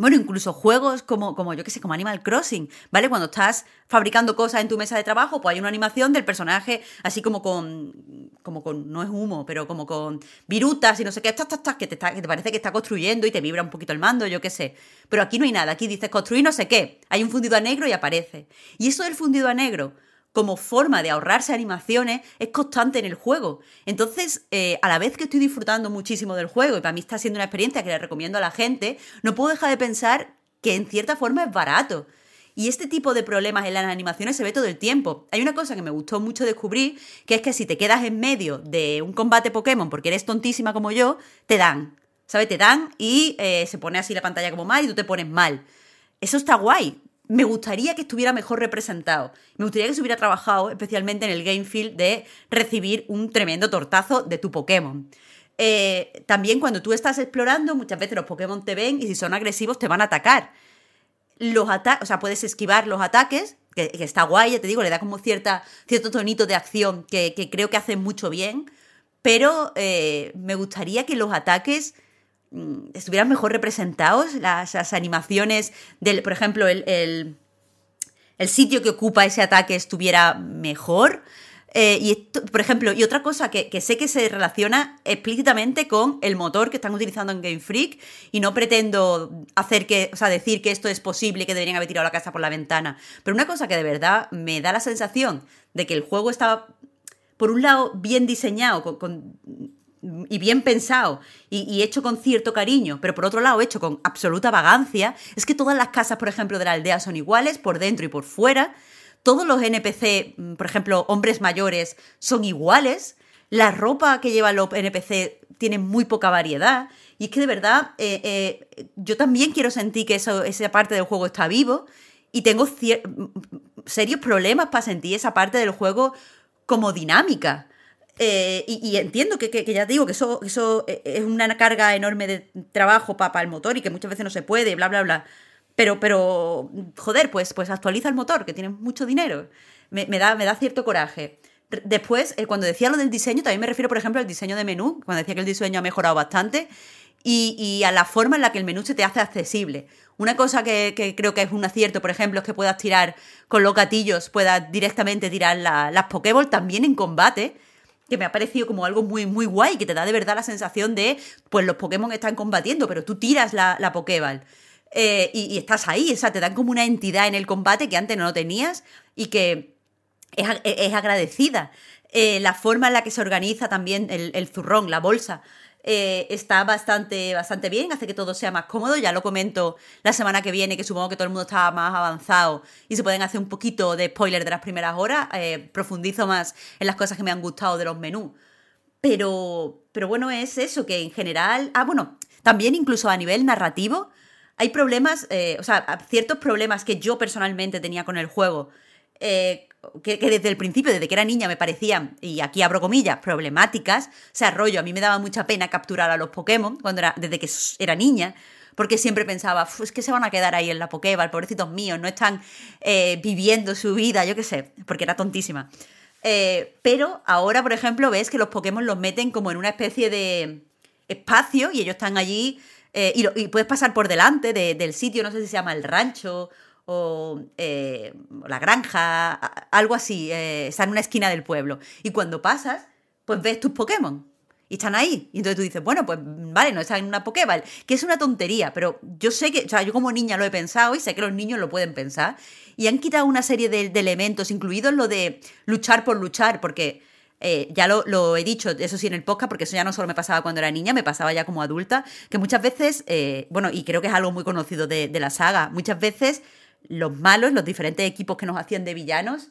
bueno, incluso juegos como, como, yo qué sé, como Animal Crossing, ¿vale? Cuando estás fabricando cosas en tu mesa de trabajo, pues hay una animación del personaje así como con, como con, no es humo, pero como con virutas y no sé qué, que, te está- que te parece que está construyendo y te vibra un poquito el mando, yo qué sé. Pero aquí no hay nada, aquí dices construir no sé qué, hay un fundido a negro y aparece. Y eso del fundido a negro como forma de ahorrarse animaciones es constante en el juego. Entonces, eh, a la vez que estoy disfrutando muchísimo del juego y para mí está siendo una experiencia que le recomiendo a la gente, no puedo dejar de pensar que en cierta forma es barato. Y este tipo de problemas en las animaciones se ve todo el tiempo. Hay una cosa que me gustó mucho descubrir, que es que si te quedas en medio de un combate Pokémon porque eres tontísima como yo, te dan. ¿Sabes? Te dan y eh, se pone así la pantalla como mal y tú te pones mal. Eso está guay. Me gustaría que estuviera mejor representado. Me gustaría que se hubiera trabajado especialmente en el game feel de recibir un tremendo tortazo de tu Pokémon. Eh, también cuando tú estás explorando, muchas veces los Pokémon te ven y si son agresivos te van a atacar. Los ataques, o sea, puedes esquivar los ataques, que, está guay, ya te digo, le da como cierta, cierto tonito de acción que, creo que hace mucho bien, pero eh, me gustaría que los ataques estuvieran mejor representados, las, animaciones del, por ejemplo, el, el, sitio que ocupa ese ataque estuviera mejor. Eh, y esto, por ejemplo, y otra cosa que, sé que se relaciona explícitamente con el motor que están utilizando en Game Freak, y no pretendo hacer que, o sea, decir que esto es posible que deberían haber tirado la casa por la ventana. Pero una cosa que de verdad me da la sensación de que el juego está, por un lado, bien diseñado, con y bien pensado y, hecho con cierto cariño, pero por otro lado hecho con absoluta vagancia, es que todas las casas, por ejemplo, de la aldea son iguales, por dentro y por fuera. Todos los NPC, por ejemplo, hombres mayores, son iguales. La ropa que llevan los NPC tiene muy poca variedad. Y es que de verdad, eh, eh, yo también quiero sentir que esa parte del juego está vivo. Y tengo serios problemas para sentir esa parte del juego como dinámica. Eh, y, entiendo que, que, que, ya digo que eso, eso es una carga enorme de trabajo para pa el motor y que muchas veces no se puede, bla, bla, bla. Pero, pero, joder, pues, pues actualiza el motor, que tiene mucho dinero. Me, da, me da cierto coraje. Después, eh, cuando decía lo del diseño, también me refiero, por ejemplo, al diseño de menú, cuando decía que el diseño ha mejorado bastante, y, a la forma en la que el menú se te hace accesible. Una cosa que, creo que es un acierto, por ejemplo, es que puedas tirar con los gatillos, puedas directamente tirar la, las Pokéball también en combate, que me ha parecido como algo muy, muy guay, que te da de verdad la sensación de, pues los Pokémon están combatiendo, pero tú tiras la, la Pokéball. Eh, y, estás ahí, o sea, te dan como una entidad en el combate que antes no tenías y que es, es agradecida. Eh, la forma en la que se organiza también el, el zurrón, la bolsa, eh, está bastante, bastante bien, hace que todo sea más cómodo. Ya lo comento la semana que viene, que supongo que todo el mundo está más avanzado y se pueden hacer un poquito de spoiler de las primeras horas. Eh, profundizo más en las cosas que me han gustado de los menús. Pero, pero bueno, es eso, que en general. Ah, bueno, también incluso a nivel narrativo, hay problemas, eh, o sea, ciertos problemas que yo personalmente tenía con el juego. Eh, que, desde el principio, desde que era niña, me parecían, y aquí abro comillas, problemáticas. O sea, rollo, a mí me daba mucha pena capturar a los Pokémon cuando era, desde que era niña. porque siempre pensaba, "Fu, es que se van a quedar ahí en la Pokéball, pobrecitos míos, no están eh, viviendo su vida, yo qué sé, porque era tontísima. Eh, pero ahora, por ejemplo, ves que los Pokémon los meten como en una especie de espacio y ellos están allí eh, y, puedes pasar por delante de- del sitio, no sé si se llama el rancho o eh, la granja, algo así, eh, está en una esquina del pueblo. Y cuando pasas, pues ves tus Pokémon. Y están ahí. Y entonces tú dices, bueno, pues vale, no están en una Pokéball. Que es una tontería, pero yo sé que, o sea, yo como niña lo he pensado y sé que los niños lo pueden pensar. Y han quitado una serie de, elementos, incluidos lo de luchar por luchar, porque eh, ya lo, he dicho, eso sí en el podcast, porque eso ya no solo me pasaba cuando era niña, me pasaba ya como adulta, que muchas veces, bueno, y creo que es algo muy conocido de la saga, muchas veces los malos, los diferentes equipos que nos hacían de villanos,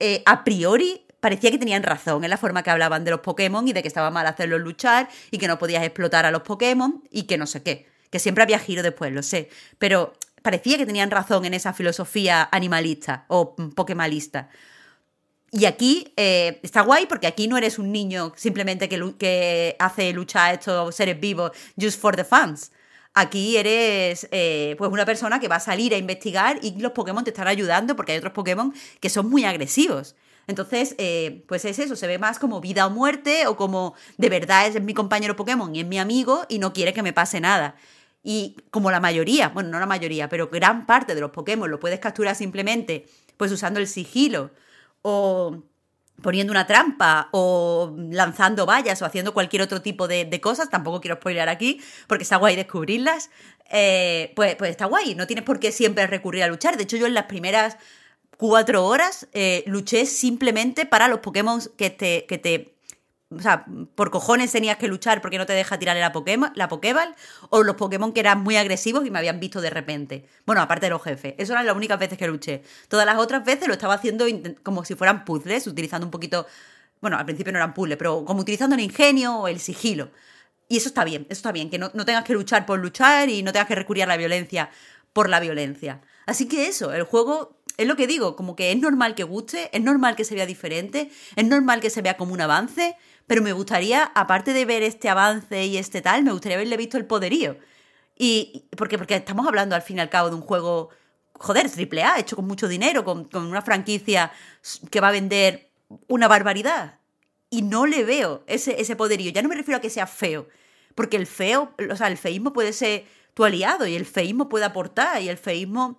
eh, a priori parecía que tenían razón en la forma que hablaban de los Pokémon y de que estaba mal hacerlos luchar y que no podías explotar a los Pokémon y que no sé qué. Que siempre había giro después, lo sé. Pero parecía que tenían razón en esa filosofía animalista o mm, pokemalista. Y aquí eh, está guay porque aquí no eres un niño simplemente que, que hace luchar a estos seres vivos just for the fans. Aquí eres eh, pues una persona que va a salir a investigar y los Pokémon te están ayudando porque hay otros Pokémon que son muy agresivos. Entonces, eh, pues es eso, se ve más como vida o muerte o como de verdad es mi compañero Pokémon y es mi amigo y no quiere que me pase nada. Y como la mayoría, bueno, no la mayoría, pero gran parte de los Pokémon lo puedes capturar simplemente pues usando el sigilo o poniendo una trampa o lanzando vallas o haciendo cualquier otro tipo de, de cosas, tampoco quiero spoilear aquí porque está guay descubrirlas, eh, pues, pues está guay, no tienes por qué siempre recurrir a luchar. De hecho, yo en las primeras cuatro horas eh, luché simplemente para los Pokémon que te, que te o sea, por cojones tenías que luchar porque no te deja tirarle la, Pokéball, o los Pokémon que eran muy agresivos y me habían visto de repente. Bueno, aparte de los jefes. Eso eran las únicas veces que luché. Todas las otras veces lo estaba haciendo como si fueran puzzles, utilizando un poquito. Bueno, al principio no eran puzzles, pero como utilizando el ingenio o el sigilo. Y eso está bien, eso está bien, que no, no tengas que luchar por luchar y no tengas que recurrir a la violencia por la violencia. Así que eso, el juego es lo que digo, como que es normal que guste, es normal que se vea diferente, es normal que se vea como un avance, pero me gustaría, aparte de ver este avance y este tal, me gustaría haberle visto el poderío. Y porque, porque estamos hablando al fin y al cabo de un juego, joder, triple A, hecho con mucho dinero, con, con una franquicia que va a vender una barbaridad. Y no le veo ese, ese poderío. Ya no me refiero a que sea feo, porque el feo, o sea, el feísmo puede ser tu aliado y el feísmo puede aportar y el feísmo,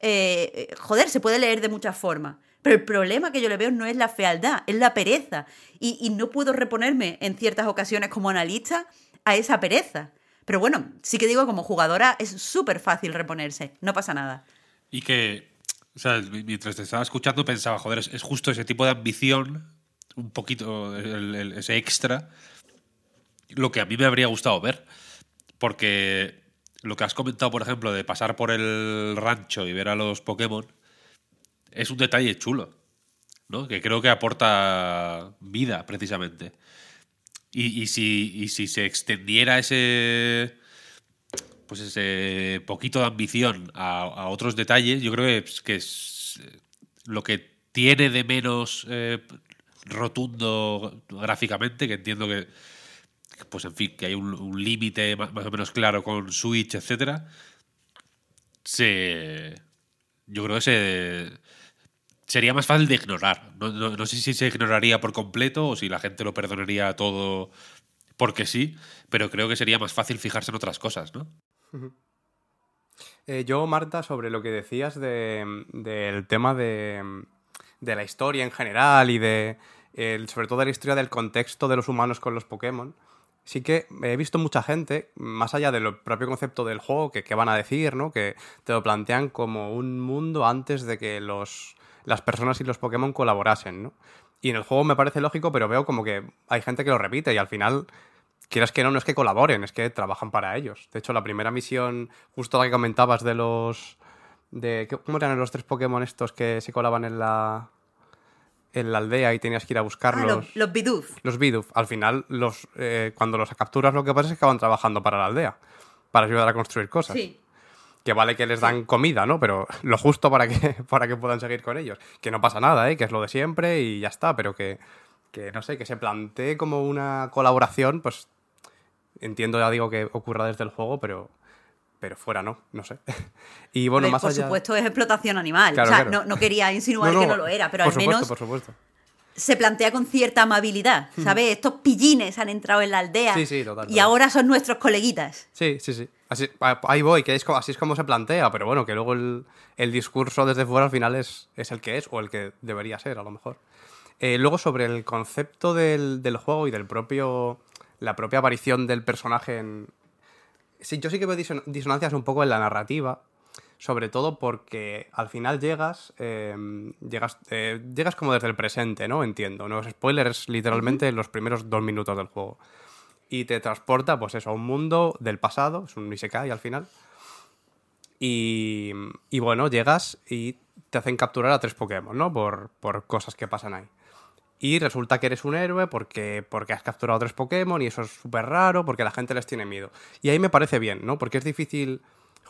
eh, eh, joder, se puede leer de muchas formas. Pero el problema que yo le veo no es la fealdad, es la pereza. Y, y no puedo reponerme en ciertas ocasiones como analista a esa pereza. Pero bueno, sí que digo, como jugadora es súper fácil reponerse, no pasa nada. Y que, o sea, mientras te estaba escuchando pensaba, joder, es, justo ese tipo de ambición, un poquito, ese extra, lo que a mí me habría gustado ver. Porque lo que has comentado, por ejemplo, de pasar por el rancho y ver a los Pokémon, es un detalle chulo, ¿no? Que creo que aporta vida, precisamente. Y, y si, y si se extendiera ese pues ese poquito de ambición a, a otros detalles, yo creo que, es- que es eh, lo que tiene de menos eh, rotundo gráficamente, que entiendo que, pues en fin, que hay un, un límite más o menos claro con Switch, etcétera, se yo creo que se sería más fácil de ignorar. No, no- no sé si se ignoraría por completo o si la gente lo perdonaría todo porque sí, pero creo que sería más fácil fijarse en otras cosas, ¿no? Eh, yo, Marta, sobre lo que decías de- del tema de, de la historia en general y de, el- sobre todo de la historia del contexto de los humanos con los Pokémon, sí que he visto mucha gente, más allá del propio concepto del juego, que, que van a decir, ¿no? Que te lo plantean como un mundo antes de que los, las personas y los Pokémon colaborasen, ¿no? Y en el juego me parece lógico, pero veo como que hay gente que lo repite y al final quieras que no, no es que colaboren, es que trabajan para ellos. De hecho, la primera misión, justo la que comentabas de los. De, ¿qué- ¿Cómo eran los tres Pokémon estos que se colaban en la. en la aldea y tenías que ir a Ah, buscarlos? los, los Bidoof. Los Bidoof, al final, los, eh, cuando los capturas, lo que pasa es que acaban trabajando para la aldea. Para ayudar a construir cosas. Sí. Que vale que les dan comida, ¿no? Pero lo justo para que, para que puedan seguir con ellos. Que no pasa nada, ¿eh? Que es lo de siempre y ya está. Pero que, que no sé, que se plantee como una colaboración, pues entiendo, ya digo, que ocurra desde el juego, pero pero fuera no, no sé. y bueno, más por allá... supuesto es explotación animal. Claro, o sea, claro. No, no quería insinuar No, que no, lo era, pero por al supuesto, menos por supuesto. Se plantea con cierta amabilidad. ¿Sabes? Estos pillines han entrado en la aldea Sí, sí, total, y total. ahora son nuestros coleguitas. Sí, sí, sí. Así, ahí voy, que es, así es como se plantea, pero bueno, que luego el, el discurso desde fuera al final es, es el que es, o el que debería ser, a lo mejor. Eh, luego, sobre el concepto del, del juego y del propio. la propia aparición del personaje en. Sí, yo sí que veo dison- disonancias un poco en la narrativa. Sobre todo porque al final llegas. eh, llegas, eh, llegas como desde el presente, ¿no? Entiendo. No spoilers, literalmente los primeros dos minutos del juego y te transporta, pues eso, a un mundo del pasado, es un Isekai al final. Y, y bueno, llegas y te hacen capturar a tres Pokémon, ¿no? Por, por cosas que pasan ahí. Y resulta que eres un héroe porque, porque has capturado tres Pokémon y eso es súper raro porque la gente les tiene miedo. Y ahí me parece bien, ¿no? Porque es difícil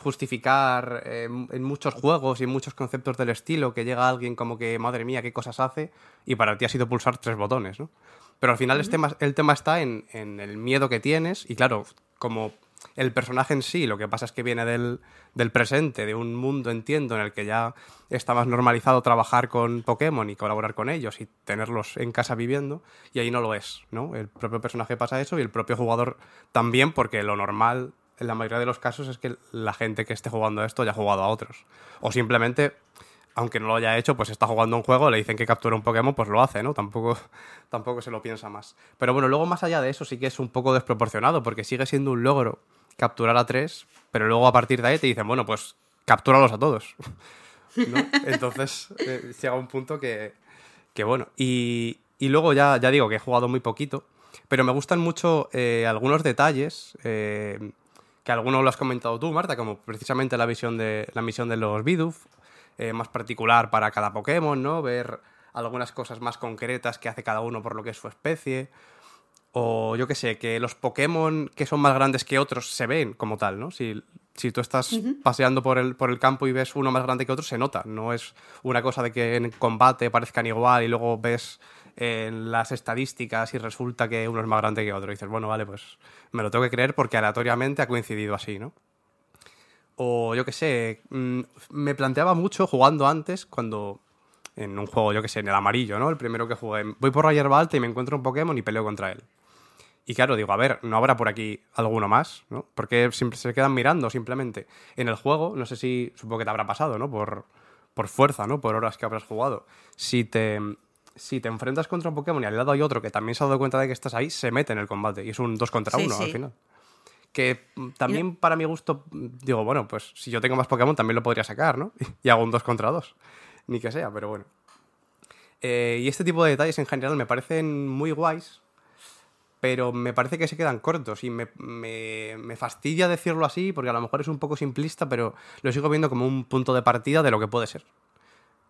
justificar eh, en muchos juegos y en muchos conceptos del estilo que llega alguien como que, madre mía, qué cosas hace y para ti ha sido pulsar tres botones, ¿no? Pero al final el tema está en, en el miedo que tienes y claro, como el personaje en sí, lo que pasa es que viene del, del presente, de un mundo, entiendo, en el que ya está más normalizado trabajar con Pokémon y colaborar con ellos y tenerlos en casa viviendo, y ahí no lo es, ¿no? El propio personaje pasa eso y el propio jugador también, porque lo normal en la mayoría de los casos es que la gente que esté jugando a esto ya ha jugado a otros. O simplemente, aunque no lo haya hecho, pues está jugando un juego, le dicen que captura un Pokémon, pues lo hace, ¿no? Tampoco, tampoco se lo piensa más. Pero bueno, luego más allá de eso sí que es un poco desproporcionado, porque sigue siendo un logro capturar a tres, pero luego a partir de ahí te dicen, bueno, pues captúralos a todos. Entonces eh, llega un punto que, que bueno. Y, y luego ya, ya digo que he jugado muy poquito, pero me gustan mucho eh, algunos detalles. eh, que algunos lo has comentado tú, Marta, como precisamente la visión de la misión de los Bidoof, eh, más particular para cada Pokémon, ¿no? Ver algunas cosas más concretas que hace cada uno por lo que es su especie. O yo qué sé, que los Pokémon que son más grandes que otros se ven como tal, ¿no? Si, si tú estás paseando por el, por el campo y ves uno más grande que otro, se nota. No es una cosa de que en combate parezcan igual y luego ves en las estadísticas y resulta que uno es más grande que otro. Y dices, bueno, vale, pues me lo tengo que creer porque aleatoriamente ha coincidido así, ¿no? O yo qué sé, mm, me planteaba mucho jugando antes cuando en un juego, yo qué sé, en el amarillo, ¿no? El primero que jugué. Voy por la hierba alta y me encuentro un Pokémon y peleo contra él. Y claro, digo, a ver, ¿no habrá por aquí alguno más? ¿no? Porque siempre se quedan mirando simplemente. En el juego, no sé si, supongo que te habrá pasado, ¿no? Por, por fuerza, ¿no? Por horas que habrás jugado. Si te, si te enfrentas contra un Pokémon y al lado hay otro que también se ha dado cuenta de que estás ahí, se mete en el combate. Y es un 2 contra Sí, 1 al final. Que mm, también para mi gusto, mm, digo, bueno, pues si yo tengo más Pokémon también lo podría sacar, ¿no? Y hago un 2 contra 2. Ni que sea, pero bueno. Eh, y este tipo de detalles en general me parecen muy guays, pero me parece que se quedan cortos y me, me- me fastidia decirlo así porque a lo mejor es un poco simplista, pero lo sigo viendo como un punto de partida de lo que puede ser.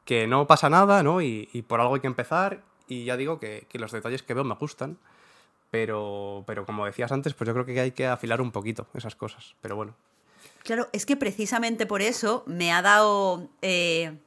Que no pasa nada, ¿no? Y, y por algo hay que empezar y ya digo que, los detalles que veo me gustan, pero, pero como decías antes, pues yo creo que hay que afilar un poquito esas cosas, pero bueno. Claro, es que precisamente por eso me ha dado eh,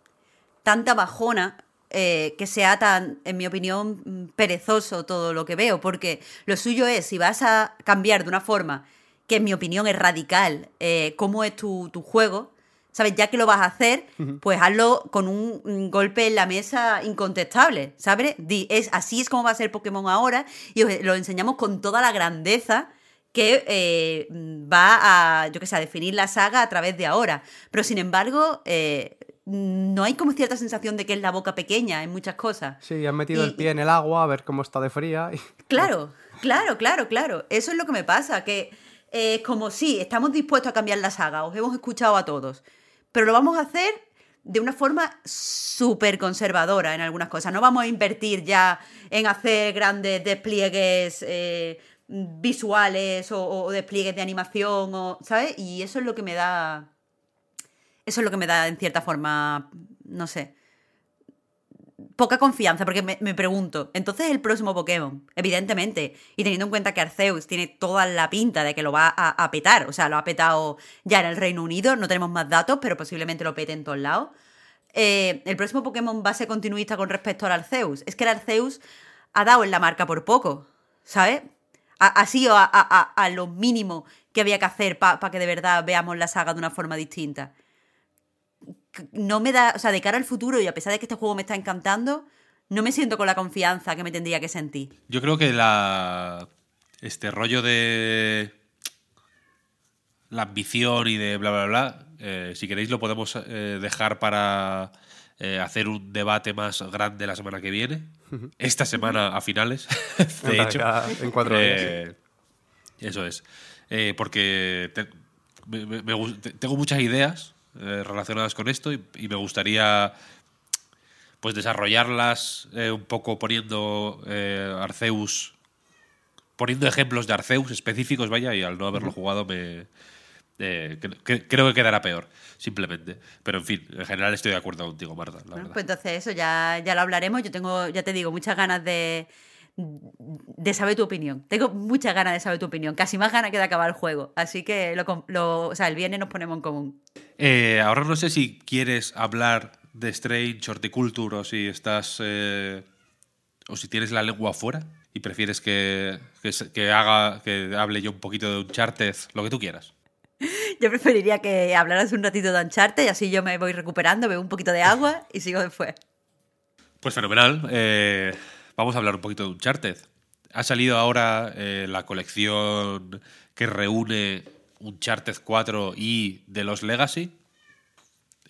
tanta bajona eh, que sea tan, en mi opinión, perezoso todo lo que veo, porque lo suyo es, si vas a cambiar de una forma que en mi opinión es radical, eh, cómo es tu, tu juego, ¿sabes? Ya que lo vas a hacer, pues hazlo con un, golpe en la mesa incontestable, ¿sabes? Di, es, así es como va a ser Pokémon ahora y os lo enseñamos con toda la grandeza que eh, va a, yo qué sé, a definir la saga a través de ahora. Pero sin embargo, eh, no hay como cierta sensación de que es la boca pequeña en muchas cosas. Sí, han metido Y- el pie en el agua a ver cómo está de fría. y- Claro, claro, claro, claro. Eso es lo que me pasa, que eh, es como sí, estamos dispuestos a cambiar la saga, os hemos escuchado a todos, pero lo vamos a hacer de una forma súper conservadora en algunas cosas. No vamos a invertir ya en hacer grandes despliegues eh, visuales o, o despliegues de animación, o, ¿sabes? Y eso es lo que me da... Eso es lo que me da, en cierta forma, no sé, poca confianza, porque me, me pregunto, entonces el próximo Pokémon, evidentemente, y teniendo en cuenta que Arceus tiene toda la pinta de que lo va a, petar, o sea, lo ha petado ya en el Reino Unido, no tenemos más datos, pero posiblemente lo pete en todos lados. Eh, el próximo Pokémon va a ser continuista con respecto al Arceus. Es que el Arceus ha dado en la marca por poco, ¿sabes? así o a, a, a, lo mínimo que había que hacer para que de verdad veamos la saga de una forma distinta. No me da, o sea, de cara al futuro y a pesar de que este juego me está encantando, no me siento con la confianza que me tendría que sentir. Yo creo que la este rollo de la ambición y de bla bla bla, eh, si queréis lo podemos eh, dejar para eh, hacer un debate más grande la semana que viene. Esta semana a finales, de hecho. En cuatro días. Eso es. porque tengo muchas ideas relacionadas con esto y, me gustaría pues desarrollarlas un poco poniendo Arceus poniendo ejemplos de Arceus específicos, vaya, y al no haberlo jugado me, creo que quedará peor, simplemente. Pero en fin, en general estoy de acuerdo contigo, Marta. pues entonces eso ya, ya lo hablaremos. Yo tengo, ya te digo, muchas ganas de, de saber tu opinión. Tengo muchas ganas de saber tu opinión, casi más ganas que de acabar el juego. Así que lo, o sea, el viernes nos ponemos en común. Eh, ahora no sé si quieres hablar de Strange Horticulture o si estás. Eh, o si tienes la lengua afuera y prefieres que, que, haga, que hable yo un poquito de Uncharted, lo que tú quieras. Yo preferiría que hablaras un ratito de Uncharted y así yo me voy recuperando, bebo un poquito de agua y sigo después. Pues fenomenal. Eh, vamos a hablar un poquito de Uncharted. Ha salido ahora eh, la colección que reúne Uncharted 4 y de los Legacy.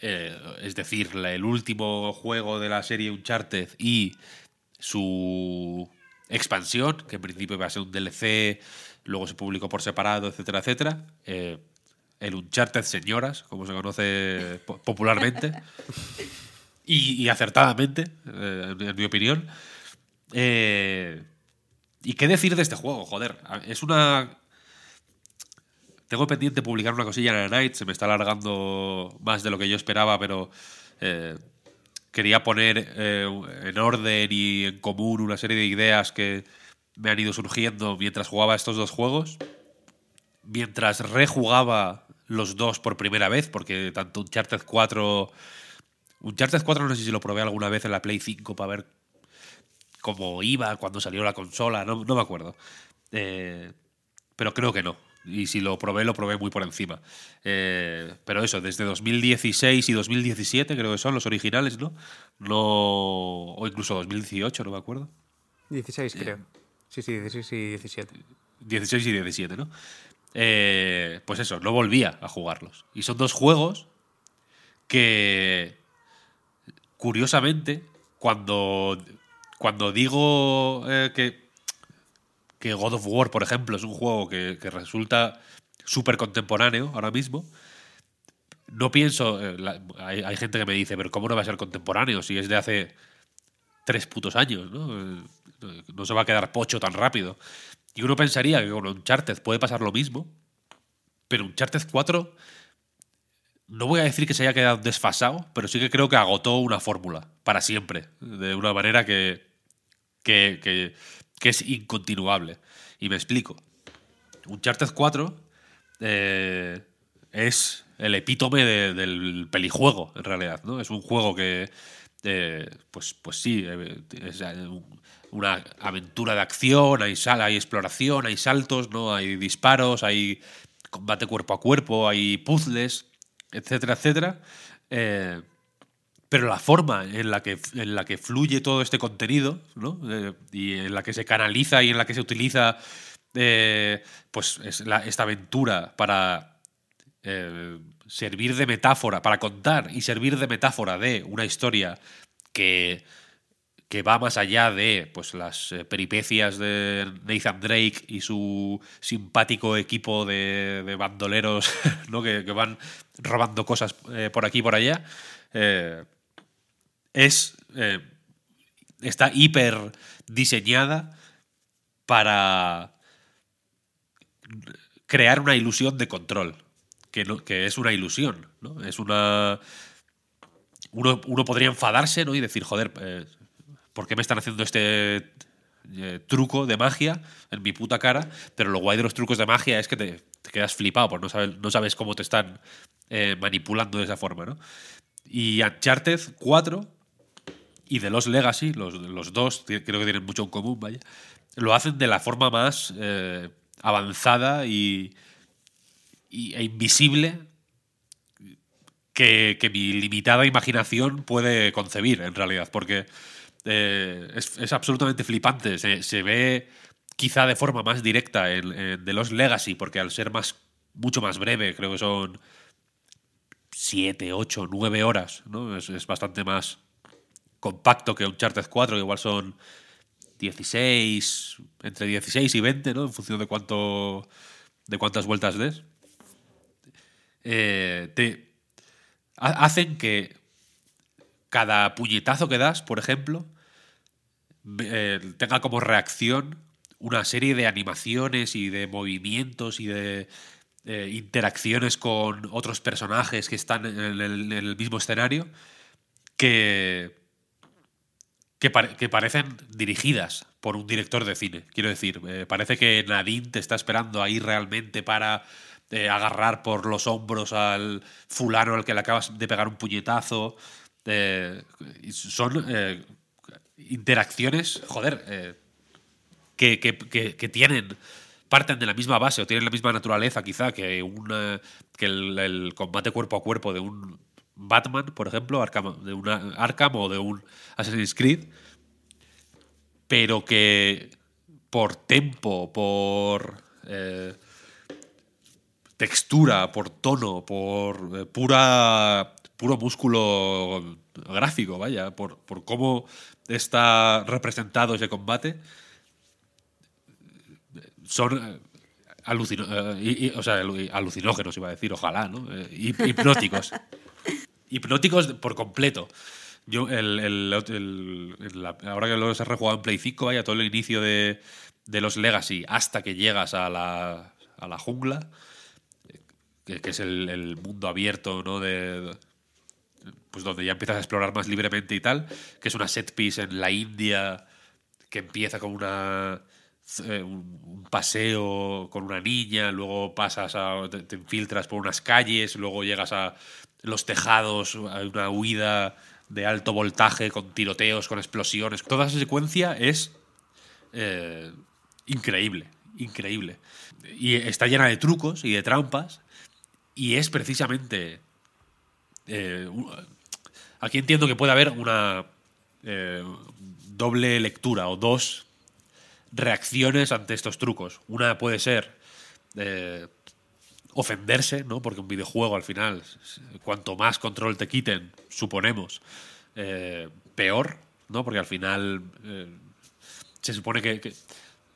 Eh, es decir, el último juego de la serie Uncharted y su expansión, que en principio va a ser un DLC, luego se publicó por separado, etcétera, etcétera. Eh, el Uncharted Señoras, como se conoce popularmente. y, acertadamente, eh, en, mi opinión. Eh, ¿Y qué decir de este juego? Joder, es una. Tengo pendiente publicar una cosilla en el Night, se me está alargando más de lo que yo esperaba, pero quería poner eh, en orden y en común una serie de ideas que me han ido surgiendo mientras jugaba estos dos juegos. Mientras rejugaba los dos por primera vez, porque tanto Uncharted 4. Uncharted 4 no sé si lo probé alguna vez en la Play 5 para ver cómo iba cuando salió la consola, no, me acuerdo. Eh, pero creo que no y si lo probé, lo probé muy por encima. Eh, pero eso, desde 2016 y 2017 creo que son los originales, ¿no? no o incluso 2018, no me acuerdo. 16 creo. Sí, sí, 16 y 17. 16 y 17, ¿no? Eh, pues eso, no volvía a jugarlos. Y son dos juegos que, curiosamente, cuando, cuando digo eh, que que God of War, por ejemplo, es un juego que, resulta súper contemporáneo ahora mismo. No pienso. Eh, hay, gente que me dice, pero ¿cómo no va a ser contemporáneo si es de hace tres putos años? ¿no? Eh, no se va a quedar pocho tan rápido. Y uno pensaría que con Uncharted puede pasar lo mismo, pero Uncharted 4 no voy a decir que se haya quedado desfasado, pero sí que creo que agotó una fórmula para siempre, de una manera que, que que es incontinuable. Y me explico. Uncharted 4 eh, es el epítome del pelijuego, en realidad. ¿no? Es un juego que, eh, pues, pues sí, eh, es una aventura de acción, hay, sal, hay exploración, hay saltos, ¿no? hay disparos, hay combate cuerpo a cuerpo, hay puzzles, etcétera, etcétera. Pero la forma en la que, en la que fluye todo este contenido, ¿no? Eh, y en la que se canaliza y en la que se utiliza eh, pues esta aventura para eh, servir de metáfora, para contar y servir de metáfora de una historia que, que va más allá de pues, las peripecias de Nathan Drake y su simpático equipo de, bandoleros ¿no? que, van robando cosas por aquí y por allá es. Eh, está hiper diseñada para crear una ilusión de control. Que, que es una ilusión, ¿no? Es una. Uno, podría enfadarse, ¿no? Y decir, joder, eh, ¿por qué me están haciendo este eh, truco de magia en mi puta cara? Pero lo guay de los trucos de magia es que te, quedas flipado, porque no sabes, no sabes cómo te están manipulando de esa forma, ¿no? Y Uncharted 4 y de los Legacy, los, los dos, creo que tienen mucho en común, vaya, lo hacen de la forma más eh, avanzada y, y- e invisible que, que mi limitada imaginación puede concebir, en realidad, porque eh, es, es absolutamente flipante. Se, se ve quizá de forma más directa en, en The Lost Legacy, porque al ser más, mucho más breve, creo que son 7, 8, 9 horas, ¿no? Es, es bastante más compacto que Uncharted 4, que igual son 16, entre 16 y 20, ¿no? En función de cuánto de cuántas vueltas des. Eh, te ha- hacen que cada puñetazo que das, por ejemplo, eh, tenga como reacción una serie de animaciones y de movimientos y de eh, interacciones con otros personajes que están en el, en el mismo escenario que, que, pare- que parecen dirigidas por un director de cine. Quiero decir, eh, parece que Nadine te está esperando ahí realmente para eh, agarrar por los hombros al fulano al que le acabas de pegar un puñetazo. Eh, son interacciones, joder, que, que- tienen parten de la misma base o tienen la misma naturaleza quizá que una que el combate cuerpo a cuerpo de un Batman por ejemplo Arkham, de una Arkham o de un Assassin's Creed pero que por tempo por eh, textura por tono por eh, pura puro músculo gráfico vaya por, por cómo está representado ese combate son eh, alucino- alucinógenos, iba a decir, ojalá, ¿no? Hip- hipnóticos. hipnóticos por completo. Yo, ahora que lo he rejugado en Play 5, vaya, todo el inicio de, de los Legacy hasta que llegas a la, a la jungla, que, es el, mundo abierto, ¿no? De, pues donde ya empiezas a explorar más libremente y tal, que es una set piece en la India que empieza con una eh, un, paseo con una niña, luego pasas a te infiltras por unas calles, luego llegas a los tejados, una huida de alto voltaje con tiroteos, con explosiones. Toda esa secuencia es eh, increíble, increíble. Y está llena de trucos y de trampas y es precisamente eh, aquí entiendo que puede haber una eh, doble lectura o dos reacciones ante estos trucos. Una puede ser eh, ofenderse, ¿no? Porque un videojuego al final, cuanto más control te quiten, suponemos, eh, peor, ¿no? Porque al final eh, se supone que,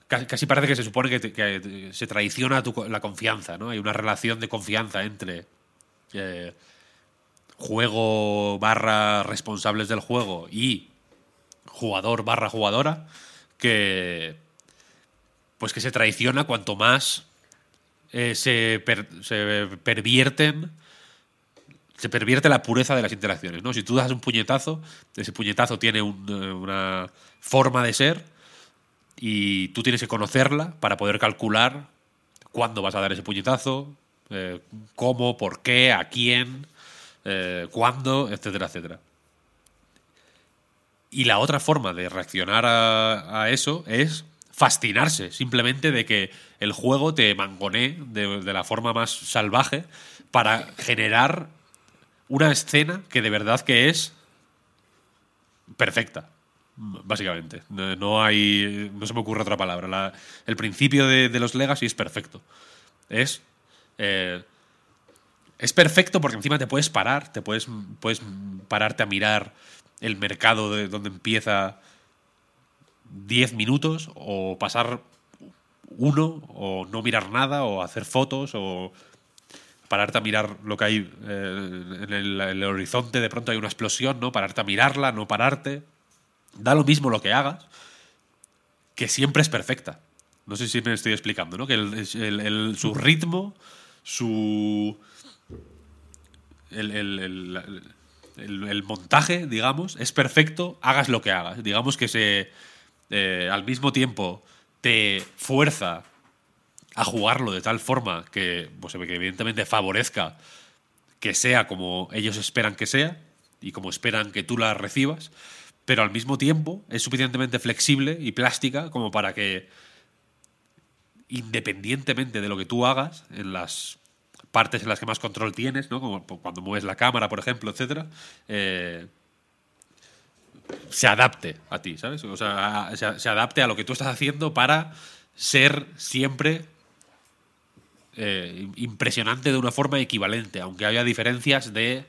casi, parece que se supone que, se traiciona la confianza, ¿no? Hay una relación de confianza entre eh, juego barra responsables del juego y jugador barra jugadora que pues que se traiciona cuanto más eh, se, per- se pervierten se pervierte la pureza de las interacciones ¿no? si tú das un puñetazo ese puñetazo tiene eh, una forma de ser y tú tienes que conocerla para poder calcular cuándo vas a dar ese puñetazo eh, cómo, por qué, a quién cuándo, etcétera, etcétera y la otra forma de reaccionar a, a eso es fascinarse, simplemente de que el juego te mangonee de, la forma más salvaje para generar una escena que de verdad que es perfecta, básicamente. No, hay, no se me ocurre otra palabra. La- el principio de, de los Legacy es perfecto. Es eh, es perfecto porque encima te puedes parar, te puedes, puedes pararte a mirar el mercado de donde empieza 10 minutos o pasar uno o no mirar nada o hacer fotos o pararte a mirar lo que hay eh, en, el, horizonte, de pronto hay una explosión, ¿no? Pararte a mirarla, no pararte. Da lo mismo lo que hagas, que siempre es perfecta. No sé si me estoy explicando, ¿no? Que el- su ritmo, su el montaje, digamos, es perfecto, hagas lo que hagas. Digamos que se eh, al mismo tiempo te fuerza a jugarlo de tal forma que, pues, evidentemente favorezca que sea como ellos esperan que sea y como esperan que tú la recibas, pero al mismo tiempo es suficientemente flexible y plástica como para que, independientemente de lo que tú hagas, en las partes en las que más control tienes, ¿no? como cuando mueves la cámara, por ejemplo, etcétera, eh, se adapte a ti, ¿sabes? O sea, se, adapte a lo que tú estás haciendo para ser siempre eh, impresionante de una forma equivalente, aunque haya diferencias de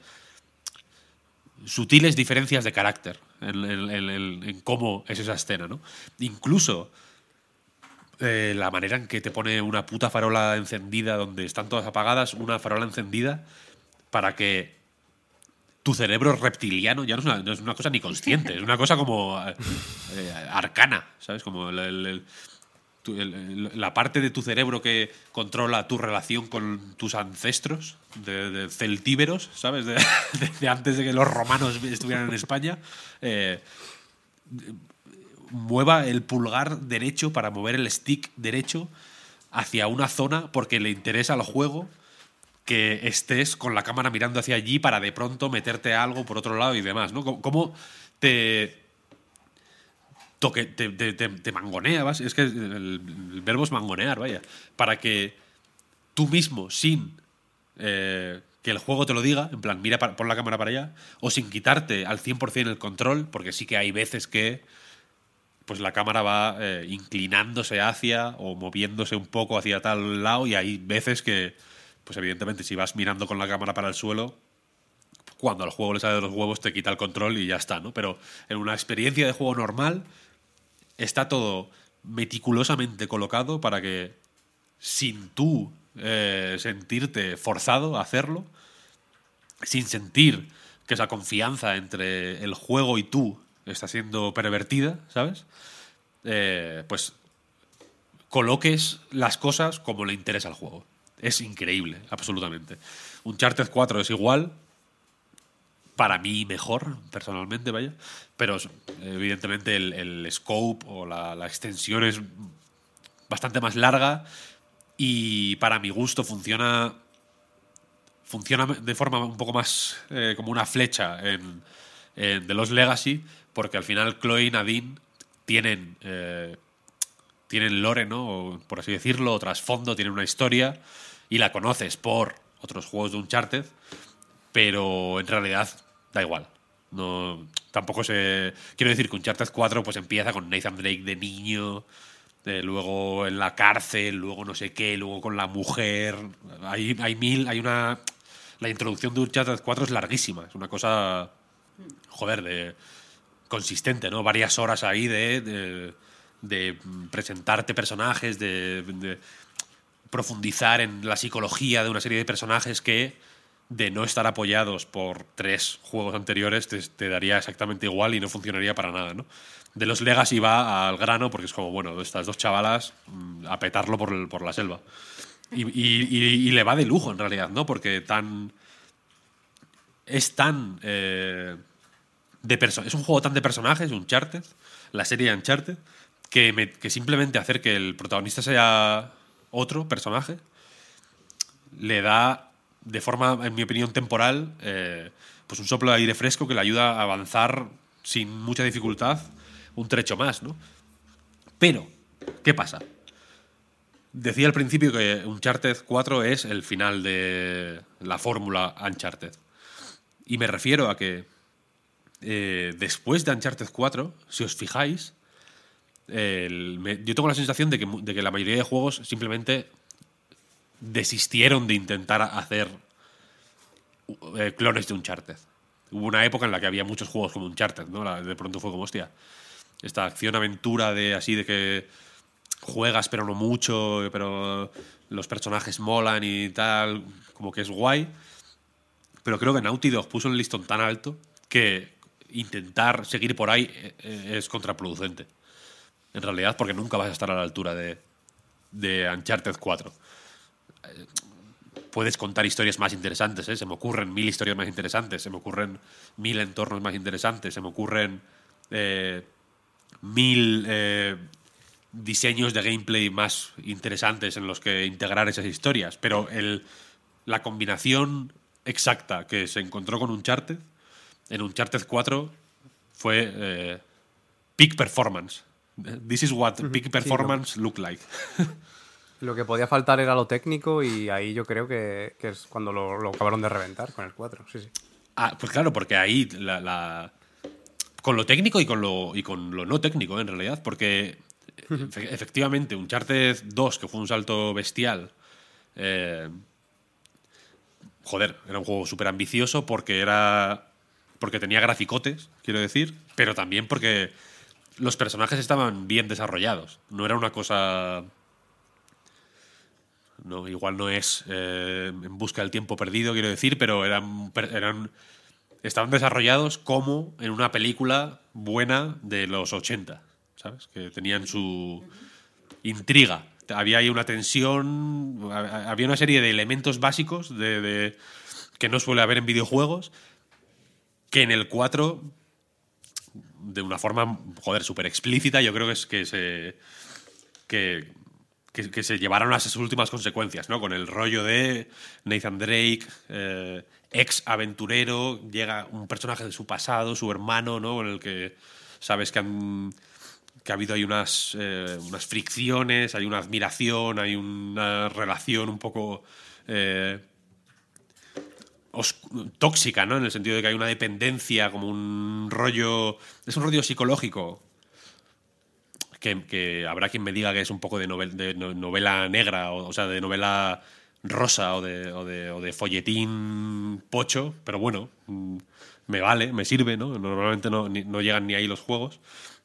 sutiles diferencias de carácter en cómo es esa escena, ¿no? Incluso eh, la manera en que te pone una puta farola encendida donde están todas apagadas, una farola encendida para que tu cerebro reptiliano ya no es una, es una cosa ni consciente, es una cosa como eh, eh, arcana, ¿sabes? Como el- el- el- el- el- la parte de tu cerebro que controla tu relación con tus ancestros, de, celtíberos, ¿sabes? De, antes de que los romanos estuvieran en España. eh, mueva el pulgar derecho para mover el stick derecho hacia una zona porque le interesa al juego que estés con la cámara mirando hacia allí para de pronto meterte algo por otro lado y demás, ¿no? ¿Cómo- ¿Cómo te toque, te, te, te- te mangonea, vas? Es que el, el verbo es mangonear, vaya, para que tú mismo, sin eh, que el juego te lo diga, en plan, mira, pon la cámara para allá, o sin quitarte al 100% el control, porque sí que hay veces que pues la cámara va eh, inclinándose hacia o moviéndose un poco hacia tal lado y hay veces que, pues evidentemente, si vas mirando con la cámara para el suelo, cuando al juego le sale de los huevos te quita el control y ya está, ¿no? Pero en una experiencia de juego normal está todo meticulosamente colocado para que sin tú eh, sentirte forzado a hacerlo, sin sentir que esa confianza entre el juego y tú está siendo pervertida, ¿sabes? Eh, pues coloques las cosas como le interesa al juego. Es increíble, absolutamente. Uncharted 4 es igual, para mí mejor, personalmente, vaya. Pero evidentemente el, scope o la, extensión es bastante más larga y para mi gusto funciona funciona de forma un poco más eh, como una flecha en, en The Lost Legacy porque al final Chloe y Nadine tienen eh, tienen lore, ¿no? Por así decirlo, o trasfondo, tienen una historia y la conoces por otros juegos de Uncharted, pero en realidad da igual. No, tampoco se. Quiero decir que Uncharted 4 pues empieza con Nathan Drake de niño, eh, luego en la cárcel, luego no sé qué, luego con la mujer. Hay, hay mil. Hay una. La introducción de Uncharted 4 es larguísima, es una cosa. Joder, de. consistente, ¿no? Varias horas ahí de. de, presentarte personajes, de profundizar en la psicología de una serie de personajes que de no estar apoyados por tres juegos anteriores te, daría exactamente igual y no funcionaría para nada, ¿no? De los Legacy va al grano porque es como, bueno, estas dos chavalas mm, a petarlo por, por la selva. Y, le va de lujo en realidad, ¿no? Porque tan... Es tan... eh, es un juego tan de personajes, Uncharted, la serie Uncharted, que, me- que simplemente hacer que el protagonista sea otro personaje le da, de forma, en mi opinión, temporal, eh, pues un soplo de aire fresco que le ayuda a avanzar sin mucha dificultad un trecho más, ¿no? Pero, ¿qué pasa? Decía al principio que Uncharted 4 es el final de la fórmula Uncharted. Y me refiero a que eh, después de Uncharted 4, si os fijáis, yo tengo la sensación de que, de que la mayoría de juegos simplemente desistieron de intentar hacer eh, clones de Uncharted. Hubo una época en la que había muchos juegos como Uncharted, ¿no? De pronto fue como, hostia, esta acción-aventura de así de que juegas pero no mucho, pero los personajes molan y tal, como que es guay. Pero creo que Naughty Dog puso el listón tan alto que intentar seguir por ahí eh, eh, es contraproducente. En realidad, porque nunca vas a estar a la altura de, de Uncharted 4. Eh, Puedes contar historias más interesantes, ¿eh? se me ocurren mil historias más interesantes, se me ocurren mil entornos más interesantes, se me ocurren eh, mil eh, diseños de gameplay más interesantes en los que integrar esas historias. Pero el, la combinación exacta que se encontró con Uncharted, en Uncharted 4 fue eh, peak performance. This is what peak performance look like. Lo que podía faltar era lo técnico y ahí yo creo que, que es cuando lo, lo acabaron de reventar con el 4. Sí, sí. Ah, pues claro, porque ahí la, la- con lo técnico y con lo, y con lo no técnico, en realidad, porque efe- efectivamente Uncharted 2, que fue un salto bestial, eh, joder, era un juego súper ambicioso porque era porque tenía graficotes, quiero decir, pero también porque los personajes estaban bien desarrollados. No era una cosa no, igual no es eh, en busca del tiempo perdido, quiero decir, pero eran, eran estaban desarrollados como en una película buena de los 80, ¿sabes? Que tenían su intriga. Había ahí una tensión, ha- había una serie de elementos básicos de, de- que no suele haber en videojuegos, que en el 4, de una forma, joder, súper explícita, yo creo que es que se... Que, que, se llevaron a sus últimas consecuencias, ¿no? Con el rollo de Nathan Drake, eh, ex aventurero, llega un personaje de su pasado, su hermano, ¿no? En el que sabes que han que ha habido ahí unas, eh, unas fricciones, hay una admiración, hay una relación un poco eh, tóxica, ¿no? En el sentido de que hay una dependencia, como un rollo. Es un rollo psicológico que, habrá quien me diga que es un poco de, novel- de no- novela negra, o, o sea, de novela rosa o de, folletín pocho, pero bueno, mm, me vale, me sirve, ¿no? Normalmente no, no llegan ni ahí los juegos.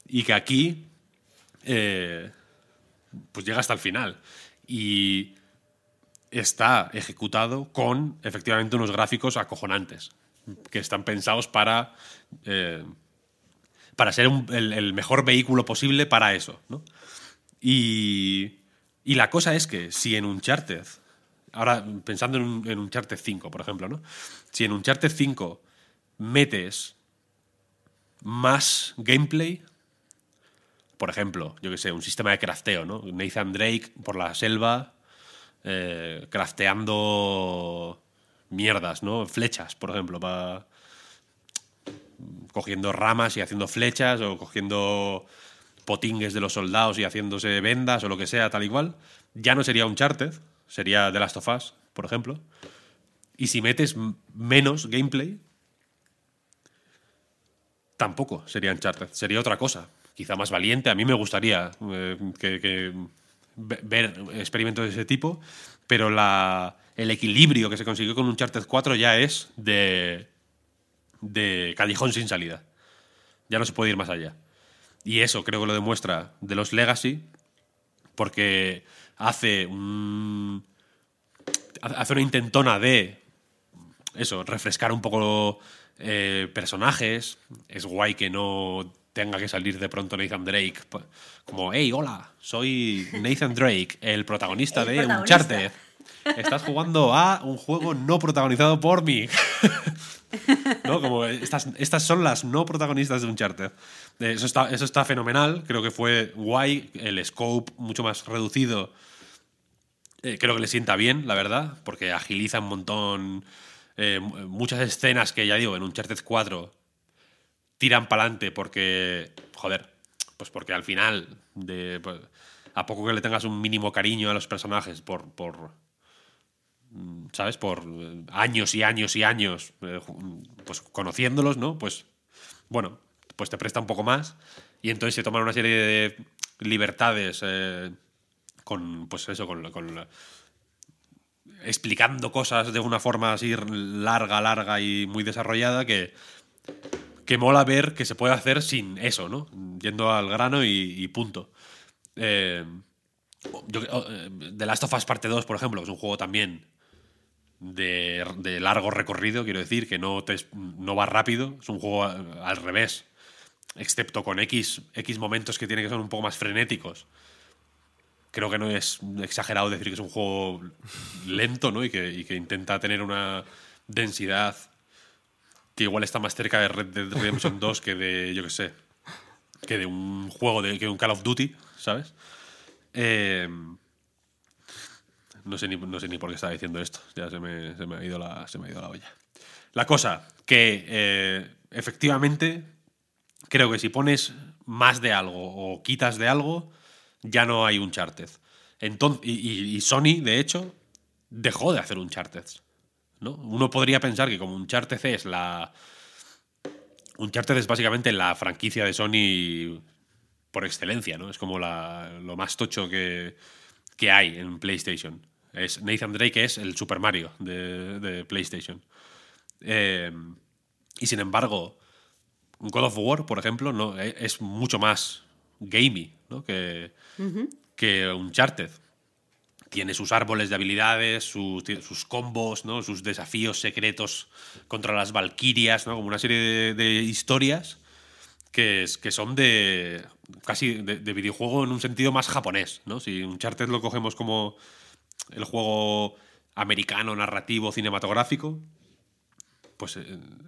Y que aquí, eh, pues llega hasta el final. Y está ejecutado con efectivamente unos gráficos acojonantes, que están pensados para... eh, para ser un- el, mejor vehículo posible para eso, ¿no? Y, y la cosa es que si en Uncharted, ahora pensando en, un, en Uncharted 5, por ejemplo, ¿no? Si en Uncharted 5 metes más gameplay, por ejemplo, yo que sé, un sistema de crafteo, ¿no? Nathan Drake por la selva, eh, crafteando mierdas, ¿no? Flechas, por ejemplo, cogiendo ramas y haciendo flechas o cogiendo potingues de los soldados y haciéndose vendas o lo que sea, tal y cual, ya no sería Uncharted, sería The Last of Us, por ejemplo. Y si metes menos gameplay, tampoco sería Uncharted, sería otra cosa, quizá más valiente. A mí me gustaría eh, que, ver experimentos de ese tipo, pero la, el equilibrio que se consiguió con Uncharted 4 ya es de, de callejón sin salida. Ya no se puede ir más allá. Y eso creo que lo demuestra de los Legacy, porque hace un. hace una intentona de. Eso, refrescar un poco eh, personajes. Es guay que no tenga que salir de pronto Nathan Drake. pa- Como, hey, hola, soy Nathan Drake, el protagonista El de protagonista. Uncharted. Estás jugando a un juego no protagonizado por mí. ¿no? Como estas, estas son las no protagonistas de Uncharted. Eh, Eso está, eso está fenomenal, creo que fue guay, el scope mucho más reducido. eh, creo que le sienta bien, la verdad, porque agiliza un montón. eh, mu- muchas escenas que ya digo, en Uncharted 4 tiran para adelante porque, joder, pues porque al final, de, pues, a poco que le tengas un mínimo cariño a los personajes por, por, ¿sabes? Por eh, años y años y años, eh, ju- pues conociéndolos, ¿no? Pues, bueno, pues te presta un poco más y entonces se toman una serie de libertades eh, con, pues eso, con, con explicando cosas de una forma así larga, larga y muy desarrollada que, que mola ver que se puede hacer sin eso, ¿no? Yendo al grano y, punto. Eh, oh, eh, The Last of Us Parte 2, por ejemplo, es un juego también de, largo recorrido, quiero decir, que no, va rápido, es un juego al, revés, excepto con X, X momentos que tienen que ser un poco más frenéticos. Creo que no es exagerado decir que es un juego lento ¿no? y que intenta tener una densidad que igual está más cerca de Red Dead Redemption 2 que de, yo qué sé, que de un juego, de, que de un Call of Duty, ¿sabes? Eh, no sé, ni, no sé ni por qué estaba diciendo esto. Ya se me, se me ha, ido la, se me ha ido la olla. La cosa, que eh, efectivamente creo que si pones más de algo o quitas de algo, ya no hay Uncharted. Entonces, y, y- Sony, de hecho, dejó de hacer Uncharted. ¿No? Uno podría pensar que como Uncharted es la... Uncharted es básicamente la franquicia de Sony por excelencia, ¿no? Es como la- lo más tocho que, que hay en PlayStation. Es Nathan Drake es el Super Mario de, de PlayStation. Eh, y sin embargo, God of War, por ejemplo, no, e- es mucho más gamey ¿no? que, que Uncharted. Tiene sus árboles de habilidades, sus, sus combos, ¿no? sus desafíos secretos contra las Valkyrias, ¿no? como una serie de, de historias que, es- que son de casi de, de videojuego en un sentido más japonés. ¿no? Si Uncharted lo cogemos como el juego americano, narrativo, cinematográfico, pues eh,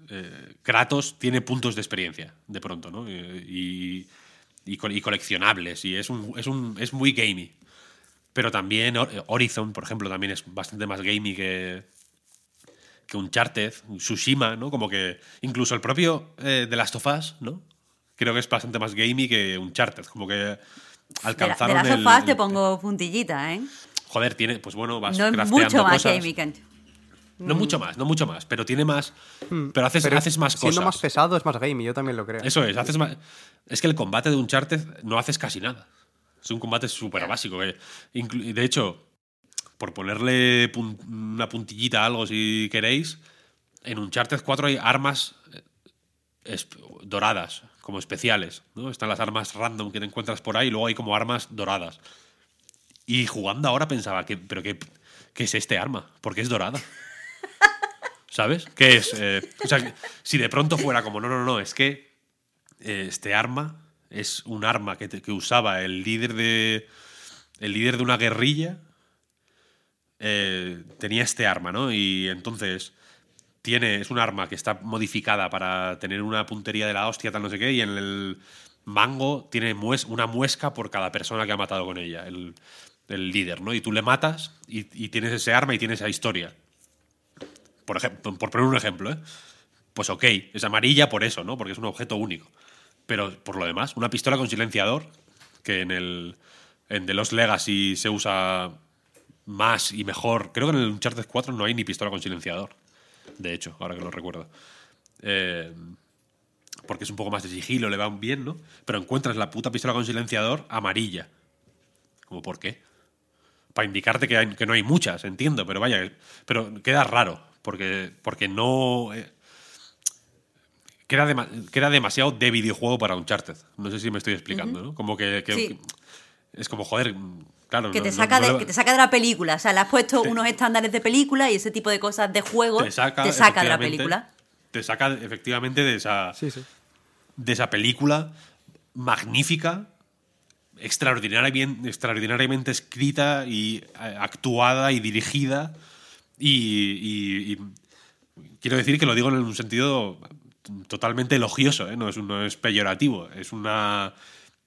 eh, Kratos tiene puntos de experiencia, de pronto, ¿no? Eh, Y, y, y coleccionables, y es, un, es, un, es muy gamey. Pero también Hor- Horizon, por ejemplo, también es bastante más gamey que, que Uncharted, Tsushima, ¿no? Como que incluso el propio eh, The Last of Us, ¿no? Creo que es bastante más gamey que Uncharted, como que De, la- de alcanzaron las el- sofás te pongo puntillita, ¿eh? Joder, tiene, pues bueno, vas No es crafteando mucho más cosas. gaming que- No mucho más, no mucho más, pero tiene más. Hmm. Pero haces, Pero haces más siendo cosas. más pesado es más gamey, yo también lo creo. Eso es, haces más. Es que el combate de Uncharted no haces casi nada. Es un combate súper básico. que y de hecho, por ponerle pun- una puntillita a algo si queréis, en Uncharted 4 hay armas eh, doradas, como especiales. ¿no? Están las armas random que te encuentras por ahí, y luego hay como armas doradas. Y jugando ahora pensaba, que, ¿pero qué, qué es este arma? Porque es dorada. ¿Sabes? ¿Qué es? Eh, o sea, si de pronto fuera como, no, no, no, es que eh, este arma es un arma que, que usaba el líder de. El líder de una guerrilla. eh, tenía este arma, ¿no? Y entonces. Tiene, es un arma que está modificada para tener una puntería de la hostia, tal no sé qué, y en el mango tiene una muesca por cada persona que ha matado con ella, el, el líder, ¿no? Y tú le matas y, y tienes ese arma y tienes esa historia. Por, ejemplo, por poner un ejemplo, ¿eh? Pues ok, es amarilla por eso, ¿no? Porque es un objeto único. Pero por lo demás, una pistola con silenciador, que en el en The Lost Legacy se usa más y mejor. Creo que en el Uncharted 4 no hay ni pistola con silenciador. De hecho, ahora que lo recuerdo. Eh, porque es un poco más de sigilo, le va bien, ¿no? Pero encuentras la puta pistola con silenciador amarilla. Como, ¿por qué? Para indicarte que, que no hay muchas, entiendo, pero vaya, pero queda raro, porque, porque no... eh, queda, dema- queda demasiado de videojuego para Uncharted. No sé si me estoy explicando, ¿no? Como que, que- Sí. que- es como, joder, claro. Que no- te, no- saca no de, le- que te saca de la película. O sea, le has puesto unos estándares de película y ese tipo de cosas de juego te saca, de la película. Te saca efectivamente de esa, Sí, sí. de esa película magnífica, extraordinaria, bien, extraordinariamente escrita y eh, actuada y dirigida. Y, y- y quiero decir que lo digo en un sentido totalmente elogioso, ¿eh? no, es, no es peyorativo. Es una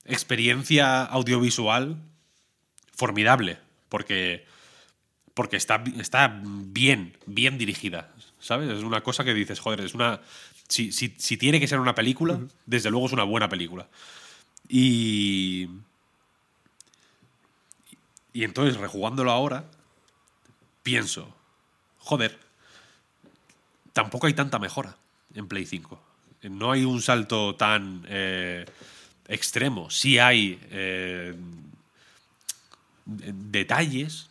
experiencia audiovisual formidable, porque, porque está, está bien, bien dirigida, ¿sabes? Es una cosa que dices, joder, es una... Si, si- si tiene que ser una película, desde luego es una buena película. Y... Y entonces, rejugándolo ahora, pienso, joder, tampoco hay tanta mejora en Play 5. No hay un salto tan eh, extremo. Sí hay eh, de- detalles.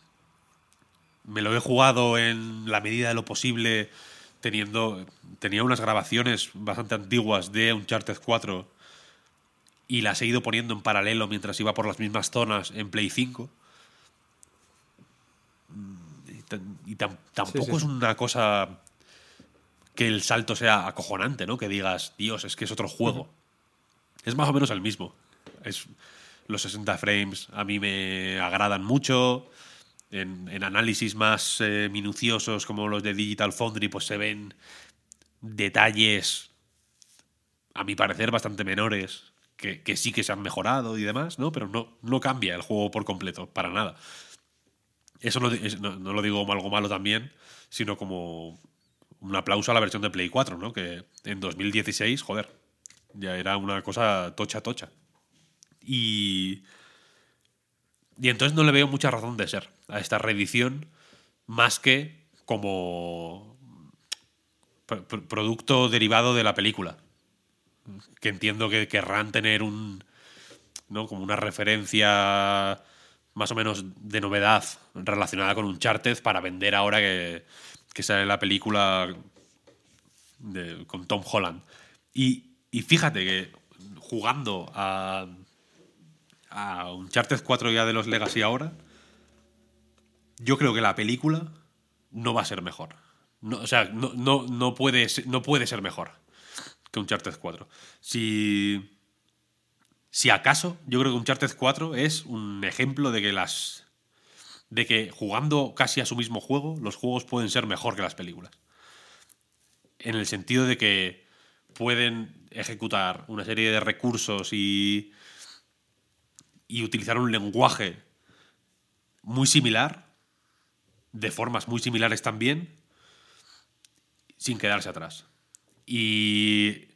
Me lo he jugado en la medida de lo posible, teniendo. Tenía unas grabaciones bastante antiguas de Uncharted 4 y las he ido poniendo en paralelo mientras iba por las mismas zonas en Play 5. Y, tan- y tam- tampoco Sí, sí. es una cosa que el salto sea acojonante, ¿no? Que digas, Dios, es que es otro juego. Es más o menos el mismo. Es, los 60 frames a mí me agradan mucho. En, en análisis más eh, minuciosos como los de Digital Foundry, pues se ven detalles, a mi parecer, bastante menores, que, que sí que se han mejorado y demás, ¿no? Pero no, no cambia el juego por completo, para nada. Eso no, es- no- no lo digo como algo malo también, sino como un aplauso a la versión de Play 4, ¿no? Que en 2016, joder, Ya era una cosa tocha, tocha. Y. Y entonces no le veo mucha razón de ser a esta reedición, más que como pr- pr- producto derivado de la película. Que entiendo que querrán tener un. ¿no? como una referencia más o menos de novedad relacionada con Uncharted para vender ahora que, que sale la película de- con Tom Holland. Y, y fíjate que jugando a, a Uncharted 4 ya de los Legacy ahora, yo creo que la película no va a ser mejor. No, o sea, no, no, no, puede, no puede ser mejor que Uncharted 4. Si, si acaso, yo creo que Uncharted 4 es un ejemplo de que las de que jugando casi a su mismo juego, los juegos pueden ser mejor que las películas. En el sentido de que pueden ejecutar una serie de recursos y, y utilizar un lenguaje muy similar, de formas muy similares también, sin quedarse atrás. Y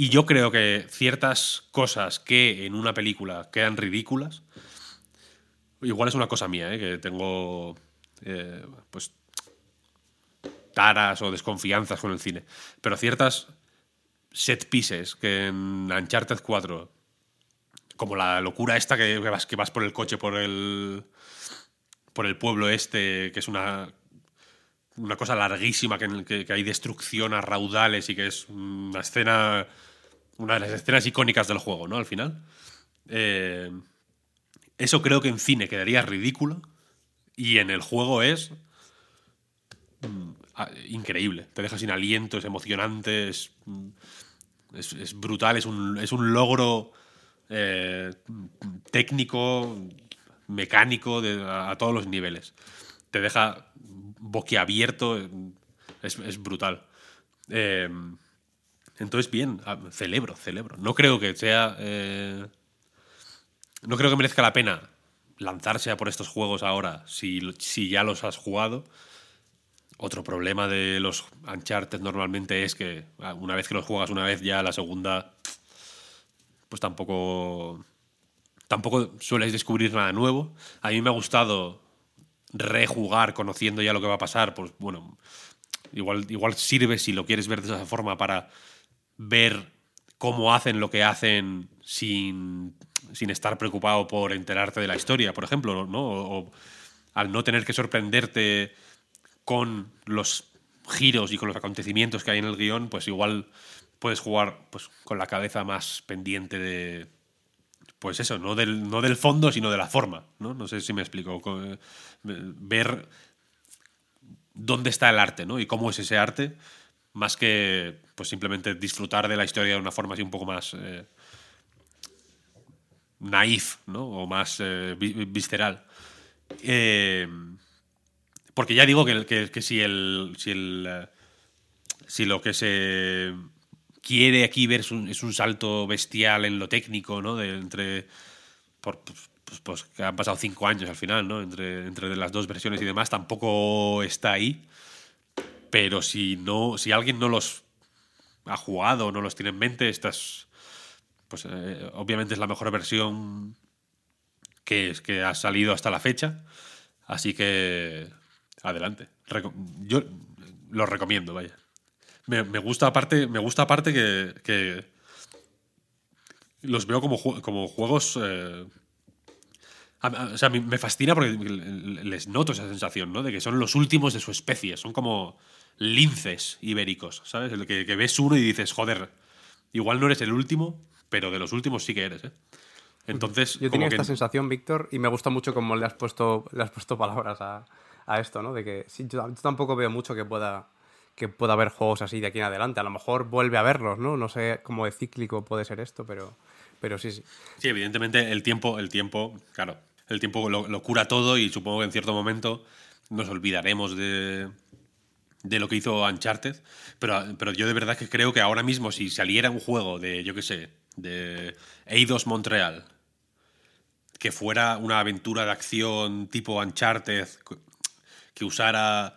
y yo creo que ciertas cosas que en una película quedan ridículas, igual es una cosa mía, ¿eh? que tengo eh, pues taras o desconfianzas con el cine, pero ciertas set pieces que en Uncharted 4, como la locura esta que, vas, que vas por el coche por el por el pueblo este, que es una una cosa larguísima que, que hay destrucción a raudales y que es una escena una de las escenas icónicas del juego, ¿no? Al final. Eh, eso creo que en cine quedaría ridículo y en el juego es mm, ah, increíble. Te deja sin aliento, es emocionante, es, mm, es, es brutal, es un, es un logro eh, técnico, mecánico, a, todos los niveles. Te deja boquiabierto, es, es brutal. Eh, entonces, bien, ah, celebro, celebro. No creo que sea. eh, no creo que merezca la pena lanzarse a por estos juegos ahora si, si ya los has jugado. Otro problema de los Uncharted normalmente es que ah, una vez que los juegas una vez, ya la segunda. Pues tampoco. Tampoco sueles descubrir nada nuevo. A mí me ha gustado rejugar conociendo ya lo que va a pasar. Pues bueno, igual, igual sirve si lo quieres ver de esa forma para ver cómo hacen lo que hacen sin, sin estar preocupado por enterarte de la historia, por ejemplo, ¿no? O, al no tener que sorprenderte con los giros y con los acontecimientos que hay en el guion, pues igual puedes jugar pues, con la cabeza más pendiente de. Pues eso, no del, no del fondo, sino de la forma. ¿no? no sé si me explico. Co- eh, Ver dónde está el arte, ¿no? Y cómo es ese arte, más que pues simplemente disfrutar de la historia de una forma así un poco más eh, naif, ¿no? O más eh, vi- visceral. Eh, porque ya digo que, que- si el. Si el. eh, Si lo que se quiere aquí ver es un, salto bestial en lo técnico, ¿no? Entre. Por, pues, pues que han pasado cinco años al final, ¿no? Entre, entre las dos versiones y demás, tampoco está ahí. Pero si no. Si alguien no los ha jugado, no los tiene en mente, estas. Pues eh, obviamente es la mejor versión que, es- que ha salido hasta la fecha. Así que. Adelante. Yo lo recomiendo, vaya. Me, me gusta aparte, me gusta aparte que, los veo como, como juegos. eh, o sea, me me fascina porque les noto esa sensación, ¿no? De que son los últimos de su especie. Son como linces ibéricos, ¿sabes? El que, que ves uno y dices, joder, igual no eres el último, pero de los últimos sí que eres, ¿eh? Entonces, Yo tenía que- esta sensación, Víctor, y me gusta mucho cómo le has puesto, le has puesto palabras a, a esto, ¿no? De que sí, yo, yo tampoco veo mucho que pueda, que pueda haber juegos así de aquí en adelante. A lo mejor vuelve a verlos, ¿no? No sé cómo de cíclico puede ser esto, pero, pero sí, sí. Sí, evidentemente el tiempo, el tiempo, claro, el tiempo lo, lo cura todo y supongo que en cierto momento nos olvidaremos de, de lo que hizo Uncharted, pero, pero yo de verdad que creo que ahora mismo si saliera un juego de, yo qué sé, de Eidos Montreal, que fuera una aventura de acción tipo Uncharted, que usara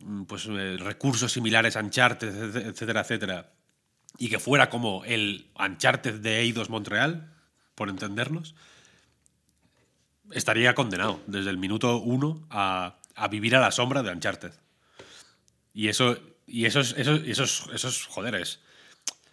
mm, pues, eh, recursos similares a Uncharted, etc- etcétera, etcétera, y que fuera como el Uncharted de Eidos Montreal, por entendernos, estaría condenado desde el minuto uno a, a vivir a la sombra de Uncharted. Y eso, y eso es, eso,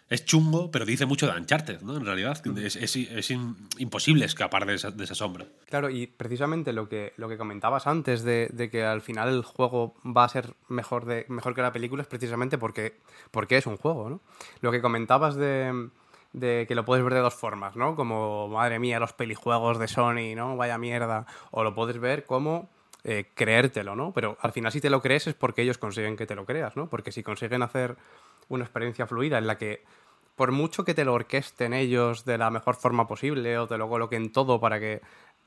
es chungo, pero dice mucho de Uncharted, ¿no? En realidad, es, es- es in- imposible escapar de esa, de esa sombra. Claro, y precisamente lo que, lo que comentabas antes de, de que al final el juego va a ser mejor, de, mejor que la película es precisamente porque, porque es un juego, ¿no? Lo que comentabas de, de que lo puedes ver de dos formas, ¿no? Como, madre mía, los pelijuegos de Sony, ¿no? Vaya mierda. O lo puedes ver como eh, creértelo, ¿no? Pero al final si te lo crees es porque ellos consiguen que te lo creas, ¿no? Porque si consiguen hacer una experiencia fluida en la que por mucho que te lo orquesten ellos de la mejor forma posible o te lo coloquen todo para que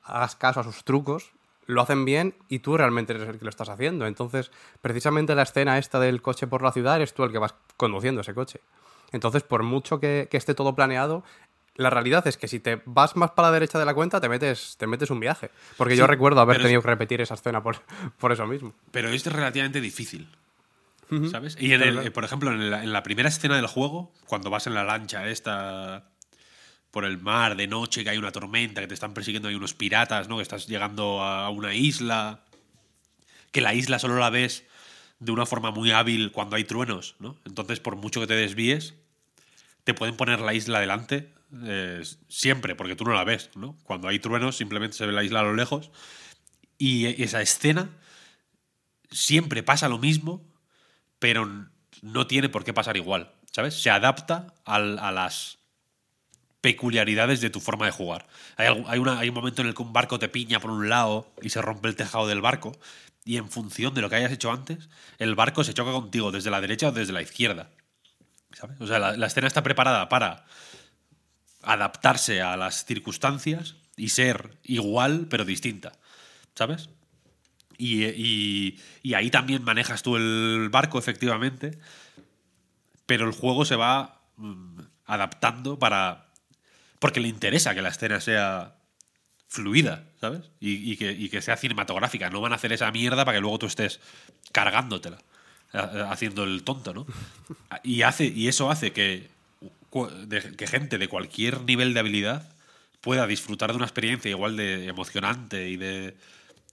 hagas caso a sus trucos, lo hacen bien y tú realmente eres el que lo estás haciendo. Entonces, precisamente la escena esta del coche por la ciudad eres tú el que vas conduciendo ese coche. Entonces, por mucho que, que esté todo planeado, la realidad es que si te vas más para la derecha de la cuenta, te metes, te metes un viaje. Porque yo recuerdo haber es- tenido que repetir esa escena por, por eso mismo. Pero es relativamente difícil. ¿Sabes? Y en el- por ejemplo, en la, en la primera escena del juego, cuando vas en la lancha esta por el mar de noche, que hay una tormenta, que te están persiguiendo, hay unos piratas, ¿no? Que estás llegando a una isla, que la isla solo la ves de una forma muy hábil cuando hay truenos, ¿no? Entonces, por mucho que te desvíes, te pueden poner la isla delante eh, siempre, porque tú no la ves, ¿no? Cuando hay truenos, simplemente se ve la isla a lo lejos. Y esa escena siempre pasa lo mismo, pero no tiene por qué pasar igual, ¿sabes? Se adapta a las peculiaridades de tu forma de jugar. Hay, un momento en el que un barco te piña por un lado y se rompe el tejado del barco, y en función de lo que hayas hecho antes, el barco se choca contigo desde la derecha o desde la izquierda. ¿Sabes? O sea, la escena está preparada para adaptarse a las circunstancias y ser igual pero distinta. ¿Sabes? Y, y- y ahí también manejas tú el barco, efectivamente, pero el juego se va mm, adaptando para... Porque le interesa que la escena sea fluida, ¿sabes? Y, y que, y que sea cinematográfica. No van a hacer esa mierda para que luego tú estés cargándotela, haciendo el tonto, ¿no? Y, hace, y eso hace que, que gente de cualquier nivel de habilidad pueda disfrutar de una experiencia igual de emocionante y de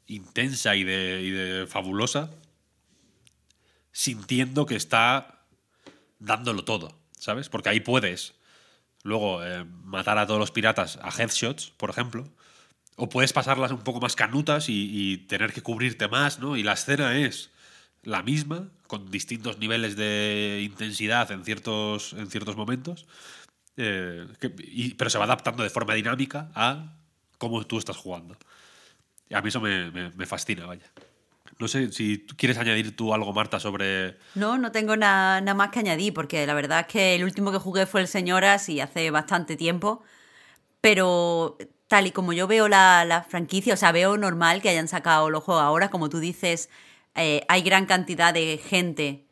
intensa y de, y de fabulosa, sintiendo que está dándolo todo, ¿sabes? Porque ahí puedes luego eh, matar a todos los piratas a headshots, por ejemplo, o puedes pasarlas un poco más canutas y, tener que cubrirte más, ¿no? Y la escena es la misma, con distintos niveles de intensidad en ciertos, en ciertos momentos, eh, pero se va adaptando de forma dinámica a cómo tú estás jugando. A mí eso me, me- fascina, vaya. No sé si quieres añadir tú algo, Marta, sobre... No, no tengo na- nada más que añadir, porque la verdad es que el último que jugué fue el Señoras y hace bastante tiempo. Pero tal y como yo veo la, la franquicia, o sea, veo normal que hayan sacado los juegos ahora, como tú dices, eh, hay gran cantidad de gente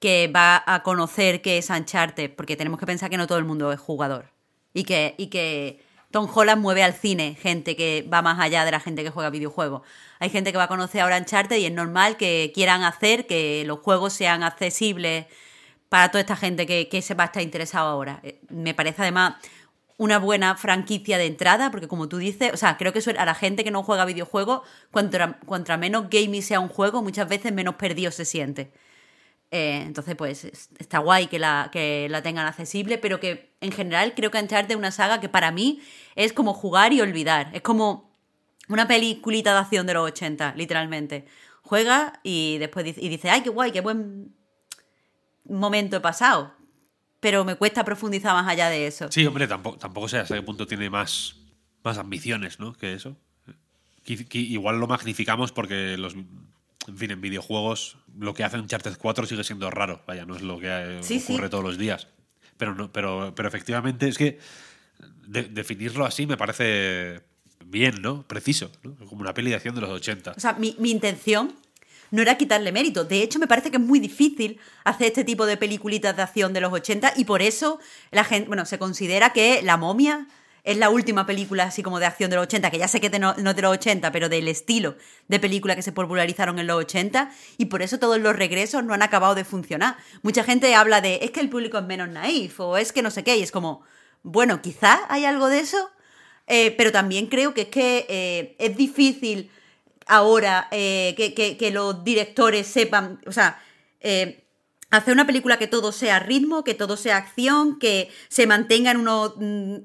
que va a conocer qué es Uncharted, porque tenemos que pensar que no todo el mundo es jugador. Y que, y que Tom Holland mueve al cine gente que va más allá de la gente que juega videojuegos. Hay gente que va a conocer ahora Uncharted y es normal que quieran hacer que los juegos sean accesibles para toda esta gente que, se va a estar interesado ahora. Eh, Me parece además una buena franquicia de entrada, porque como tú dices, o sea, creo que a la gente que no juega videojuegos, cuanto, cuanto menos gaming sea un juego, muchas veces menos perdido se siente. Eh, entonces, pues es- está guay que la, que la tengan accesible, pero que en general creo que Uncharted es una saga que para mí es como jugar y olvidar. Es como una peliculita de acción de los 80, literalmente. Juega y después dice, y dice ay, qué guay, qué buen momento he pasado. Pero me cuesta profundizar más allá de eso. Sí, hombre, tampoco, tampoco sé hasta qué punto tiene más, más ambiciones, ¿no? Que eso. Igual lo magnificamos porque los... En fin, en videojuegos lo que hace Uncharted 4 sigue siendo raro. Vaya, no es lo que eh, sí. ocurre todos los días. Pero, no, pero, pero efectivamente es que de- definirlo así me parece bien, ¿no? Preciso, ¿no? Como una peli de acción de los 80. O sea, mi, mi intención no era quitarle mérito. De hecho, me parece que es muy difícil hacer este tipo de peliculitas de acción de los 80 y por eso la gente, bueno, se considera que La momia es la última película así como de acción de los 80, que ya sé que no, de los 80, pero del estilo de película que se popularizaron en los 80, y por eso todos los regresos no han acabado de funcionar. Mucha gente habla de, es que el público es menos naif, o es que no sé qué, y es como, bueno, quizás hay algo de eso, eh, pero también creo que es que eh, es difícil ahora eh, que, que- los directores sepan, o sea, hacer una película que todo sea ritmo, que todo sea acción, que se mantenga en unos, mm,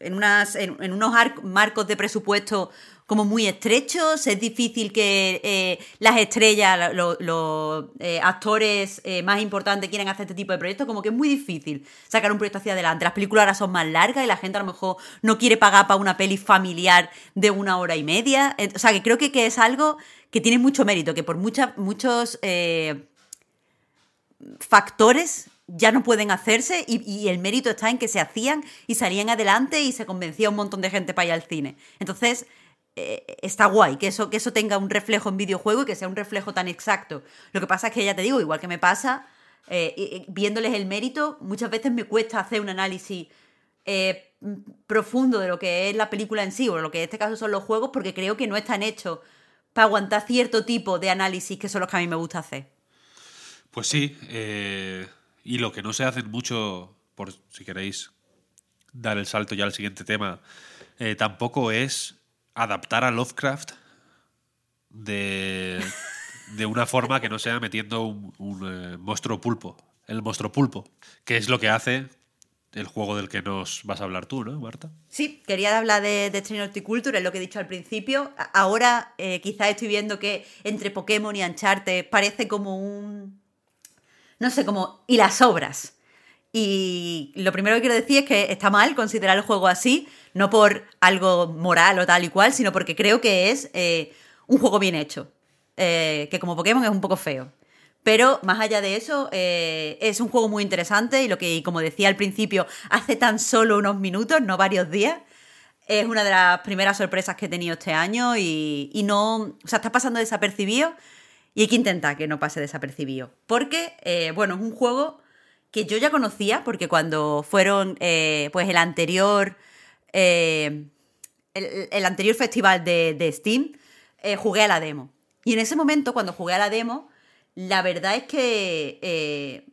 en unos ar- marcos de presupuesto como muy estrechos, es difícil que eh, las estrellas, lo- los eh, actores eh, más importantes quieran hacer este tipo de proyectos, como que es muy difícil sacar un proyecto hacia adelante. Las películas ahora son más largas y la gente a lo mejor no quiere pagar para una peli familiar de una hora y media. O sea, que creo que, que es algo que tiene mucho mérito, que por muchas, muchos factores ya no pueden hacerse y, el mérito está en que se hacían y salían adelante y se convencía un montón de gente para ir al cine. Entonces, eh, está guay que eso, que eso tenga un reflejo en videojuego y que sea un reflejo tan exacto. Lo que pasa es que ya te digo, igual que me pasa, eh, viéndoles el mérito, muchas veces me cuesta hacer un análisis eh, profundo de lo que es la película en sí, o lo que en este caso son los juegos, porque creo que no están hechos para aguantar cierto tipo de análisis que son los que a mí me gusta hacer. Pues sí, eh, y lo que no se hace mucho, por si queréis dar el salto ya al siguiente tema, eh, tampoco es adaptar a Lovecraft de, de una forma que no sea metiendo un, eh, monstruo pulpo, el monstruo pulpo, que es lo que hace el juego del que nos vas a hablar tú, ¿no, Marta? Sí, quería hablar de, de Strain Horticulture, es lo que he dicho al principio. Ahora eh, quizás estoy viendo que entre Pokémon y Uncharted parece como un... No sé, como... Y las obras. Y lo primero que quiero decir es que está mal considerar el juego así, no por algo moral o tal y cual, sino porque creo que es eh, un juego bien hecho. Eh, que como Pokémon es un poco feo. Pero más allá de eso, eh, es un juego muy interesante y lo que, como decía al principio, hace tan solo unos minutos, no varios días, es una de las primeras sorpresas que he tenido este año y, y no, o sea, está pasando desapercibido y hay que intentar que no pase desapercibido. Porque, eh, bueno, es un juego que yo ya conocía porque cuando fueron, eh, pues el anterior, eh, el, anterior festival de, de Steam, eh, jugué a la demo. Y en ese momento, cuando jugué a la demo, la verdad es que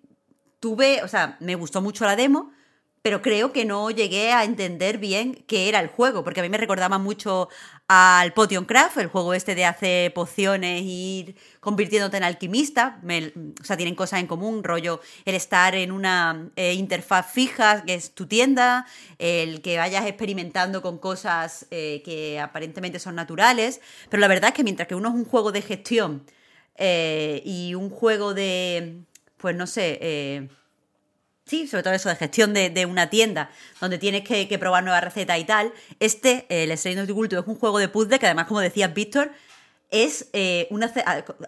tuve, o sea, me gustó mucho la demo, pero creo que no llegué a entender bien qué era el juego, porque a mí me recordaba mucho al Potion Craft, el juego este de hacer pociones y ir convirtiéndote en alquimista. Me- o sea, tienen cosas en común, rollo el estar en una eh, interfaz fija, que es tu tienda, el que vayas experimentando con cosas eh, que aparentemente son naturales, pero la verdad es que mientras que uno es un juego de gestión eh, y un juego de, pues no sé, eh, Sí, sobre todo eso de gestión de, de una tienda donde tienes que, probar nuevas recetas y tal. Este, eh, el Strain of the es un juego de puzzle que además, como decías, Víctor, es eh,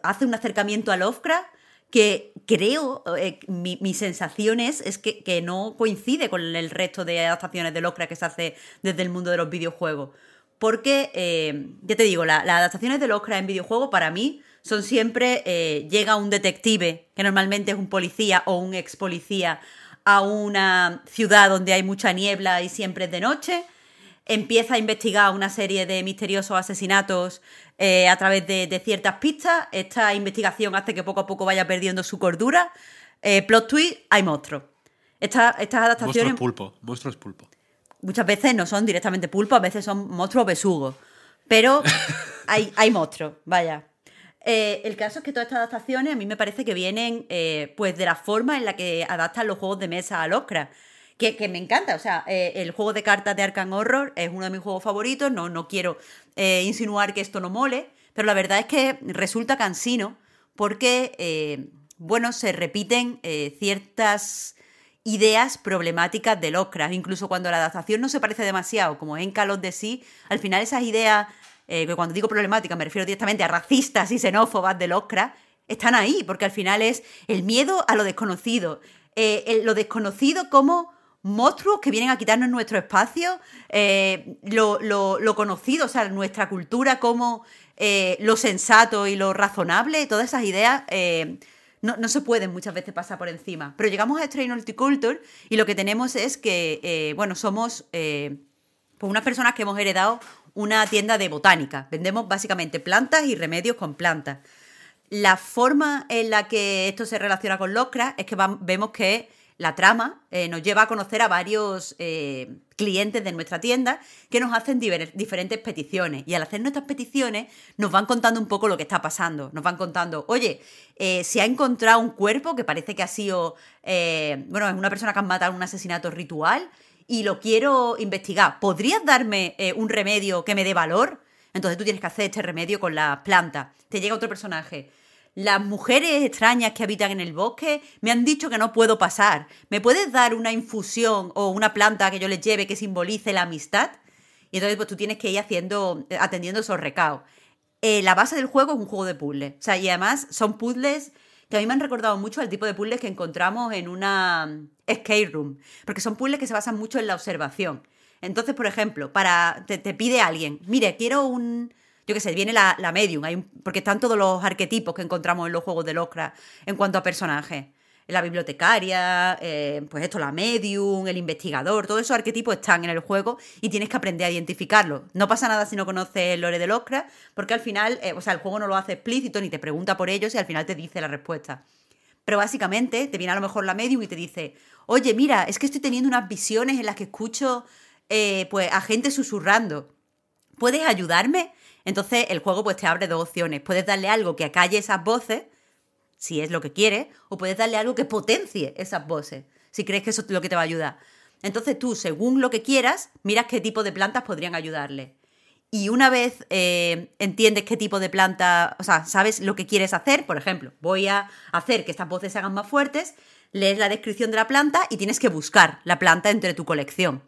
hace un acercamiento a Lovecraft que creo, eh, mi, sensación es, es que, que no coincide con el resto de adaptaciones de Lovecraft que se hace desde el mundo de los videojuegos. Porque, eh, ya te digo, la- las adaptaciones de Lovecraft en videojuegos para mí son siempre, eh, llega un detective, que normalmente es un policía o un ex policía, a una ciudad donde hay mucha niebla y siempre es de noche, empieza a investigar una serie de misteriosos asesinatos eh, a través de, de ciertas pistas, esta investigación hace que poco a poco vaya perdiendo su cordura, eh, plot twist, hay monstruos. Esta- estas adaptaciones Monstruos pulpo, monstruos pulpo. muchas veces no son directamente pulpos, a veces son monstruos besugos. Pero hay, hay monstruos, vaya. Eh, el caso es que todas estas adaptaciones a mí me parece que vienen eh, pues de la forma en la que adaptan los juegos de mesa al Oscar. Que, me encanta, o sea, eh, el juego de cartas de Arkham Horror es uno de mis juegos favoritos, no, no quiero insinuar que esto no mole, pero la verdad es que resulta cansino porque, bueno, se repiten ciertas ideas problemáticas del Lovecraft. Incluso cuando la adaptación no se parece demasiado, como en Call of the Sea, al final esas ideas, eh, que cuando digo problemáticas me refiero directamente a racistas y xenófobas del Lovecraft, están ahí, porque al final es el miedo a lo desconocido. Eh, lo desconocido como monstruos que vienen a quitarnos nuestro espacio, eh, lo, lo- conocido, o sea, nuestra cultura como lo sensato y lo razonable, todas esas ideas no, no se pueden muchas veces pasar por encima. Pero llegamos a Strain Horticulture y lo que tenemos es que, bueno, somos pues unas personas que hemos heredado una tienda de botánica. Vendemos básicamente plantas y remedios con plantas. La forma en la que esto se relaciona con Locra es que vemos que la trama eh, nos lleva a conocer a varios eh, clientes de nuestra tienda que nos hacen diferentes peticiones. Y al hacer nuestras peticiones nos van contando un poco lo que está pasando. Nos van contando, oye, eh, se ha encontrado un cuerpo que parece que ha sido, bueno, es una persona que ha matado un asesinato ritual y lo quiero investigar. ¿Podrías darme eh, un remedio que me dé valor? Entonces tú tienes que hacer este remedio con las plantas. Te llega otro personaje. Las mujeres extrañas que habitan en el bosque me han dicho que no puedo pasar. ¿Me puedes dar una infusión o una planta que yo les lleve que simbolice la amistad? Y entonces pues tú tienes que ir haciendo, eh, atendiendo esos recaos. Eh, la base del juego es un juego de puzzles. O sea, y además son puzzles que a mí me han recordado mucho al tipo de puzzles que encontramos en una mm, escape room. Porque son puzzles que se basan mucho en la observación. Entonces, por ejemplo, para te, pide alguien, mire, quiero un... Yo qué sé, viene la, la medium, porque están todos los arquetipos que encontramos en los juegos de Lovecraft en cuanto a personajes. La bibliotecaria, eh, pues esto, la medium, el investigador, todos esos arquetipos están en el juego y tienes que aprender a identificarlos. No pasa nada si no conoces el lore de Lovecraft, porque al final, eh, o sea, el juego no lo hace explícito ni te pregunta por ellos y al final te dice la respuesta. Pero básicamente te viene a lo mejor la medium y te dice, oye, mira, es que estoy teniendo unas visiones en las que escucho eh, pues, a gente susurrando. ¿Puedes ayudarme? Entonces el juego pues te abre dos opciones. Puedes darle algo que acalle esas voces, si es lo que quieres, o puedes darle algo que potencie esas voces, si crees que eso es lo que te va a ayudar. Entonces tú, según lo que quieras, miras qué tipo de plantas podrían ayudarle. Y una vez eh, entiendes qué tipo de planta, o sea, sabes lo que quieres hacer, por ejemplo, voy a hacer que estas voces se hagan más fuertes, lees la descripción de la planta y tienes que buscar la planta entre tu colección.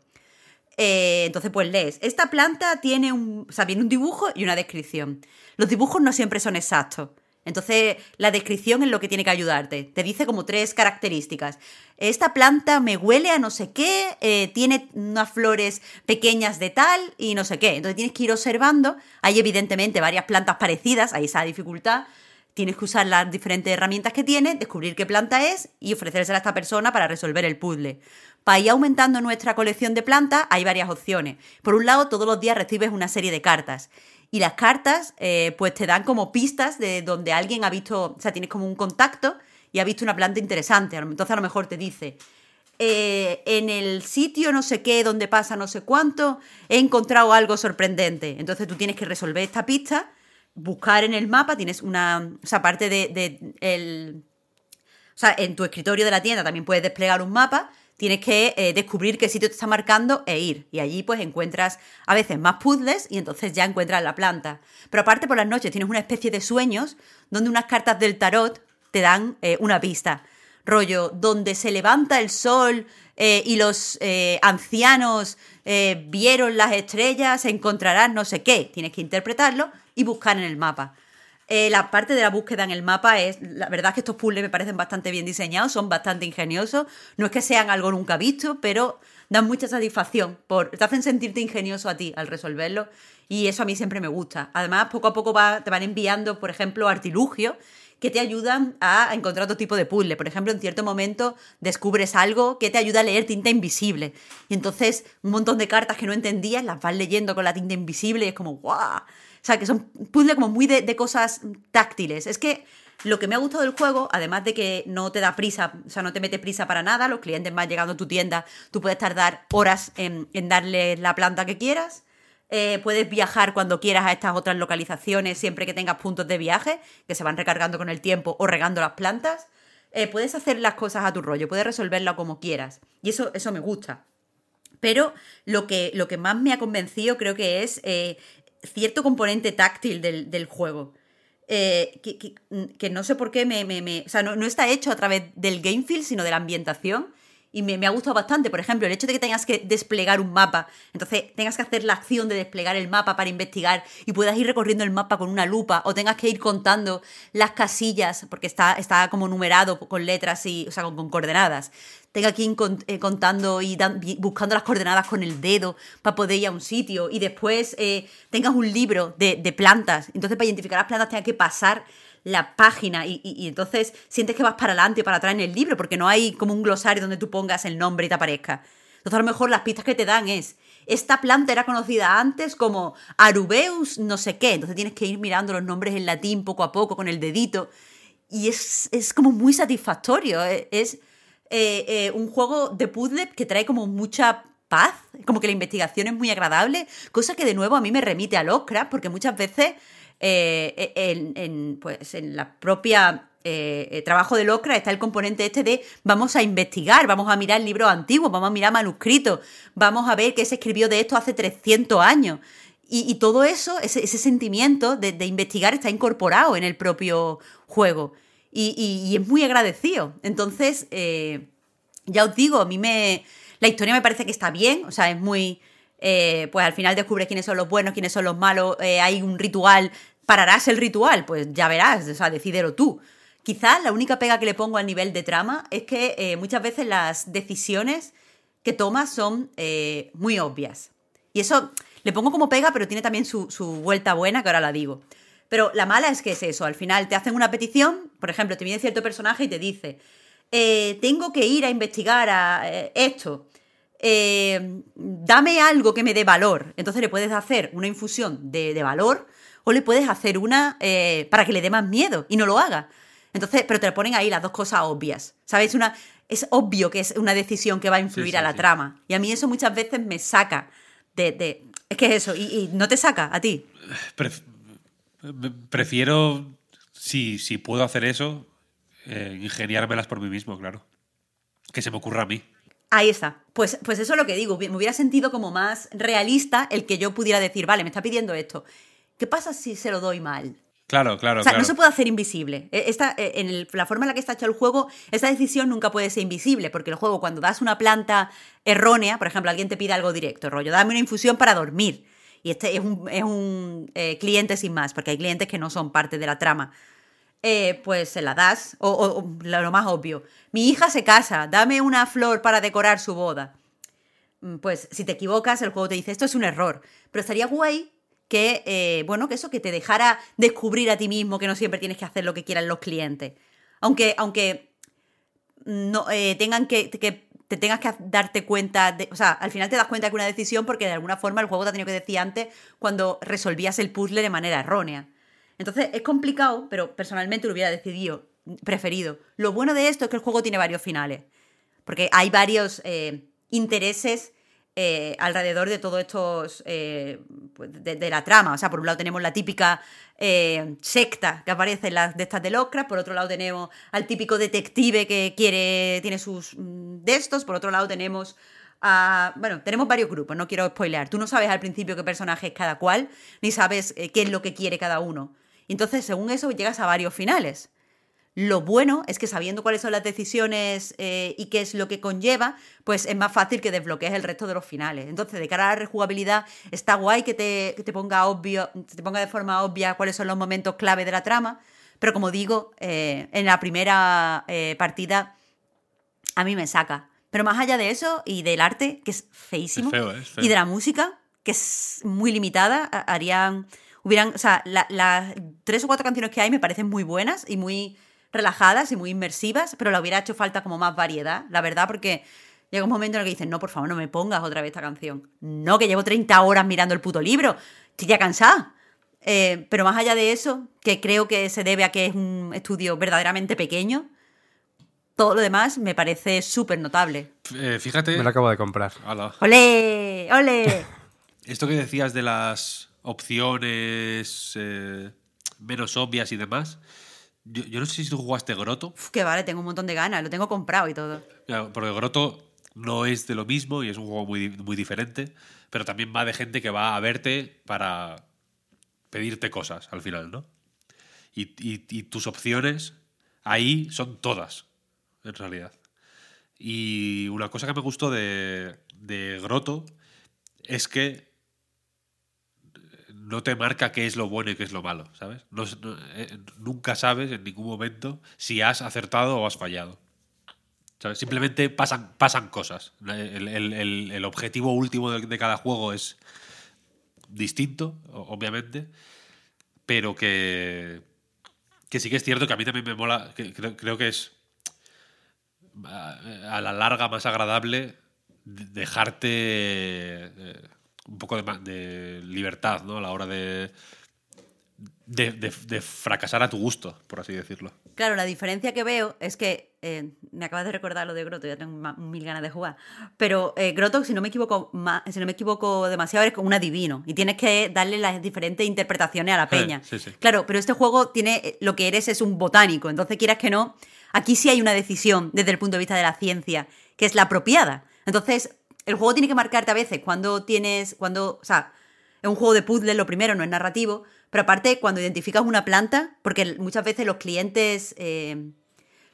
Eh, entonces, pues lees, esta planta tiene un, o sea, un dibujo y una descripción. Los dibujos no siempre son exactos. Entonces, la descripción es lo que tiene que ayudarte. Te dice como tres características. Esta planta me huele a no sé qué, eh, tiene unas flores pequeñas de tal y no sé qué. Entonces tienes que ir observando. Hay evidentemente varias plantas parecidas, está la dificultad. Tienes que usar las diferentes herramientas que tienes, descubrir qué planta es y ofrecérsela a esta persona para resolver el puzzle. Para ir aumentando nuestra colección de plantas hay varias opciones. Por un lado, todos los días recibes una serie de cartas. Y las cartas, eh, pues te dan como pistas de donde alguien ha visto, o sea, tienes como un contacto y ha visto una planta interesante. Entonces a lo mejor te dice, eh, en el sitio no sé qué, donde pasa no sé cuánto, he encontrado algo sorprendente. Entonces tú tienes que resolver esta pista, buscar en el mapa, tienes una, o sea, aparte de, de el, o sea, en tu escritorio de la tienda también puedes desplegar un mapa, tienes que eh, descubrir qué sitio te está marcando e ir. Y allí pues encuentras a veces más puzzles y entonces ya encuentras la planta. Pero aparte por las noches tienes una especie de sueños donde unas cartas del tarot te dan eh, una pista. Rollo, donde se levanta el sol eh, y los ancianos vieron las estrellas, encontrarás no sé qué. Tienes que interpretarlo y buscar en el mapa. Eh, la parte de la búsqueda en el mapa es, la verdad es que estos puzzles me parecen bastante bien diseñados, son bastante ingeniosos, no es que sean algo nunca visto, pero dan mucha satisfacción, por, te hacen sentirte ingenioso a ti al resolverlo y eso a mí siempre me gusta. Además, poco a poco te van enviando, por ejemplo, artilugios que te ayudan a encontrar otro tipo de puzzle. Por ejemplo, en cierto momento descubres algo que te ayuda a leer tinta invisible. Y entonces un montón de cartas que no entendías las vas leyendo con la tinta invisible y es como ¡guau! O sea, que son puzzles como muy de, de cosas táctiles. Es que lo que me ha gustado del juego, además de que no te da prisa, o sea, no te mete prisa para nada, los clientes van llegando a tu tienda, tú puedes tardar horas en, en darle la planta que quieras. Eh, puedes viajar cuando quieras a estas otras localizaciones siempre que tengas puntos de viaje que se van recargando con el tiempo o regando las plantas. Eh, puedes hacer las cosas a tu rollo, puedes resolverlo como quieras. Y eso, eso me gusta. Pero lo que, lo que más me ha convencido creo que es eh, cierto componente táctil del, del juego. Eh, que, que- que no sé por qué me, me- me- O sea, no, no está hecho a través del game feel, sino de la ambientación. Y me, me ha gustado bastante. Por ejemplo, el hecho de que tengas que desplegar un mapa. Entonces, tengas que hacer la acción de desplegar el mapa para investigar y puedas ir recorriendo el mapa con una lupa o tengas que ir contando las casillas, porque está, está como numerado con letras y, o sea, con, con coordenadas. Tenga que ir eh, contando y buscando las coordenadas con el dedo para poder ir a un sitio y después eh, tengas un libro de, plantas. Entonces, para identificar las plantas, tengas que pasar la página y, entonces sientes que vas para adelante para atrás en el libro porque no hay como un glosario donde tú pongas el nombre y te aparezca. Entonces a lo mejor las pistas que te dan es, esta planta era conocida antes como Arubeus no sé qué, entonces tienes que ir mirando los nombres en latín poco a poco con el dedito y es, es como muy satisfactorio, eh, es eh, eh, un juego de puzzle que trae como mucha paz, como que la investigación es muy agradable, cosa que de nuevo a mí me remite a Lovecraft, porque muchas veces eh, en, en, pues, en la propia trabajo de Lovecraft está el componente este de vamos a investigar, vamos a mirar libros antiguos, vamos a mirar manuscritos, vamos a ver qué se escribió de esto hace 300 años. Y, todo eso, ese, sentimiento de investigar está incorporado en el propio juego. Y, es muy agradecido. Entonces, eh, ya os digo, a mí me. La historia me parece que está bien, o sea, es muy. eh, pues al final descubres quiénes son los buenos, quiénes son los malos, eh, hay un ritual. ¿Pararás el ritual? Pues ya verás, o sea, decídelo tú. Quizás la única pega que le pongo al nivel de trama es que muchas veces las decisiones que tomas son muy obvias. Y eso le pongo como pega, pero tiene también su, su vuelta buena, que ahora la digo. Pero la mala es que es eso, al final te hacen una petición, por ejemplo, te viene cierto personaje y te dice, eh, tengo que ir a investigar a eh, esto, eh, dame algo que me dé valor. Entonces le puedes hacer una infusión de, de valor o le puedes hacer una para que le dé más miedo y no lo haga. Entonces, pero te ponen ahí las dos cosas obvias. ¿Sabes? Una, es obvio que es una decisión que va a influir sí, a la sí. trama. Y a mí eso muchas veces me saca de... de- es que es eso, y, y no te saca a ti. Pref- prefiero, si, si puedo hacer eso, eh, ingeniármelas por mí mismo, claro. Que se me ocurra a mí. Ahí está. Pues, pues eso es lo que digo. Me hubiera sentido como más realista el que yo pudiera decir, vale, me está pidiendo esto. ¿Qué pasa si se lo doy mal? Claro, claro, O sea, claro. no se puede hacer invisible. E- Esta, eh, en el- la forma en la que está hecho el juego, esta decisión nunca puede ser invisible, porque el juego, cuando das una planta errónea, por ejemplo, alguien te pide algo directo, rollo, dame una infusión para dormir. Y este es un, es un, eh, cliente sin más, porque hay clientes que no son parte de la trama. Eh, pues se la das, o, lo más obvio. Mi hija se casa, dame una flor para decorar su boda mm, pues si te equivocas, el juego te dice esto es un error. Pero estaría guay que, eh, bueno, que eso, que te dejara descubrir a ti mismo que no siempre tienes que hacer lo que quieran los clientes. Aunque, aunque no, eh, tengan que te tengas que darte cuenta, de, o sea, al final te das cuenta que una decisión porque de alguna forma el juego te ha tenido que decir antes cuando resolvías el puzzle de manera errónea. Entonces es complicado, pero personalmente lo hubiera decidido, preferido. Lo bueno de esto es que el juego tiene varios finales, porque hay varios eh, intereses eh, alrededor de todos estos, eh, pues, de, la trama. O sea, por un lado tenemos la típica eh, secta que aparece en las de estas de Lovecraft, por otro lado tenemos al típico detective que quiere, tiene sus mm, de estos, por otro lado tenemos bueno, tenemos varios grupos, no quiero spoilear. Tú no sabes al principio qué personaje es cada cual, ni sabes qué es lo que quiere cada uno. Entonces, según eso, llegas a varios finales. Lo bueno es que sabiendo cuáles son las decisiones eh, y qué es lo que conlleva, pues es más fácil que desbloquees el resto de los finales. Entonces, de cara a la rejugabilidad, está guay que te, que te ponga obvio, te ponga de forma obvia cuáles son los momentos clave de la trama. Pero como digo, eh, en la primera eh, partida a mí me saca. Pero más allá de eso y del arte, que es feísimo, Es feo. Es feo. y de la música, que es muy limitada, ha- harían, hubieran, o sea, la- las tres o cuatro canciones que hay me parecen muy buenas y muy relajadas y muy inmersivas, pero le hubiera hecho falta como más variedad, la verdad, porque llega un momento en el que dicen, no, por favor, no me pongas otra vez esta canción. No, que llevo 30 horas mirando el puto libro, estoy ya cansada. Eh, pero más allá de eso, que creo que se debe a que es un estudio verdaderamente pequeño, todo lo demás me parece súper notable. Eh, fíjate. Me lo acabo de comprar. Ala. ¡Ole! ¡Ole! Esto que decías de las opciones eh, menos obvias y demás. Yo, yo no sé si tú jugaste Grotto. Uf, que vale, tengo un montón de ganas, lo tengo comprado y todo. Claro, Porque Grotto no es de lo mismo y es un juego muy, muy diferente. Pero también va de gente que va a verte para pedirte cosas al final, ¿no? Y, y- y tus opciones ahí son todas, en realidad. Y una cosa que me gustó de, de Grotto es que no te marca qué es lo bueno y qué es lo malo, ¿sabes? Eh, nunca sabes en ningún momento si has acertado o has fallado. Simplemente pasan, cosas. El, objetivo último de, cada juego es distinto, obviamente, pero que, que sí que es cierto que a mí también me mola, creo, creo que es a, la larga más agradable de- dejarte eh, un poco de, de libertad, ¿no? A la hora de, de, de- de fracasar a tu gusto, por así decirlo. Claro, la diferencia que veo es que eh, me acabas de recordar lo de Grotto, ya tengo mil ganas de jugar. Pero eh, Grotto, si no me equivoco, si no me equivoco demasiado, es como un adivino y tienes que darle las diferentes interpretaciones a la peña. sí, sí. Claro, pero este juego tiene eh, lo que eres es un botánico, entonces quieras que no, aquí sí hay una decisión desde el punto de vista de la ciencia que es la apropiada. Entonces, el juego tiene que marcarte a veces cuando tienes, cuando, o sea, es un juego de puzzles, lo primero, no es narrativo, pero aparte cuando identificas una planta, porque muchas veces los clientes, eh,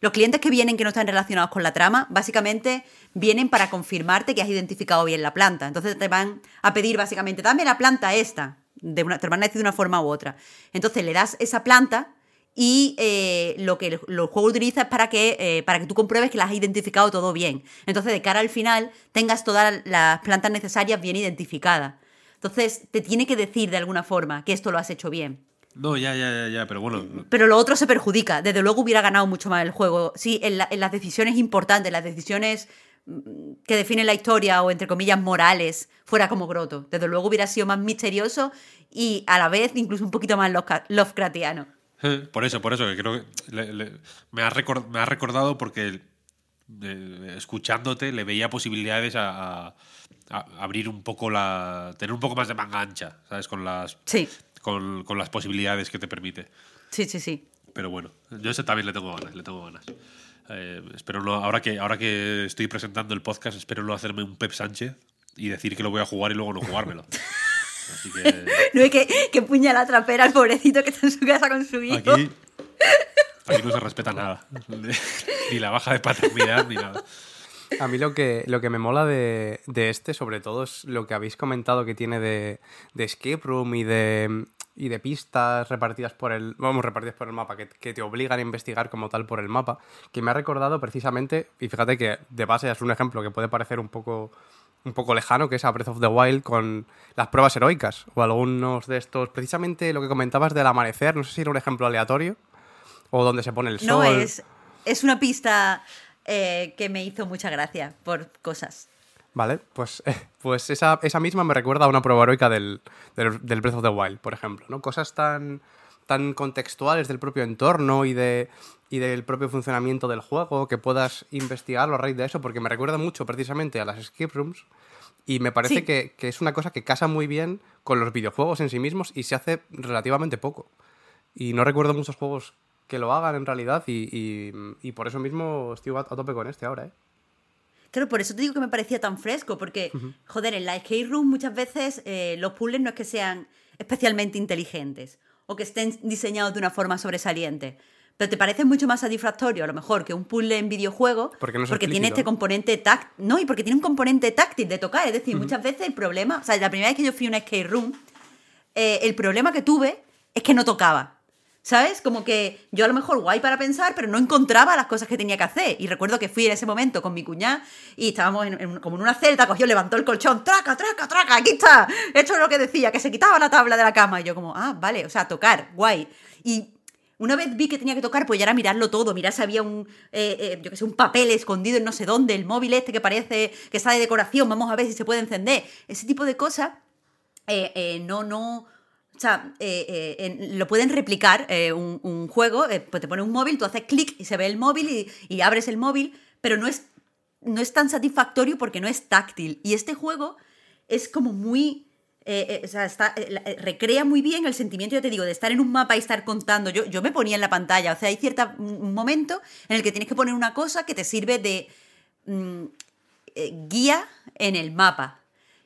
los clientes que vienen que no están relacionados con la trama, básicamente vienen para confirmarte que has identificado bien la planta. Entonces te van a pedir básicamente, dame la planta esta, de una, te van a decir de una forma u otra. Entonces le das esa planta y eh, lo que el, lo- el juego utiliza es para que, eh, para que tú compruebes que las has identificado todo bien. Entonces, de cara al final, tengas todas las plantas necesarias bien identificadas. Entonces, te tiene que decir de alguna forma que esto lo has hecho bien. No, ya, ya, ya, ya, pero bueno. Pero lo otro se perjudica. Desde luego hubiera ganado mucho más el juego. Sí, en, la- en las decisiones importantes, las decisiones mm, que definen la historia o, entre comillas, morales, fuera como Grotto. Desde luego hubiera sido más misterioso y a la vez incluso un poquito más Lovecra- Lovecraftiano. Por eso, por eso, que creo que le- le- me, ha me ha recordado porque eh, escuchándote le veía posibilidades a, a- a abrir un poco la. tener un poco más de manga ancha, ¿sabes? Con las, Sí, con, con las posibilidades que te permite. sí, sí, sí. Pero bueno, yo ese también le tengo ganas, le tengo ganas. Eh, espero no, ahora que, ahora que estoy presentando el podcast, espero no hacerme un Pep Sánchez y decir que lo voy a jugar y luego no jugármelo. Así que No es que, que puña la trapera al pobrecito que está en su casa con su hijo. aquí, aquí no se respeta nada. Ni la baja de paternidad ni nada. A mí lo que, lo que me mola de, de este, sobre todo, es lo que habéis comentado que tiene de, de escape room y de, y de pistas repartidas por el. Vamos, repartidas por el mapa, que, que te obligan a investigar como tal por el mapa. Que me ha recordado precisamente, y fíjate que de base es un ejemplo que puede parecer un poco. Un poco lejano, que es a Breath of the Wild con las pruebas heroicas. O algunos de estos. Precisamente lo que comentabas del amanecer, no sé si era un ejemplo aleatorio. O donde se pone el sol. No, es, es una pista eh, que me hizo mucha gracia por cosas. Vale, pues, pues esa, esa misma me recuerda a una prueba heroica del, del, del Breath of the Wild, por ejemplo, ¿no? Cosas tan, tan contextuales del propio entorno y, de, y del propio funcionamiento del juego que puedas investigarlo a raíz de eso, porque me recuerda mucho precisamente a las escape rooms y me parece Sí. que, que es una cosa que casa muy bien con los videojuegos en sí mismos y se hace relativamente poco. Y no recuerdo muchos juegos que lo hagan en realidad y, y- y por eso mismo estoy a, a tope con este ahora, ¿eh? Claro, por eso te digo que me parecía tan fresco, porque, joder, en la escape room muchas veces eh, los puzzles no es que sean especialmente inteligentes o que estén diseñados de una forma sobresaliente. Pero te parece mucho más satisfactorio, a lo mejor, que un puzzle en videojuego, Porque no es tiene este componente táctil. No, y porque tiene un componente táctil de tocar. Es decir, muchas veces el problema. O sea, la primera vez que yo fui a una escape room, eh, el problema que tuve es que no tocaba. ¿Sabes? Como que yo a lo mejor guay para pensar, pero no encontraba las cosas que tenía que hacer. Y recuerdo que fui en ese momento con mi cuñada y estábamos en- en- como en una celda, cogió, levantó el colchón, traca, traca, traca, aquí está. Esto es lo que decía, que se quitaba la tabla de la cama. Y yo como, ah, vale, o sea, tocar, guay. Y una vez vi que tenía que tocar, pues ya era mirarlo todo, mirar si había un, eh, eh, yo que sé, un papel escondido en no sé dónde, el móvil este que parece que está de decoración, vamos a ver si se puede encender. Ese tipo de cosas eh, eh, no, no. O sea, eh, eh, lo pueden replicar eh, un, juego, pues te pone un móvil, tú haces clic y se ve el móvil y, abres el móvil, pero no es, no es tan satisfactorio porque no es táctil. Y este juego es como muy. o sea, está, recrea muy bien el sentimiento, yo te digo, de estar en un mapa y estar contando. Yo, yo me ponía en la pantalla, o sea, hay cierto momento en el que tienes que poner una cosa que te sirve de mm, guía en el mapa.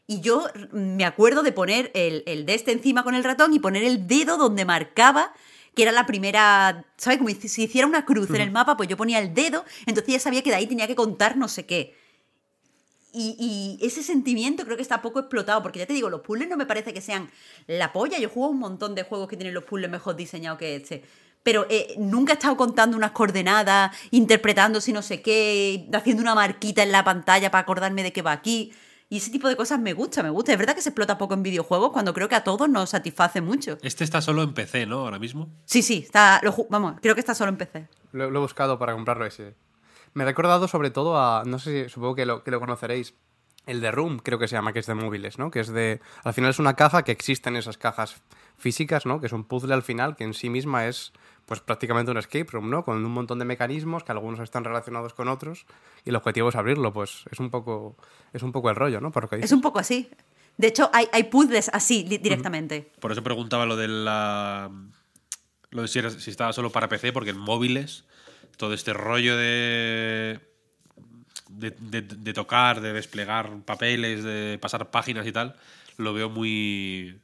Y yo me acuerdo de poner el, el de este encima con el ratón y poner el dedo donde marcaba que era la primera, ¿sabes? Como si hiciera una cruz en el mapa, pues yo ponía el dedo, entonces ya sabía que de ahí tenía que contar no sé qué. Y, y ese sentimiento creo que está poco explotado, porque ya te digo, los puzzles no me parece que sean la polla. Yo juego un montón de juegos que tienen los puzzles mejor diseñados que este. Pero eh, nunca he estado contando unas coordenadas, interpretando si no sé qué, haciendo una marquita en la pantalla para acordarme de que va aquí. Y ese tipo de cosas me gusta, me gusta. Es verdad que se explota poco en videojuegos cuando creo que a todos nos satisface mucho. Este está solo en PC, ¿no? Ahora mismo. Sí, sí, está, lo vamos, creo que está solo en PC. Lo, lo he buscado para comprarlo ese. Me he recordado sobre todo a. No sé si. Supongo que lo, que lo conoceréis. El de Room, creo que se llama, que es de móviles, ¿no? Que es de. Al final es una caja que existen esas cajas físicas, ¿no? Que es un puzzle al final, que en sí misma es. Pues prácticamente un escape room, ¿no? Con un montón de mecanismos que algunos están relacionados con otros. Y el objetivo es abrirlo, pues es un poco. Es un poco el rollo, ¿no? Por lo que Es un poco así. De hecho, hay, hay puzzles así directamente. Por eso preguntaba lo de la. Lo de si, era- si estaba solo para PC, porque en móviles todo este rollo de. De, de- de tocar, de desplegar papeles, de pasar páginas y tal, lo veo muy.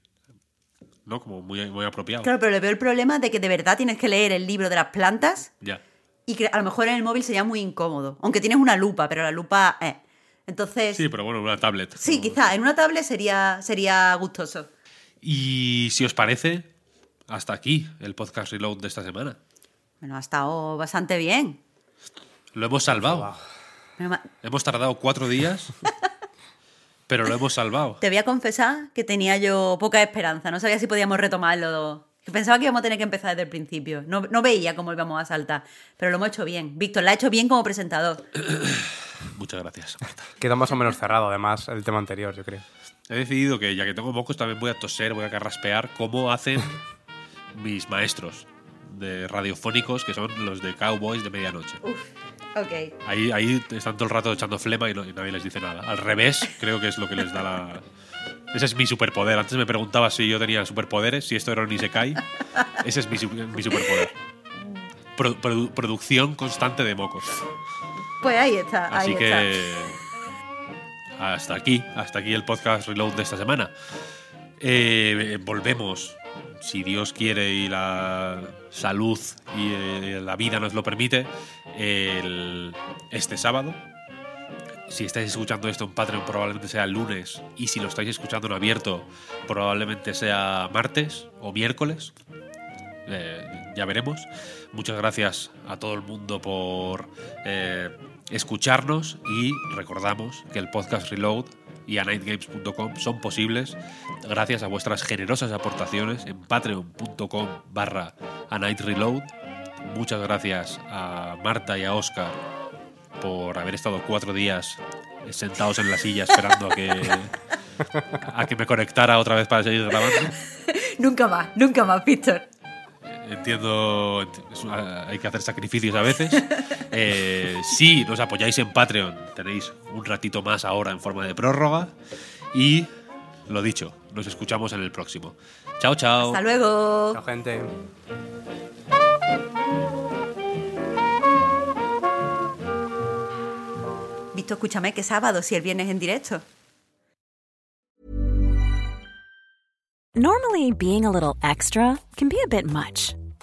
¿No? Como muy, muy apropiado. Claro, pero le veo el problema de que de verdad tienes que leer el libro de las plantas Ya. y que a lo mejor en el móvil sería muy incómodo. Aunque tienes una lupa, pero la lupa, eh. Entonces, Sí, sí, pero bueno, una tablet. quizá en una tablet sería, sería gustoso. Y si os parece, hasta aquí el podcast Reload de esta semana. Bueno, ha estado bastante bien. Lo hemos salvado. Hemos tardado cuatro días, pero lo hemos salvado. Te voy a confesar que tenía yo poca esperanza. No sabía si podíamos retomarlo. Pensaba que íbamos a tener que empezar desde el principio. No, no veía cómo íbamos a saltar. Pero lo hemos hecho bien. Víctor, lo ha hecho bien como presentador. Muchas gracias, Marta. Queda más o menos cerrado, además, el tema anterior, yo creo. He decidido que ya que tengo mocos también voy a toser, voy a carraspear como hacen mis maestros de radiofónicos, que son los de Cowboys de medianoche. Ok. Ahí, ahí están todo el rato echando flema y, no- y nadie les dice nada. Al revés, creo que es lo que les da la... Ese es mi superpoder. Antes me preguntaba si yo tenía superpoderes, si esto era un Isekai. Ese es mi, su- mi superpoder. Pro- produ- producción constante de mocos. Pues ahí está. Así ahí que está. hasta aquí, hasta aquí el podcast Reload de esta semana. Eh, volvemos, si Dios quiere y la salud y eh, la vida nos lo permite, este sábado. Si estáis escuchando esto en Patreon probablemente sea el lunes y si lo estáis escuchando en abierto probablemente sea martes o miércoles. Eh, ya veremos. Muchas gracias a todo el mundo por eh, escucharnos y recordamos que el podcast Reload y a nightgames.com son posibles gracias a vuestras generosas aportaciones en patreon.com barra a. Muchas gracias a Marta y a Oscar por haber estado cuatro días sentados en la silla esperando a que, a que me conectara otra vez para seguir grabando. Nunca más, nunca más, Víctor. Entiendo, hay que hacer sacrificios a veces. Eh, si nos apoyáis en Patreon, tenéis un ratito más ahora en forma de prórroga. Y lo dicho, nos escuchamos en el próximo. Chao, chao. Hasta luego. Chao, gente. Víctor, escúchame, que sábado, si el viernes en directo. Normally, being a little extra can be a bit much,